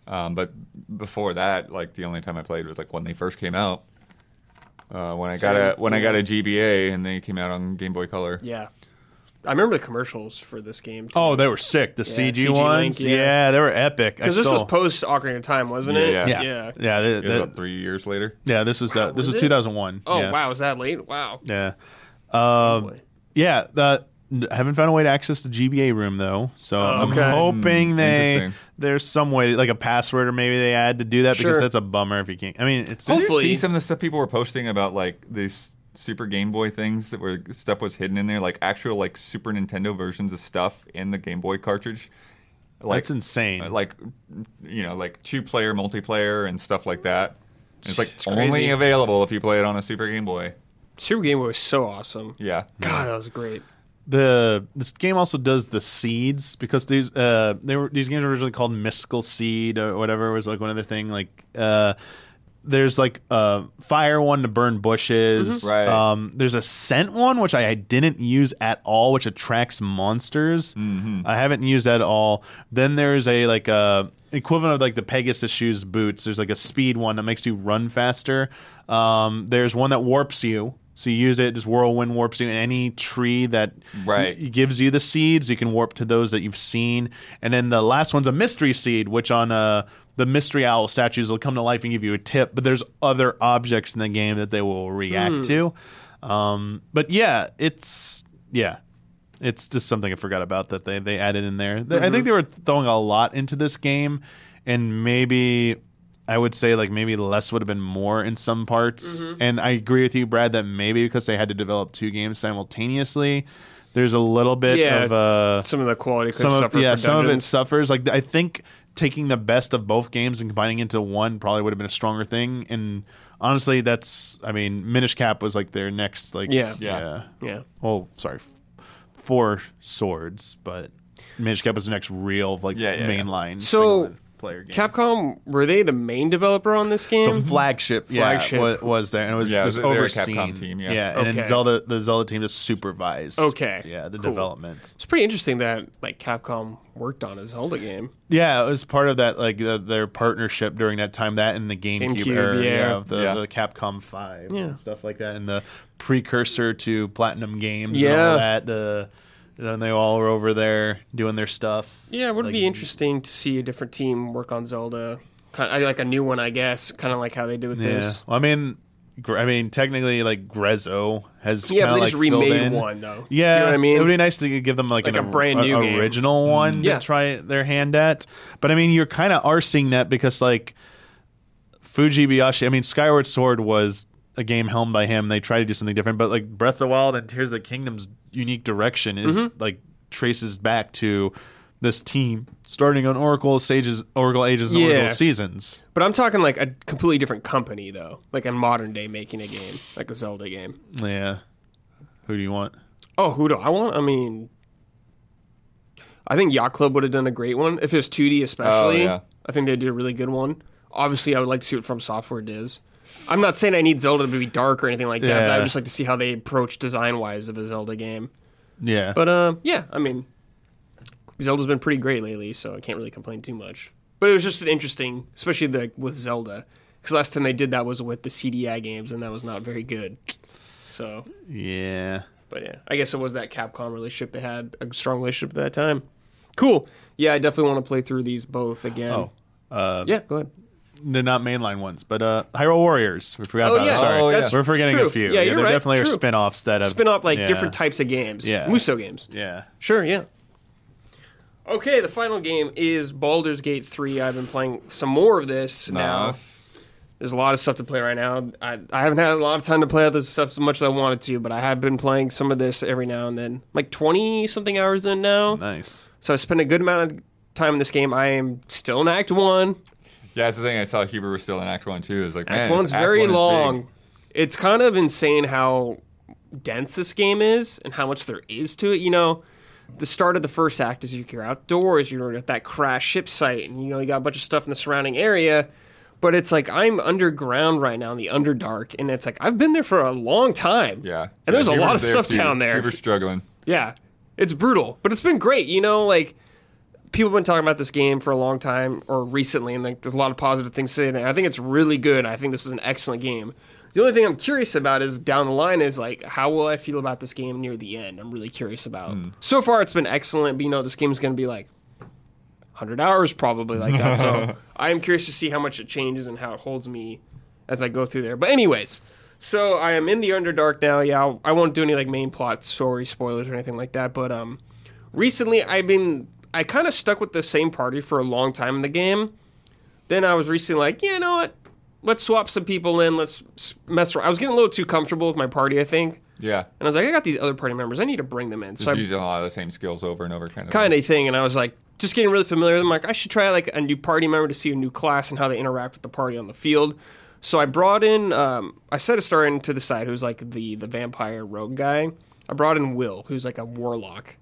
Um, but before that, like the only time I played was like when they first came out. Uh, when I got a when I got a GBA and they came out on Game Boy Color. yeah. I remember the commercials for this game. Oh, they were sick. The Yeah, CG, CG ones, Link, yeah. yeah. they were epic. Because this was post Ocarina of Time, wasn't Yeah, it? yeah. yeah, Yeah. yeah, the- It was about three years later. yeah. This was uh, this was was 2001. Oh, yeah. wow. Was that late? Wow. Yeah. Um, Boy. yeah. The, I haven't found a way to access the GBA room though, so I'm okay. hoping they interesting. There's some way, like a password or maybe they add to do that because that's a bummer if you can't. I mean, it's Did you see some of the stuff people were posting about like these Super Game Boy things that were stuff was hidden in there, like actual like Super Nintendo versions of stuff in the Game Boy cartridge. Like, that's insane. uh, like you know, like two player multiplayer and stuff like that. It's like It's only crazy. available if you play it on a Super Game Boy. Super Game Boy was so awesome. Yeah. God, that was great. The this game also does the seeds because these uh they were these games were originally called mystical seed or whatever was like one other thing like uh there's like a fire one to burn bushes. Mhm. Right. um there's a scent one which I, didn't use at all which attracts monsters. I haven't used that at all. Then there's a like a equivalent of like the pegasus shoes boots. There's like a speed one that makes you run faster. Um there's one that warps you so you use it, just whirlwind warps you in any tree that Right. y- gives you the seeds. You can warp to those that you've seen, and then the last one's a mystery seed, which on uh, the mystery owl statues will come to life and give you a tip. But there's other objects in the game that they will react to. Um, but yeah, it's yeah, it's just something I forgot about that they they added in there. They- I think they were throwing a lot into this game, and maybe I would say like maybe less would have been more in some parts. And I agree with you, Brad, that maybe because they had to develop two games simultaneously, there's a little bit Yeah, of uh, Some of the quality could some of yeah for some of it suffers. Like I think taking the best of both games and combining into one probably would have been a stronger thing. And honestly, that's I mean, Minish Cap was like their next like Yeah. yeah. Yeah. Oh, sorry, four swords, but Minish Cap was the next real like Yeah, yeah, yeah. mainline So, single player game. Capcom, were they the main developer on this game? So flagship, yeah, Flagship. Was, was there, and it was Yeah, just they're overseen. Capcom team, yeah. and Okay. then Zelda, the Zelda team just supervised. Okay, yeah, the cool. development. it's pretty interesting that like Capcom worked on a Zelda game. Yeah, it was part of that, like the, their partnership during that time. That and the GameCube, GameCube, era, yeah. of the, Yeah. the Capcom Five, Yeah. and stuff like that, and the precursor to Platinum Games, and Yeah. all that. The then they all were over there doing their stuff. Yeah, it would Like- be interesting to see a different team work on Zelda. Kind of, like a new one, I guess. Kind of like how they did with Yeah, this. well, I mean, I mean, technically, like Grezzo has Yeah, they like just filled remade one though. Yeah, you know what I mean? It would be nice to give them like, Like an, a brand new game. original mm-hmm. one Yeah. to try their hand at. But I mean, you're kind of are seeing that because like Fujibayashi. I mean, Skyward Sword was a game helmed by him. They try to do something different, but like Breath of the Wild and Tears of the Kingdom's unique direction is Mm-hmm. like traces back to this team starting on Oracle Sages, Oracle Ages, and Yeah. Oracle Seasons. But I'm talking like a completely different company though, like a modern day making a game, like a Zelda game. Yeah. Who do you want? Oh, who do I want? I mean, I think Yacht Club would have done a great one if it was 2D, especially. Oh, yeah. I think they did a really good one. Obviously, I would like to see what From Software does. I'm not saying I need Zelda to be dark or anything like that, but I would just like to see how they approach design wise of a Zelda game. Yeah. But uh, yeah, I mean, Zelda's been pretty great lately, so I can't really complain too much. But it was just an interesting, especially the with Zelda, because last time they did that was with the CDI games, and that was not very good. So, Yeah. but yeah, I guess it was that Capcom relationship they had a strong relationship at that time. Cool. Yeah, I definitely want to play through these both again. Oh, uh, yeah, go ahead. The not mainline ones, but uh, Hyrule Warriors. We forgot Oh, about yeah. it. Sorry, Oh, yeah. we're forgetting true. a few. Yeah, you're there right. definitely True. are spin-offs that have Spin off like yeah. different types of games. Yeah. Muso games. Yeah. Sure, yeah. Okay, the final game is Baldur's Gate 3. I've been playing some more of this now. Nice. There's a lot of stuff to play right now. I, I haven't had a lot of time to play other stuff as much as I wanted to, but I have been playing some of this every now and then. Like 20 something hours in now. Nice. So I spent a good amount of time in this game. I am still in Act 1. Yeah, that's the thing. I saw Huber was still in Act One too. It's like man, Act One's Act very One long. It's kind of insane how dense this game is and how much there is to it. You know, the start of the first act is you're outdoors, you're at that crash ship site, and you know you got a bunch of stuff in the surrounding area. But it's like I'm underground right now in the Underdark, and it's like I've been there for a long time. Yeah, and there's Yeah, a lot of stuff too. down there. Huber's struggling. Yeah, it's brutal, but it's been great. You know, like people have been talking about this game for a long time or recently, and like there's a lot of positive things saying it. I think it's really good. I think this is an excellent game. The only thing I'm curious about is down the line is like how will I feel about this game near the end? I'm really curious about. So far, it's been excellent, but you know this game is going to be like 100 hours probably like that. So I am curious to see how much it changes and how it holds me as I go through there. But anyways, so I am in the Underdark now. Yeah, I'll, I won't do any like main plot story spoilers or anything like that. But um, recently I've been I kind of stuck with the same party for a long time in the game. Then I was recently like, yeah, you know what? Let's swap some people in. Let's mess around. I was getting a little too comfortable with my party, I think. Yeah, And I was like, I got these other party members. I need to bring them in. So just I using a lot of the same skills over and over, kind of. kind of thing. And I was like, just getting really familiar with them. Like, I should try like a new party member to see a new class and how they interact with the party on the field. So I brought in, um, I set Astarion to the side who's like the the vampire rogue guy. I brought in Will, who's like a warlock.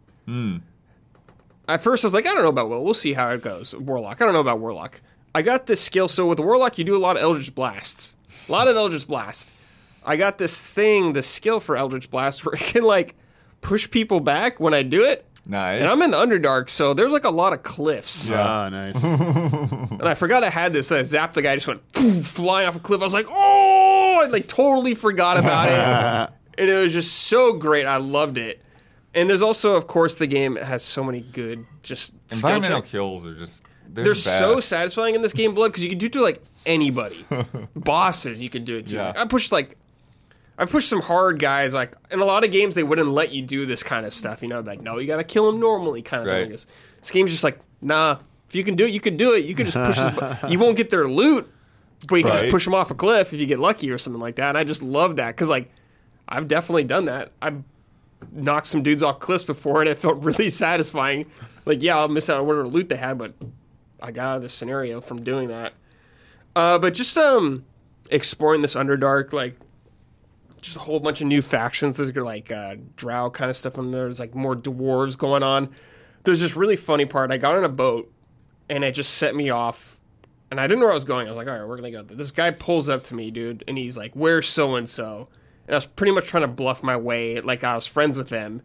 At first, I was like, I don't know about Will. We'll see how it goes. Warlock. I don't know about Warlock. I got this skill. So with Warlock, you do a lot of Eldritch Blasts. A lot of Eldritch Blast. I got this thing, the skill for Eldritch Blast, where it can like push people back when I do it. Nice. And I'm in the Underdark, so there's like a lot of cliffs. Ah, nice. And I forgot I had this. And I zapped the guy, just went poof, flying off a cliff. I was like, oh, I like totally forgot about it. and it was just so great. I loved it. And there's also, of course, the game has so many good just Environmental kills are just they're, They're so satisfying in this game, Blood, because you can do it to like anybody. Bosses, you can do it to. Yeah. I pushed like, I've pushed some hard guys. Like in a lot of games, they wouldn't let you do this kind of stuff. You know, like no, you got to kill him normally, kind of Right. thing. This, this game's just like, nah. If you can do it, you can do it. You can just push. this, you won't get their loot, but you can just push them off a cliff if you get lucky or something like that. And I just love that because like, I've definitely done that. I've knocked some dudes off cliffs before, and it felt really satisfying. Like, yeah, I'll miss out on whatever loot they had, but I got out of this scenario from doing that. Uh, but just um, exploring this Underdark, like just a whole bunch of new factions. There's like uh, Drow kind of stuff in there. There's like more dwarves going on. There's this really funny part. I got on a boat, and it just set me off. And I didn't know where I was going. I was like, all right, we're gonna go. This guy pulls up to me, dude, and he's like, "Where's so and so?" And I was pretty much trying to bluff my way, like I was friends with them.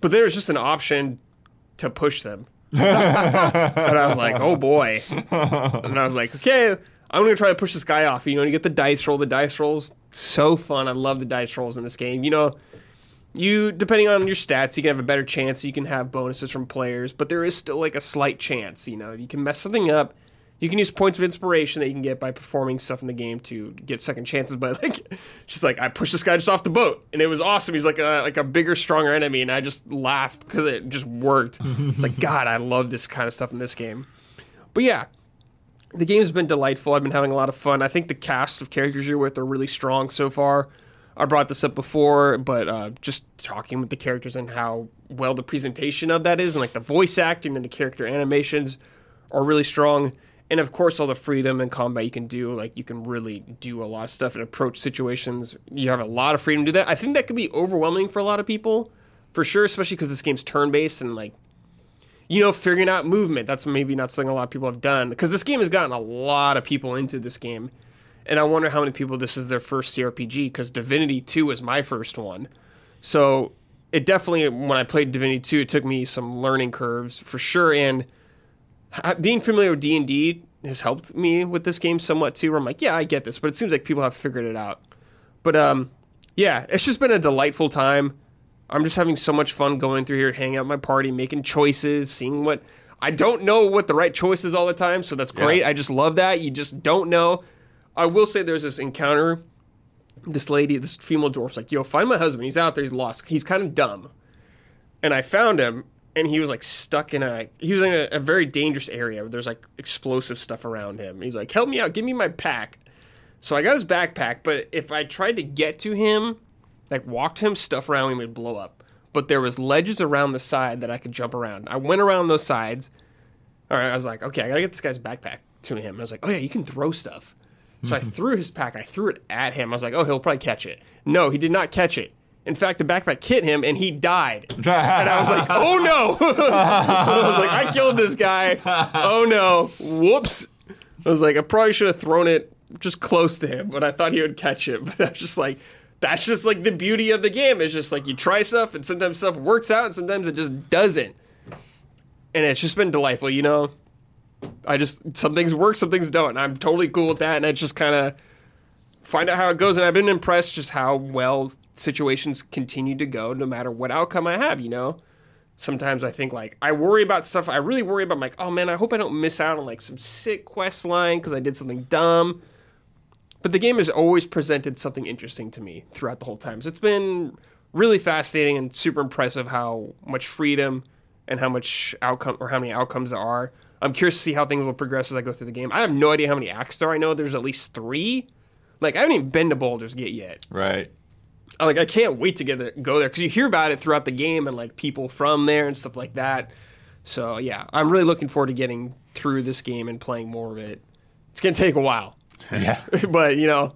But there was just an option to push them. and I was like, oh boy. And I was like, okay, I'm going to try to push this guy off. You know, you get the dice roll. The dice rolls, so fun. I love the dice rolls in this game. You know, you, depending on your stats, you can have a better chance. You can have bonuses from players, but there is still like a slight chance. You know, you can mess something up. You can use points of inspiration that you can get by performing stuff in the game to get second chances. But like, she's like, I pushed this guy just off the boat, and it was awesome. He's like a like a bigger, stronger enemy, and I just laughed because it just worked. it's like God, I love this kind of stuff in this game. But yeah, the game's been delightful. I've been having a lot of fun. I think the cast of characters you're with are really strong so far. I brought this up before, but uh, just talking with the characters and how well the presentation of that is, and like the voice acting and the character animations are really strong. And of course, all the freedom and combat you can do, like you can really do a lot of stuff and approach situations. You have a lot of freedom to do that. I think that could be overwhelming for a lot of people, for sure, especially because this game's turn based and like you know, figuring out movement. That's maybe not something a lot of people have done because this game has gotten a lot of people into this game. And I wonder how many people this is their first CRPG because Divinity 2 was my first one. So it definitely, when I played Divinity 2, it took me some learning curves for sure. And being familiar with D&D has helped me with this game somewhat too, where I'm like, yeah, I get this, but it seems like people have figured it out. But um, yeah, it's just been a delightful time. I'm just having so much fun going through here, hanging out at my party, making choices, seeing what I don't know what the right choice is all the time, so that's great. Yeah. I just love that. You just don't know. I will say there's this encounter. This lady, this female dwarf's like, "Yo, find my husband. He's out there. He's lost. He's kind of dumb." And I found him, and he was like stuck in a. He was in a, a very dangerous area. Where there's like explosive stuff around him. He's like, "Help me out. Give me my pack." So I got his backpack, but if I tried to get to him, like walk to him, stuff around him would blow up. But there was ledges around the side that I could jump around. I went around those sides. All right, I was like, okay, I gotta get this guy's backpack to him. And I was like, oh yeah, you can throw stuff. So I threw his pack. I threw it at him. I was like, oh, he'll probably catch it. No, he did not catch it. In fact, the backpack hit him and he died. and I was like, oh no. I was like, I killed this guy. Oh no. Whoops. I was like, I probably should have thrown it just close to him, but I thought he would catch it. But I was just like, that's just like the beauty of the game. It's just like you try stuff and sometimes stuff works out and sometimes it just doesn't. And it's just been delightful, you know? I just, some things work, some things don't. And I'm totally cool with that. And I just kind of find out how it goes. And I've been impressed just how well situations continue to go no matter what outcome I have, you know? Sometimes I think like I worry about stuff. I really worry about like, oh man, I hope I don't miss out on like some sick quest line because I did something dumb. But the game has always presented something interesting to me throughout the whole time. So it's been really fascinating and super impressive how much freedom and how much outcome or how many outcomes there are. I'm curious to see how things will progress as I go through the game. I have no idea how many acts there are. I know there's at least three. Like I haven't even been to Baldur's Gate yet. Right. Like I can't wait to get there, go there because you hear about it throughout the game and like people from there and stuff like that. So yeah, I'm really looking forward to getting through this game and playing more of it. It's gonna take a while, Yeah. but you know,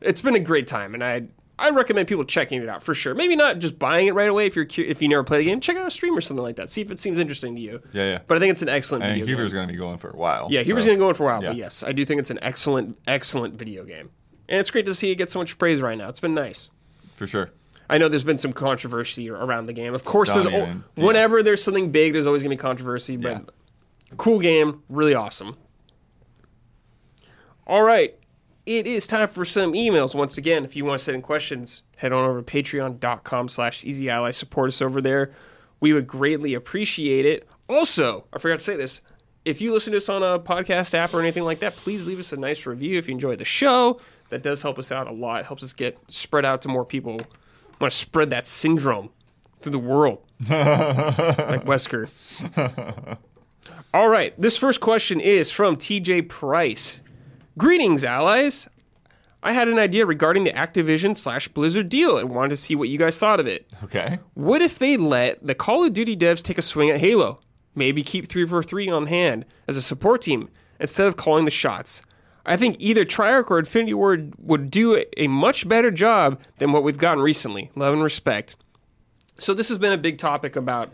it's been a great time, and I I recommend people checking it out for sure. Maybe not just buying it right away if you're if you never played the game. Check out a stream or something like that. See if it seems interesting to you. Yeah, yeah. But I think it's an excellent And video game. Huber's going to be going for a while. Yeah, was so- going to go in for a while, but yes, I do think it's an excellent, excellent video game, and it's great to see it get so much praise right now. It's been nice. For sure. I know there's been some controversy around the game. Of course, there's Dominant, al- whenever there's something big, there's always going to be controversy. But Yeah. cool game, really awesome. All right, it is time for some emails. Once again, if you want to send in questions, head on over to Patreon.com/slash Easy Ally. Support us over there. We would greatly appreciate it. Also, I forgot to say this. If you listen to us on a podcast app or anything like that, please leave us a nice review if you enjoy the show. That does help us out a lot. It helps us get spread out to more people want to spread that syndrome through the world, like Wesker. All right, this first question is from TJ Price. Greetings, allies. I had an idea regarding the Activision slash Blizzard deal and wanted to see what you guys thought of it. Okay. What if they let the Call of Duty devs take a swing at Halo? Maybe keep 343 on hand as a support team instead of calling the shots. I think either Treyarch or Infinity Ward would do a much better job than what we've gotten recently. Love and respect. So this has been a big topic about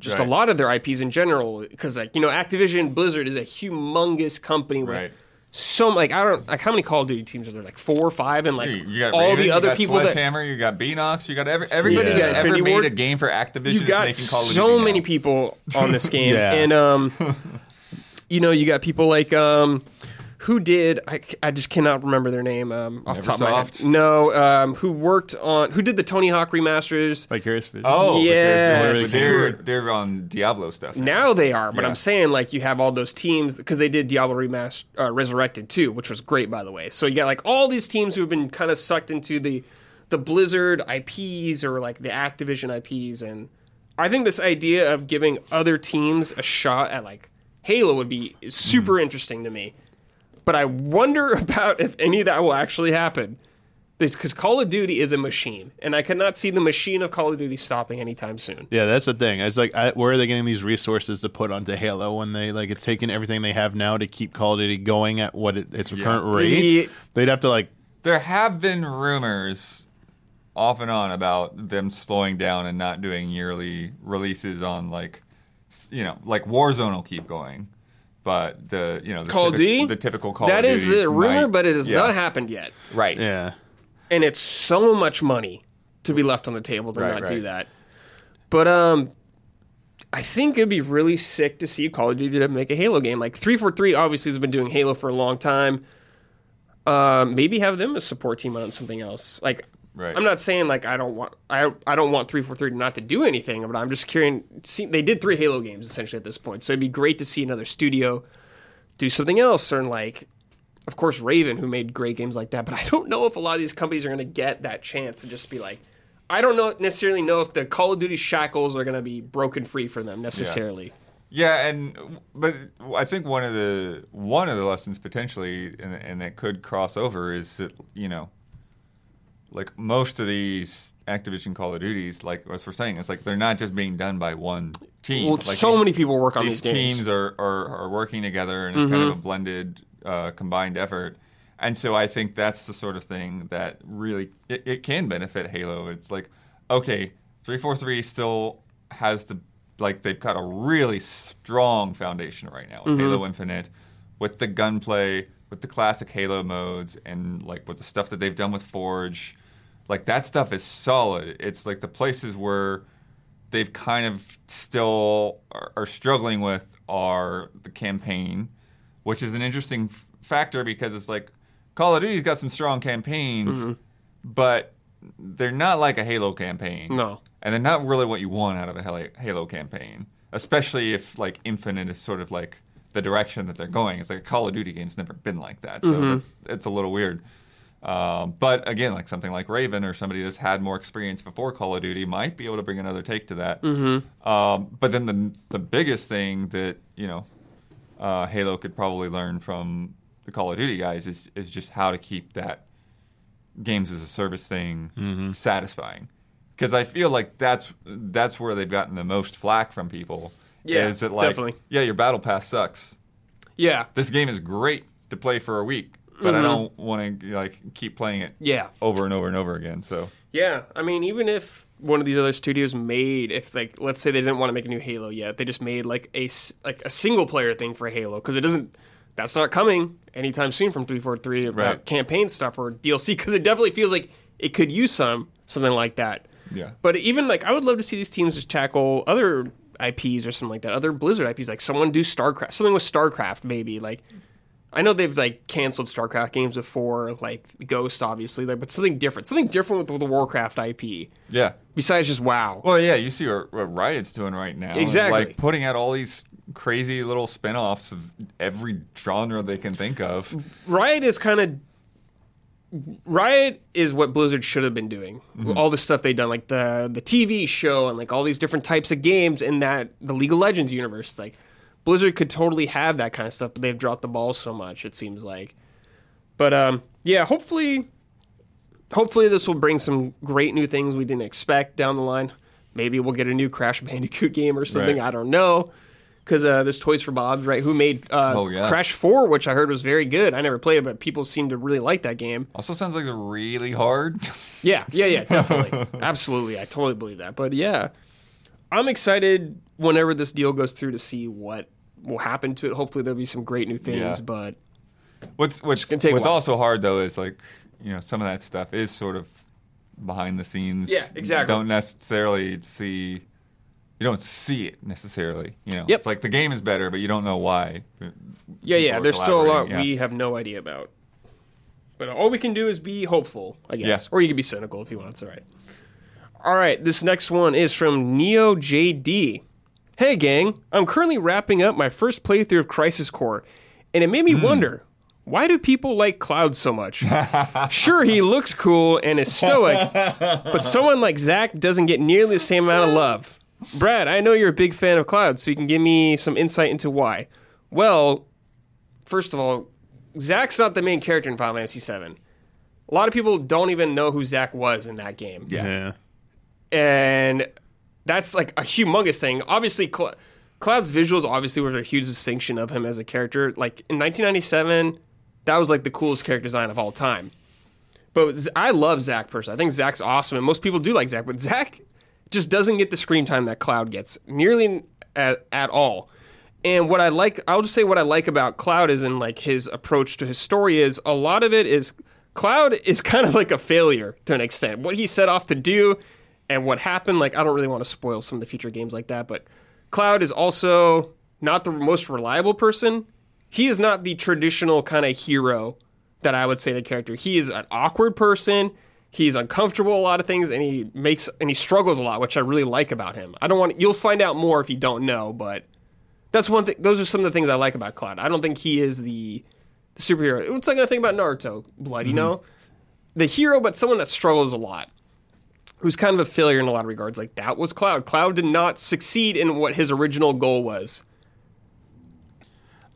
just Right. a lot of their IPs in general because like, you know, Activision Blizzard is a humongous company with Right. so like I don't like how many Call of Duty teams are there? Like four or five and like got all Raven, the you other got people that Sledgehammer, you got Beenox, you got every, everybody Yeah. got ever Infinity made Ward. a game for Activision you got making Call of so many now. people on this game Yeah. and um you know you got people like um who did I, I just cannot remember their name um off the top of my head no um who worked on who did the tony hawk remasters Vicarious Vision. Oh, yeah, they're, they're, they're on Diablo stuff. now. now they are but Yeah. i'm saying like you have all those teams because they did diablo remaster uh, resurrected too which was great by the way so you got like all these teams who have been kind of sucked into the the blizzard ips or like the activision ips and i think this idea of giving other teams a shot at like halo would be super interesting to me but i wonder about if any of that will actually happen because call of duty is a machine and i cannot see the machine of call of duty stopping anytime soon Yeah, that's the thing. It's like, I, where are they getting these resources to put onto Halo when they like it's taking everything they have now to keep Call of Duty going at what it, its current rate? Yeah. They'd have to like, There have been rumors off and on about them slowing down and not doing yearly releases on like, you know, like Warzone will keep going. But the you know the Call of typic- Duty? the typical Call That of is Duties the rumor, might- but it has yeah. not happened yet. Right. yeah, And it's so much money to be left on the table to Right, not do right. that. But um, I think it'd be really sick to see Call of Duty to make a Halo game. Like three four three obviously has been doing Halo for a long time. Uh, maybe have them as support team on something else. Like Right. I'm not saying like I don't want I I don't want three four three not to do anything, but I'm just curious. See, they did three Halo games essentially at this point, so it'd be great to see another studio do something else, or like, of course, Raven, who made great games like that. But I don't know if a lot of these companies are going to get that chance to just be like. I don't know necessarily know if the Call of Duty shackles are going to be broken free for them necessarily. Yeah, and but I think one of the one of the lessons potentially, and, and that could cross over, is that you know, like most of these Activision Call of Duties, like as we're saying, it's like they're not just being done by one team. Well, like so these- many people work on these these, games. teams are, are, are working together and it's kind of a blended uh, combined effort. And so i think that's the sort of thing that really it, it can benefit halo. It's like okay 343 still has the like they've got a really strong foundation right now with halo infinite with the gunplay with the classic halo modes and like with the stuff that they've done with forge like that stuff is solid it's like the places where they've kind of still are, are struggling with are the campaign, which is an interesting f- factor because it's like Call of Duty's got some strong campaigns, Mm-hmm. but they're not like a Halo campaign. No. and they're not really what you want out of a Halo, Halo campaign, especially if like Infinite is sort of like the direction that they're going. It's like a Call of Duty game's never been like that, so Mm-hmm. it's a little weird. Um, but again, like something like Raven or somebody that's had more experience before Call of Duty might be able to bring another take to that. Mm-hmm. Um, but then the the biggest thing that you know uh, Halo could probably learn from the Call of Duty guys is is just how to keep that games as a service thing satisfying. Because I feel like that's that's where they've gotten the most flack from people. Yeah, is that like definitely. yeah, your battle pass sucks Yeah, this game is great to play for a week, but I don't want to like keep playing it Mm-hmm. yeah. over and over and over again. So Yeah, I mean, even if one of these other studios made, if like, let's say they didn't want to make a new Halo yet, they just made like a like a single player thing for Halo because it doesn't. That's not coming anytime soon from three four three about Right. campaign stuff or DLC because it definitely feels like it could use some something like that. Yeah. But even like, I would love to see these teams just tackle other IPs or something like that, other Blizzard IPs, like someone do StarCraft, something with StarCraft maybe, like. I know they've like canceled StarCraft games before, like Ghost, obviously, like, but something different, something different with the Warcraft IP yeah. besides just WoW. Well, yeah, you see what, what Riot's doing right now. Exactly. Like putting out all these crazy little spin-offs of every genre they can think of. Riot is kind of Riot is what Blizzard should have been doing. Mm-hmm. All the stuff they've done, like the the TV show and like all these different types of games in that the League of Legends universe. It's like Blizzard could totally have that kind of stuff, but they've dropped the ball so much. It seems like. But um, yeah, hopefully, hopefully this will bring some great new things we didn't expect down the line. Maybe we'll get a new Crash Bandicoot game or something. Right. I don't know. Because uh, there's Toys for Bob's, right? Who made uh, Oh, yeah. Crash 4, which I heard was very good. I never played it, but people seem to really like that game. Also sounds like they're really hard. Yeah, yeah, yeah, definitely. Absolutely. I totally believe that. But yeah, I'm excited whenever this deal goes through to see what will happen to it. Hopefully, there'll be some great new things, Yeah. but what's what's gonna take a what's also hard though is like you know some of that stuff is sort of behind the scenes. Yeah, exactly. Don't necessarily see. You don't see it necessarily. You know, Yep. it's like the game is better, but you don't know why. yeah, yeah, there's still a lot yeah. we have no idea about. But all we can do is be hopeful, I guess. Yeah. Or you can be cynical if you want. It's all right. All right, this next one is from Neo JD. Hey, gang, I'm currently wrapping up my first playthrough of Crisis Core, and it made me hmm. wonder why do people like Cloud so much? sure, he looks cool and is stoic, but someone like Zack doesn't get nearly the same amount of love. Brad, I know you're a big fan of Cloud, so you can give me some insight into why. Well, first of all, Zack's not the main character in Final Fantasy VII. A lot of people don't even know who Zack was in that game. Yeah. And that's like a humongous thing. Obviously, Cl- Cloud's visuals obviously were a huge distinction of him as a character. Like in 1997, that was like the coolest character design of all time. But I love Zack personally. I think Zack's awesome, and most people do like Zack. But Zack just doesn't get the screen time that Cloud gets nearly at, at all. And what I like, I'll just say what I like about Cloud is in like his approach to his story is a lot of it is Cloud is kind of like a failure to an extent. What he set off to do and what happened, like I don't really want to spoil some of the future games like that, but Cloud is also not the most reliable person. He is not the traditional kind of hero that I would say the character. He is an awkward person. He's uncomfortable a lot of things, and he makes and he struggles a lot, which I really like about him. I don't want you'll find out more if you don't know, but that's one thing. Those are some of the things I like about Cloud. I don't think he is the, the superhero. It's like I think about Naruto, Blood. You mm-hmm. know, the hero, but someone that struggles a lot, who's kind of a failure in a lot of regards. Like that was Cloud. Cloud did not succeed in what his original goal was.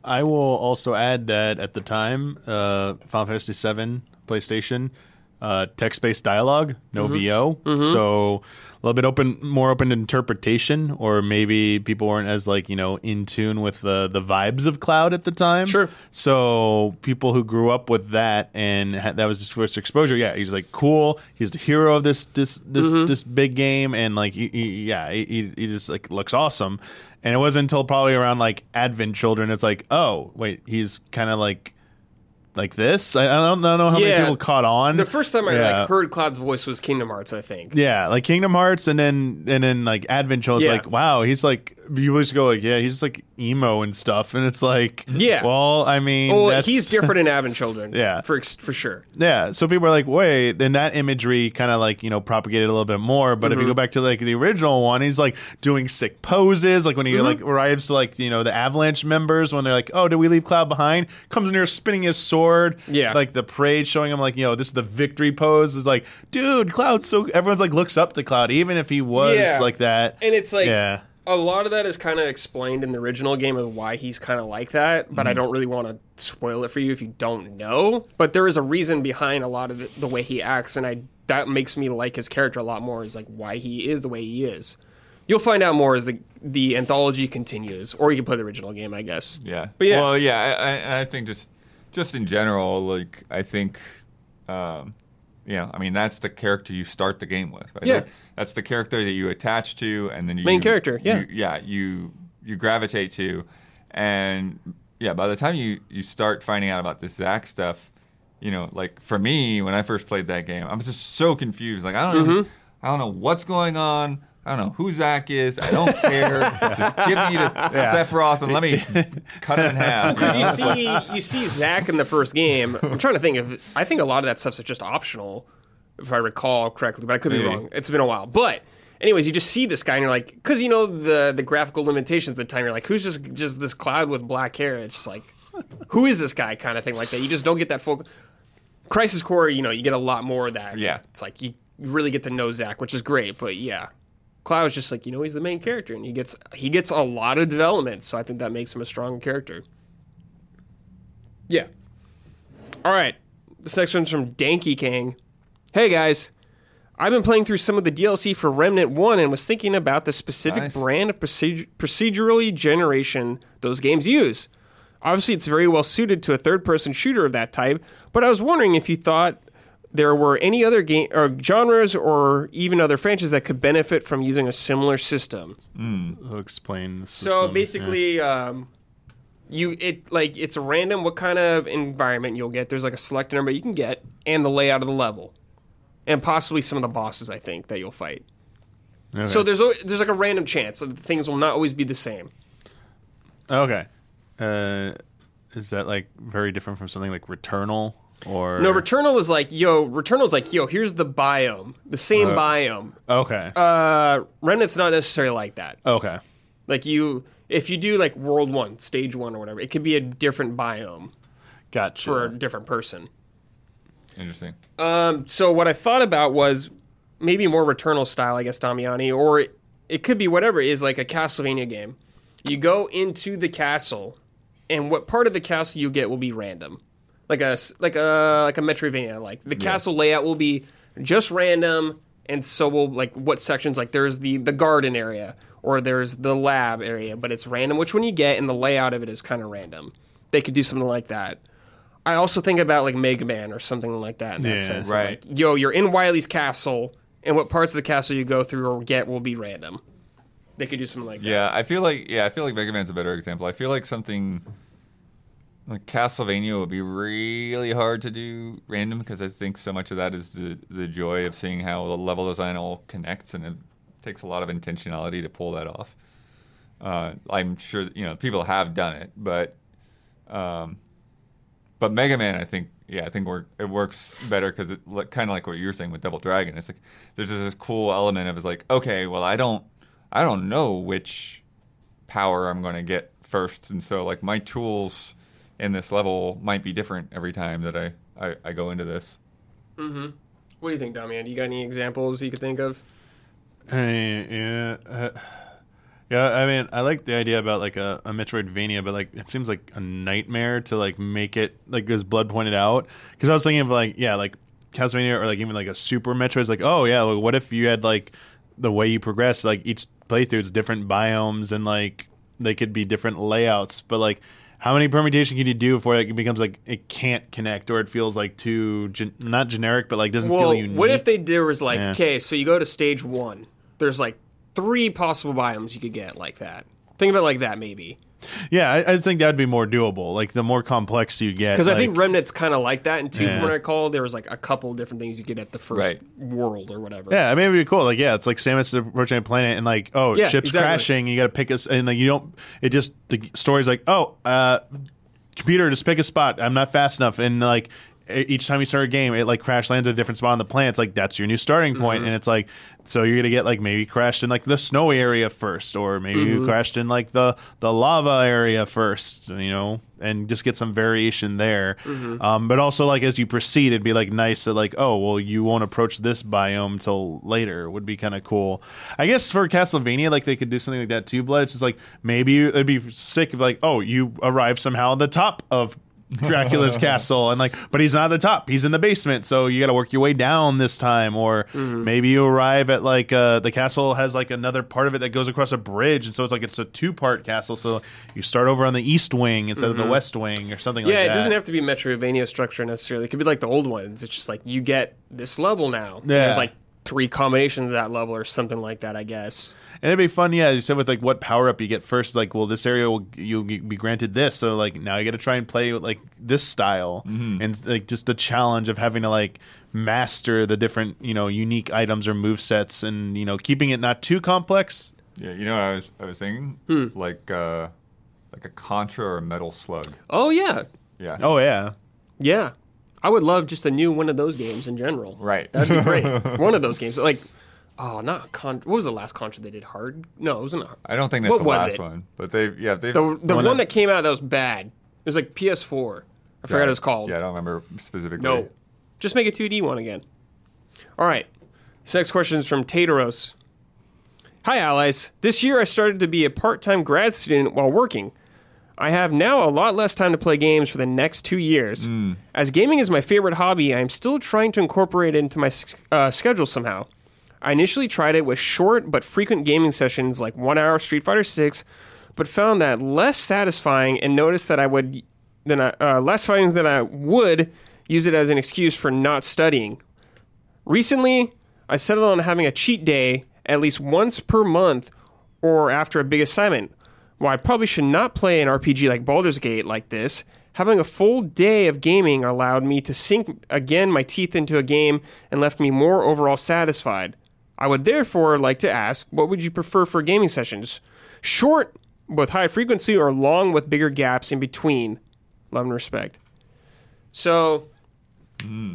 I will also add that at the time, uh, Final Fantasy VII PlayStation, uh, text-based dialogue, no Mm-hmm. VO, so a little bit open, more open to interpretation, or maybe people weren't as like you know in tune with the the vibes of Cloud at the time. Sure. So people who grew up with that and ha- that was his first exposure, yeah, he's like cool. He's the hero of this this this Mm-hmm. this big game, and like he, he, yeah, he, he he just like looks awesome. And it wasn't until probably around like Advent Children, it's like, oh wait, he's kind of like like this. I, I don't, I don't know how Yeah. many people caught on. The first time I Yeah. like heard Cloud's voice was Kingdom Hearts, I think. Yeah, like Kingdom Hearts, and then and then like Advent Children. Yeah. It's like, wow, he's like you always go like, yeah, he's just like emo and stuff, and it's like, Yeah. well, I mean, Well, he's different in Advent Children. Yeah. for for sure. Yeah, so people are like, wait, and that imagery kind of like you know propagated a little bit more. But if Mm-hmm. you go back to like the original one, he's like doing sick poses, like when he Mm-hmm. like arrives to like you know the Avalanche members when they're like, oh, did we leave Cloud behind? Comes in here spinning his sword, Yeah. like the parade showing him like you know this is the victory pose is like, dude, Cloud's so everyone's like looks up to Cloud even if he was Yeah. like that, And it's like yeah. a lot of that is kind of explained in the original game of why he's kind of like that, but Mm-hmm. I don't really want to spoil it for you if you don't know. But there is a reason behind a lot of the, the way he acts, and I that makes me like his character a lot more. Is like why he is the way he is. You'll find out more as the the anthology continues, or you can play the original game, I guess. Yeah. But yeah. Well, yeah. I, I, I think just just in general, like I think, um, yeah. I mean, that's the character you start the game with. Right? Yeah. Like, that's the character that you attach to, and then you Main character, yeah. you- yeah. You you gravitate to, and yeah. By the time you you start finding out about this Zack stuff, you know, like for me, when I first played that game, I was just so confused. Like I don't know, Mm-hmm. I don't know what's going on. I don't know who Zack is. I don't care. Just give me to Sephiroth and let me cut it in half. Because you see, you see Zack in the first game. I'm trying to think of. I think a lot of that stuff's just optional, if I recall correctly. But I could be wrong. It's been a while. But anyways, you just see this guy, and you're like, because you know the the graphical limitations at the time. You're like, who's just just this cloud with black hair? It's just like, who is this guy? Kind of thing like that. You just don't get that full. Crisis Core, you know, you get a lot more of that. Yeah. it's like you really get to know Zack, which is great. But yeah. Cloud's just like you know he's the main character and he gets he gets a lot of development so I think that makes him a strong character. Yeah. All right. This next one's from Danky King. Hey guys, I've been playing through some of the DLC for Remnant 1 and was thinking about the specific Nice. brand of procedurally generation those games use. Obviously, it's very well suited to a third person shooter of that type, but I was wondering if you thought there were any other game or genres or even other franchises that could benefit from using a similar system. He'll explain. The So system, basically, um, you it like it's random what kind of environment you'll get. There's like a select number you can get, and the layout of the level, and possibly some of the bosses. I think that you'll fight. yeah. So there's there's like a random chance that things will not always be the same. okay. Uh, is that like very different from something like Returnal or No, Returnal was like, yo, Returnal's like, yo, here's the biome, the same biome. Okay. Uh, Remnant's not necessarily like that. okay. Like you, if you do like World One, Stage One, or whatever, it could be a different biome Gotcha. for a different person. Interesting. so what I thought about was maybe more Returnal style, I guess, Damiani, or it, it could be whatever is like a Castlevania game. You go into the castle, and what part of the castle you get will be random, like a like a like a Metroidvania. Like the castle layout will be just random, and so will like what sections. Like there's the the garden area or there's the lab area, but it's random which one you get, and the layout of it is kind of random. They could do something like that. I also think about like Mega Man or something like that in that Yeah, sense. right. Like, yo, you're in Wily's castle, and what parts of the castle you go through or get will be random. They could do something like that. Yeah, I feel like yeah, I feel like Mega Man's a better example. I feel like something like Castlevania would be really hard to do random because I think so much of that is the the joy of seeing how the level design all connects, and it takes a lot of intentionality to pull that off. Uh, I'm sure you know people have done it, but um, but Mega Man, I think, yeah, I think work, it works better because it kind of like what you were saying with Double Dragon. It's like there's just this cool element of it's like, okay, well, I don't, I don't know which power I'm going to get first, and so like my tools in this level might be different every time that I, I, I go into this. What do you think, Damian? Do you got any examples you could think of? I mean, yeah, uh, yeah. I mean, I like the idea about like a, a Metroidvania, but like it seems like a nightmare to like make it like as Blood pointed out. Because I was thinking of like yeah, like Castlevania or like even like a Super Metroid. It's like oh yeah, like, what if you had like the way you progress, like each playthrough is different biomes and like they could be different layouts, but like. How many permutation can you do before it becomes like it can't connect or it feels like too gen- not generic but like doesn't Well, feel unique? what if they there was like, Yeah. okay, so you go to stage one. There's like three possible biomes you could get like that. Think of it like that, maybe. Yeah, I, I think that'd be more doable. Like the more complex you get, Because I think Remnant's kind of like that in two, Yeah. from what I recall. There was like a couple different things you could get at the first Right. world or whatever. Yeah, I mean, it'd be cool. Like, yeah, it's like Samus approaching a planet, and like, oh, Yeah, ship's exactly. crashing. You got to pick us, and like, you don't. It just the story's like, oh, uh, computer, just pick a spot. I'm not fast enough, and like. Each time you start a game, it like crash lands at a different spot on the planet. It's like that's your new starting point, Mm-hmm. and it's like so you're gonna get like maybe crashed in like the snow area first, or maybe Mm-hmm. you crashed in like the the lava area first, you know, and just get some variation there. Mm-hmm. Um, but also like as you proceed, it'd be like nice that like oh well you won't approach this biome till later would be kind of cool. I guess for Castlevania like they could do something like that too. Blood, it's just like maybe it'd be sick if like oh you arrive somehow at the top of Dracula's castle and like but he's not at the top he's in the basement so you got to work your way down this time or maybe you arrive at like uh the castle has like another part of it that goes across a bridge and so it's like it's a two part castle so you start over on the east wing instead of the west wing or something Yeah, like that. Yeah, it doesn't have to be Metroidvania structure necessarily. It could be like the old ones. It's just like you get this level now. Yeah. There's like three combinations of that level or something like that, I guess. And it'd be fun, yeah. You said with like what power up you get first, like, well, this area will you'll be granted this, so like now you got to try and play with like this style, and like just the challenge of having to like master the different you know unique items or move sets, and you know keeping it not too complex. Yeah, you know what I was I was thinking Hmm. like uh, like a Contra or a Metal Slug. Oh, yeah. Yeah. Oh yeah, Yeah. I would love just a new one of those games in general. Right. That'd be great. one of those games. Like, oh, not Con. What was the last Contra they did? Hard? No, it wasn't. Hard. I don't think that's the last it? one, but they yeah they The, the One that came out that was bad. It was like PS4. I forgot what it was called. Yeah, I don't remember specifically. No. Just make a 2D one again. All right. This next question is from Tateros. Hi, allies. This year I started to be a part time grad student while working. I have now a lot less time to play games for the next two years. As gaming is my favorite hobby, I am still trying to incorporate it into my uh, schedule somehow. I initially tried it with short but frequent gaming sessions like one hour Street Fighter 6, but found that less satisfying and noticed that I would than I, uh, less satisfying than I would use it as an excuse for not studying. Recently, I settled on having a cheat day at least once per month or after a big assignment. While I probably should not play an RPG like Baldur's Gate like this, having a full day of gaming allowed me to sink again my teeth into a game and left me more overall satisfied. I would therefore like to ask what would you prefer for gaming sessions? Short with high frequency or long with bigger gaps in between? Love and respect. So,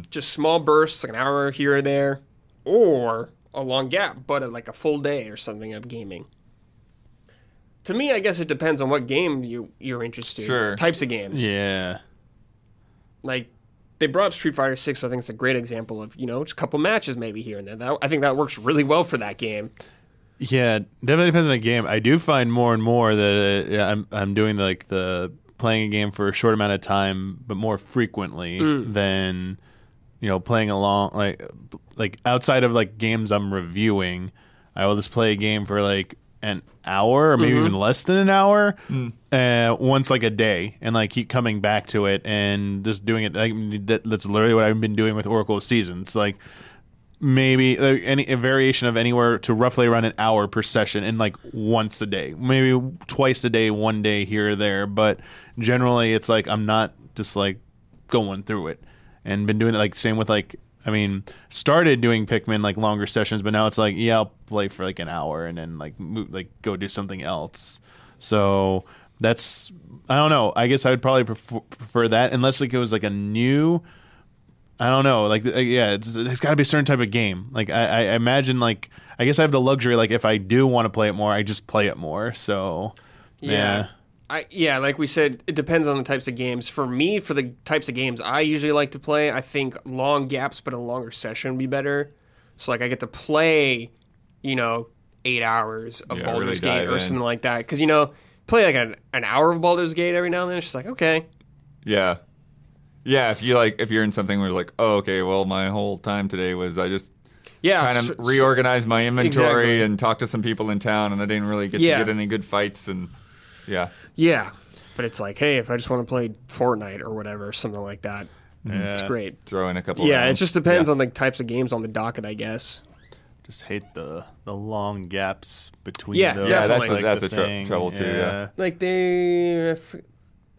just small bursts, like an hour here or there, or a long gap, but uh, like a full day or something of gaming. To me, I guess it depends on what game you you're interested. in. Sure. Types of games. yeah. Like they brought up Street Fighter Six, so I think it's a great example of you know just a couple matches maybe here and there. That, I think that works really well for that game. Yeah, definitely depends on the game. I do find more and more that uh, yeah, I'm I'm doing like the playing a game for a short amount of time, but more frequently than you know playing along like like outside of like games I'm reviewing. I will just play a game for like an hour or maybe even less than an hour uh, once like a day. And like keep coming back to it and just doing it like that, that's literally what I've been doing with Oracle of Seasons. Like maybe uh, any a variation of anywhere to roughly around an hour per session and like once a day. Maybe twice a day one day here or there. But generally it's like i'm not just like going through it. And been doing it like same with like i mean started doing pikmin like longer sessions but now it's like yeah i'll play for like an hour and then like move, like go do something else so that's I don't know. I guess I would probably prefer, prefer that unless like it was like a new. I don't know. Like, uh, yeah, it's, there's got to be a certain type of game. Like, I, I imagine, like, I guess I have the luxury. Like, if I do want to play it more, I just play it more. So, yeah. I, yeah, like we said, it depends on the types of games. For me, for the types of games I usually like to play, I think long gaps but a longer session would be better. So like I get to play, you know, eight hours of Yeah, Baldur's really Gate or in. something like that. Because you know, play like an, an hour of Baldur's Gate every now and then. It's just like okay, Yeah. Yeah, if you like, if you're in something where you're like, oh, okay, well, my whole time today was I just yeah, kind of s- reorganized my inventory Exactly. and talked to some people in town, and I didn't really get Yeah. to get any good fights, and yeah, Yeah, but it's like, hey, if I just want to play Fortnite or whatever, something like that, it's great. throw in a couple. Yeah, it just depends Yeah. on the types of games on the docket, I guess. Just hate the the long gaps between. Yeah, those. yeah, that's definitely. the- that's the the tr- thing. trouble too, yeah. Like they, I f-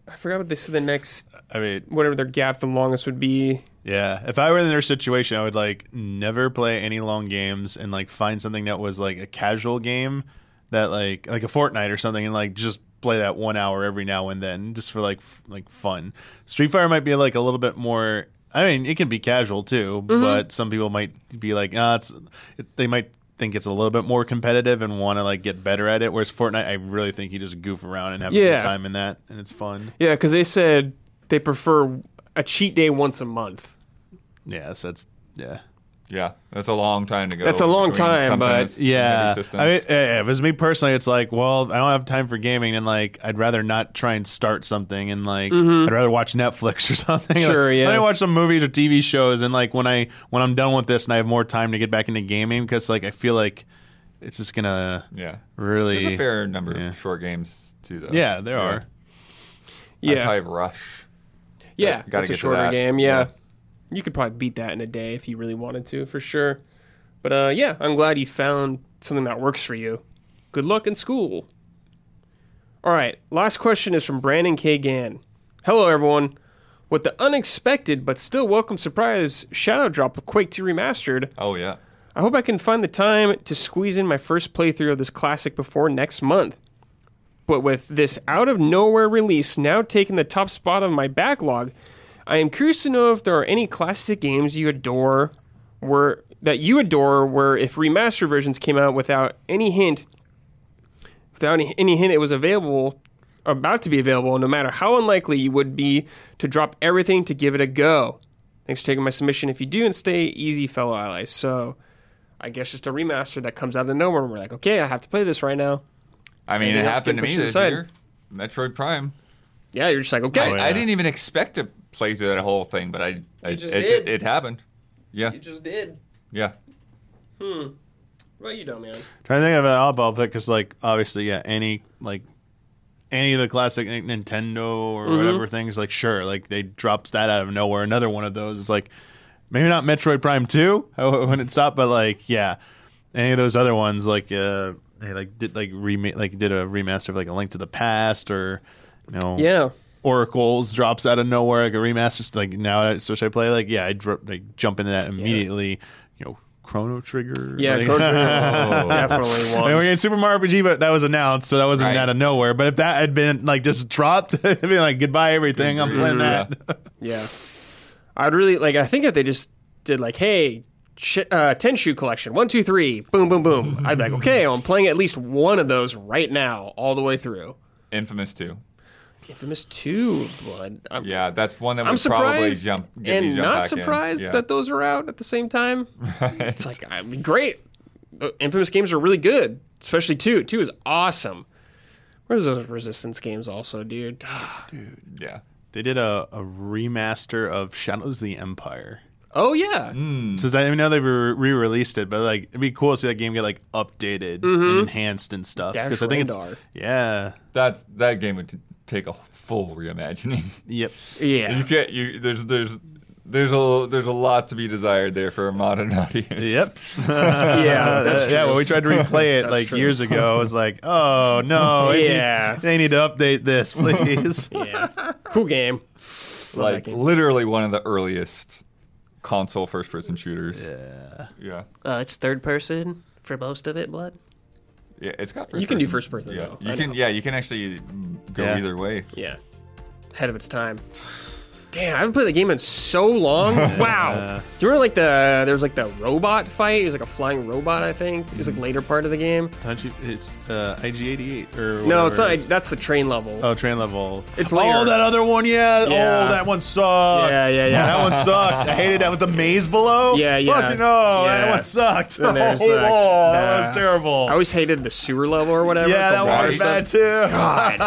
I forgot what they said. The next, I mean, whatever their gap the longest would be. Yeah, if I were in their situation, I would like never play any long games and like find something that was like a casual game that like like a Fortnite or something and like just play that one hour every now and then just for like f- like fun. Street Fighter might be like a little bit more. I mean, it can be casual too, Mm-hmm. but some people might be like, ah, it's. It, they might think it's a little bit more competitive and want to like get better at it. Whereas Fortnite, I really think you just goof around and have a good time in that, and it's fun. Yeah, because they said they prefer a cheat day once a month. Yeah, so that's yeah. Yeah, that's a long time to go. That's a long time, but- that's Yeah, heavy systems. I mean, if it's me personally, it's like, well, I don't have time for gaming, and like, I'd rather not try and start something, and like, I'd rather watch Netflix or something. Mm-hmm. Sure, Like, yeah. Let me watch some movies or TV shows, and like when I when I'm done with this, and I have more time to get back into gaming, because like I feel like it's just gonna yeah, really, there's a fair number yeah. of short games too, though. yeah, there are. Yeah, I Rush. yeah, gotta that's a get to shorter that. game. Yeah. Yeah. You could probably beat that in a day if you really wanted to, for sure. But uh, yeah, I'm glad you found something that works for you. Good luck in school. All right, last question is from Brandon K. Gann. Hello, everyone. With the unexpected but still welcome surprise shadow drop of Quake 2 Remastered, Oh yeah, I hope I can find the time to squeeze in my first playthrough of this classic before next month. But with this out of nowhere release now taking the top spot of my backlog, I am curious to know if there are any classic games you adore where that you adore where if remaster versions came out without any hint without any, any hint it was available about to be available no matter how unlikely you would be to drop everything to give it a go. Thanks for taking my submission if you do and stay easy fellow allies. So I guess just a remaster that comes out of nowhere and we're like, okay, I have to play this right now. I mean, Anything it happened to me pushed this aside? year. Metroid Prime. Yeah, you're just like, okay. I, yeah. I didn't even expect to play through that whole thing, but I, I just it, did. it happened. Yeah, It just did. yeah. What about you, dumb man? Trying to think of an oddball pick because, like, obviously, yeah, any like any of the classic Nintendo or Mm-hmm. whatever things, like, sure, like they drops that out of nowhere. Another one of those is like maybe not Metroid Prime Two when it stopped, but like, yeah, any of those other ones, like, uh, they like did like remake, like did a remaster of like A Link to the Past or you know, Yeah. Oracles drops out of nowhere like a remaster. Like now, I switch I play like yeah, I dr- like jump into that immediately. You know, Chrono Trigger. Yeah, like, Chrono Trigger definitely I mean, one. we had Super Mario RPG, but that was announced, so that wasn't Right. out of nowhere. But if that had been like just dropped, it'd be like goodbye everything. I'm playing that. Yeah. I'd really like. I think if they just did like, hey, sh- uh, Tenchu collection, one, two, three, boom, boom, boom. I'd be like, okay, I'm playing at least one of those right now, all the way through. Infamous too. Infamous Two, blood. I'm, Yeah, that's one that would I'm probably surprised jump get me and jump not back in. surprised Yeah. that those are out at the same time. It's like I mean, great. Uh, Infamous games are really good, especially two. Two is awesome. Where's those Resistance games also, dude? Dude, yeah. They did a, a remaster of Shadows of the Empire. Oh yeah, hmm. Since I know they've re released it, but like it'd be cool to see that game get like updated mm-hmm. and enhanced and stuff. Dash Because I think Rendar. it's yeah, That's that game would t- take a full reimagining. yep. yeah. You can't. You there's there's there's a there's a lot to be desired there for a modern audience. Yep. yeah, that's true. yeah, when we tried to replay it like true. years ago, it was like, oh no, it Yeah. needs, they need to update this, please. yeah, cool game. Like game. literally one of the earliest console first person shooters. yeah. Yeah. Uh, it's third person for most of it, blood. Yeah, it's got. First You can do first person, Yeah, though. you I can. know. Yeah, you can actually go Yeah. either way. Yeah. Ahead of its time. Damn, I haven't played the game in so long. Wow. Do you remember like the there was like the robot fight? It was like a flying robot, I think. It was like later part of the game. Don't you? It's uh, IG88 or No, it's whatever. not. That's the train level. Oh, train level. It's later. oh that other one. Yeah. Yeah. Oh, that one sucked. Yeah, yeah, yeah. that one sucked. I hated that with the maze below. Yeah, yeah. Fucking no, Yeah. that one sucked. And there's oh, the- that the- was terrible. I always hated the sewer level or whatever. yeah, the that water one was stuff. bad too. God.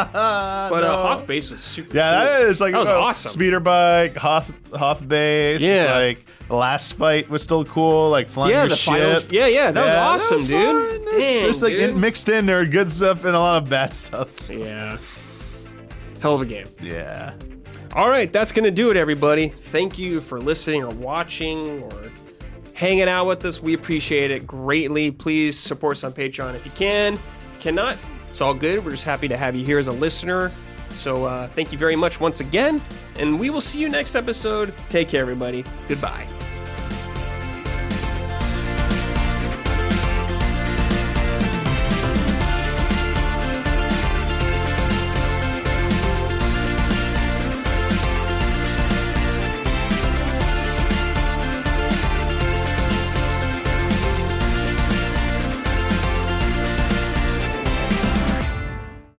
But uh. Hoth Base was super. Yeah, cool. that is like that was uh, awesome. Speeder bike, Hoth Hoth base. Yeah. It's like the last fight was still cool, like flying Yeah, your the ship. final. Yeah, yeah, that was awesome, was dude. Dang, There's like dude. mixed in there good stuff and a lot of bad stuff. yeah. Hell of a game. Yeah. All right, that's going to do it, everybody. Thank you for listening or watching or hanging out with us. We appreciate it greatly. Please support us on Patreon if you can. Cannot, it's all good. We're just happy to have you here as a listener. So uh, thank you very much once again, and we will see you next episode. Take care, everybody. Goodbye.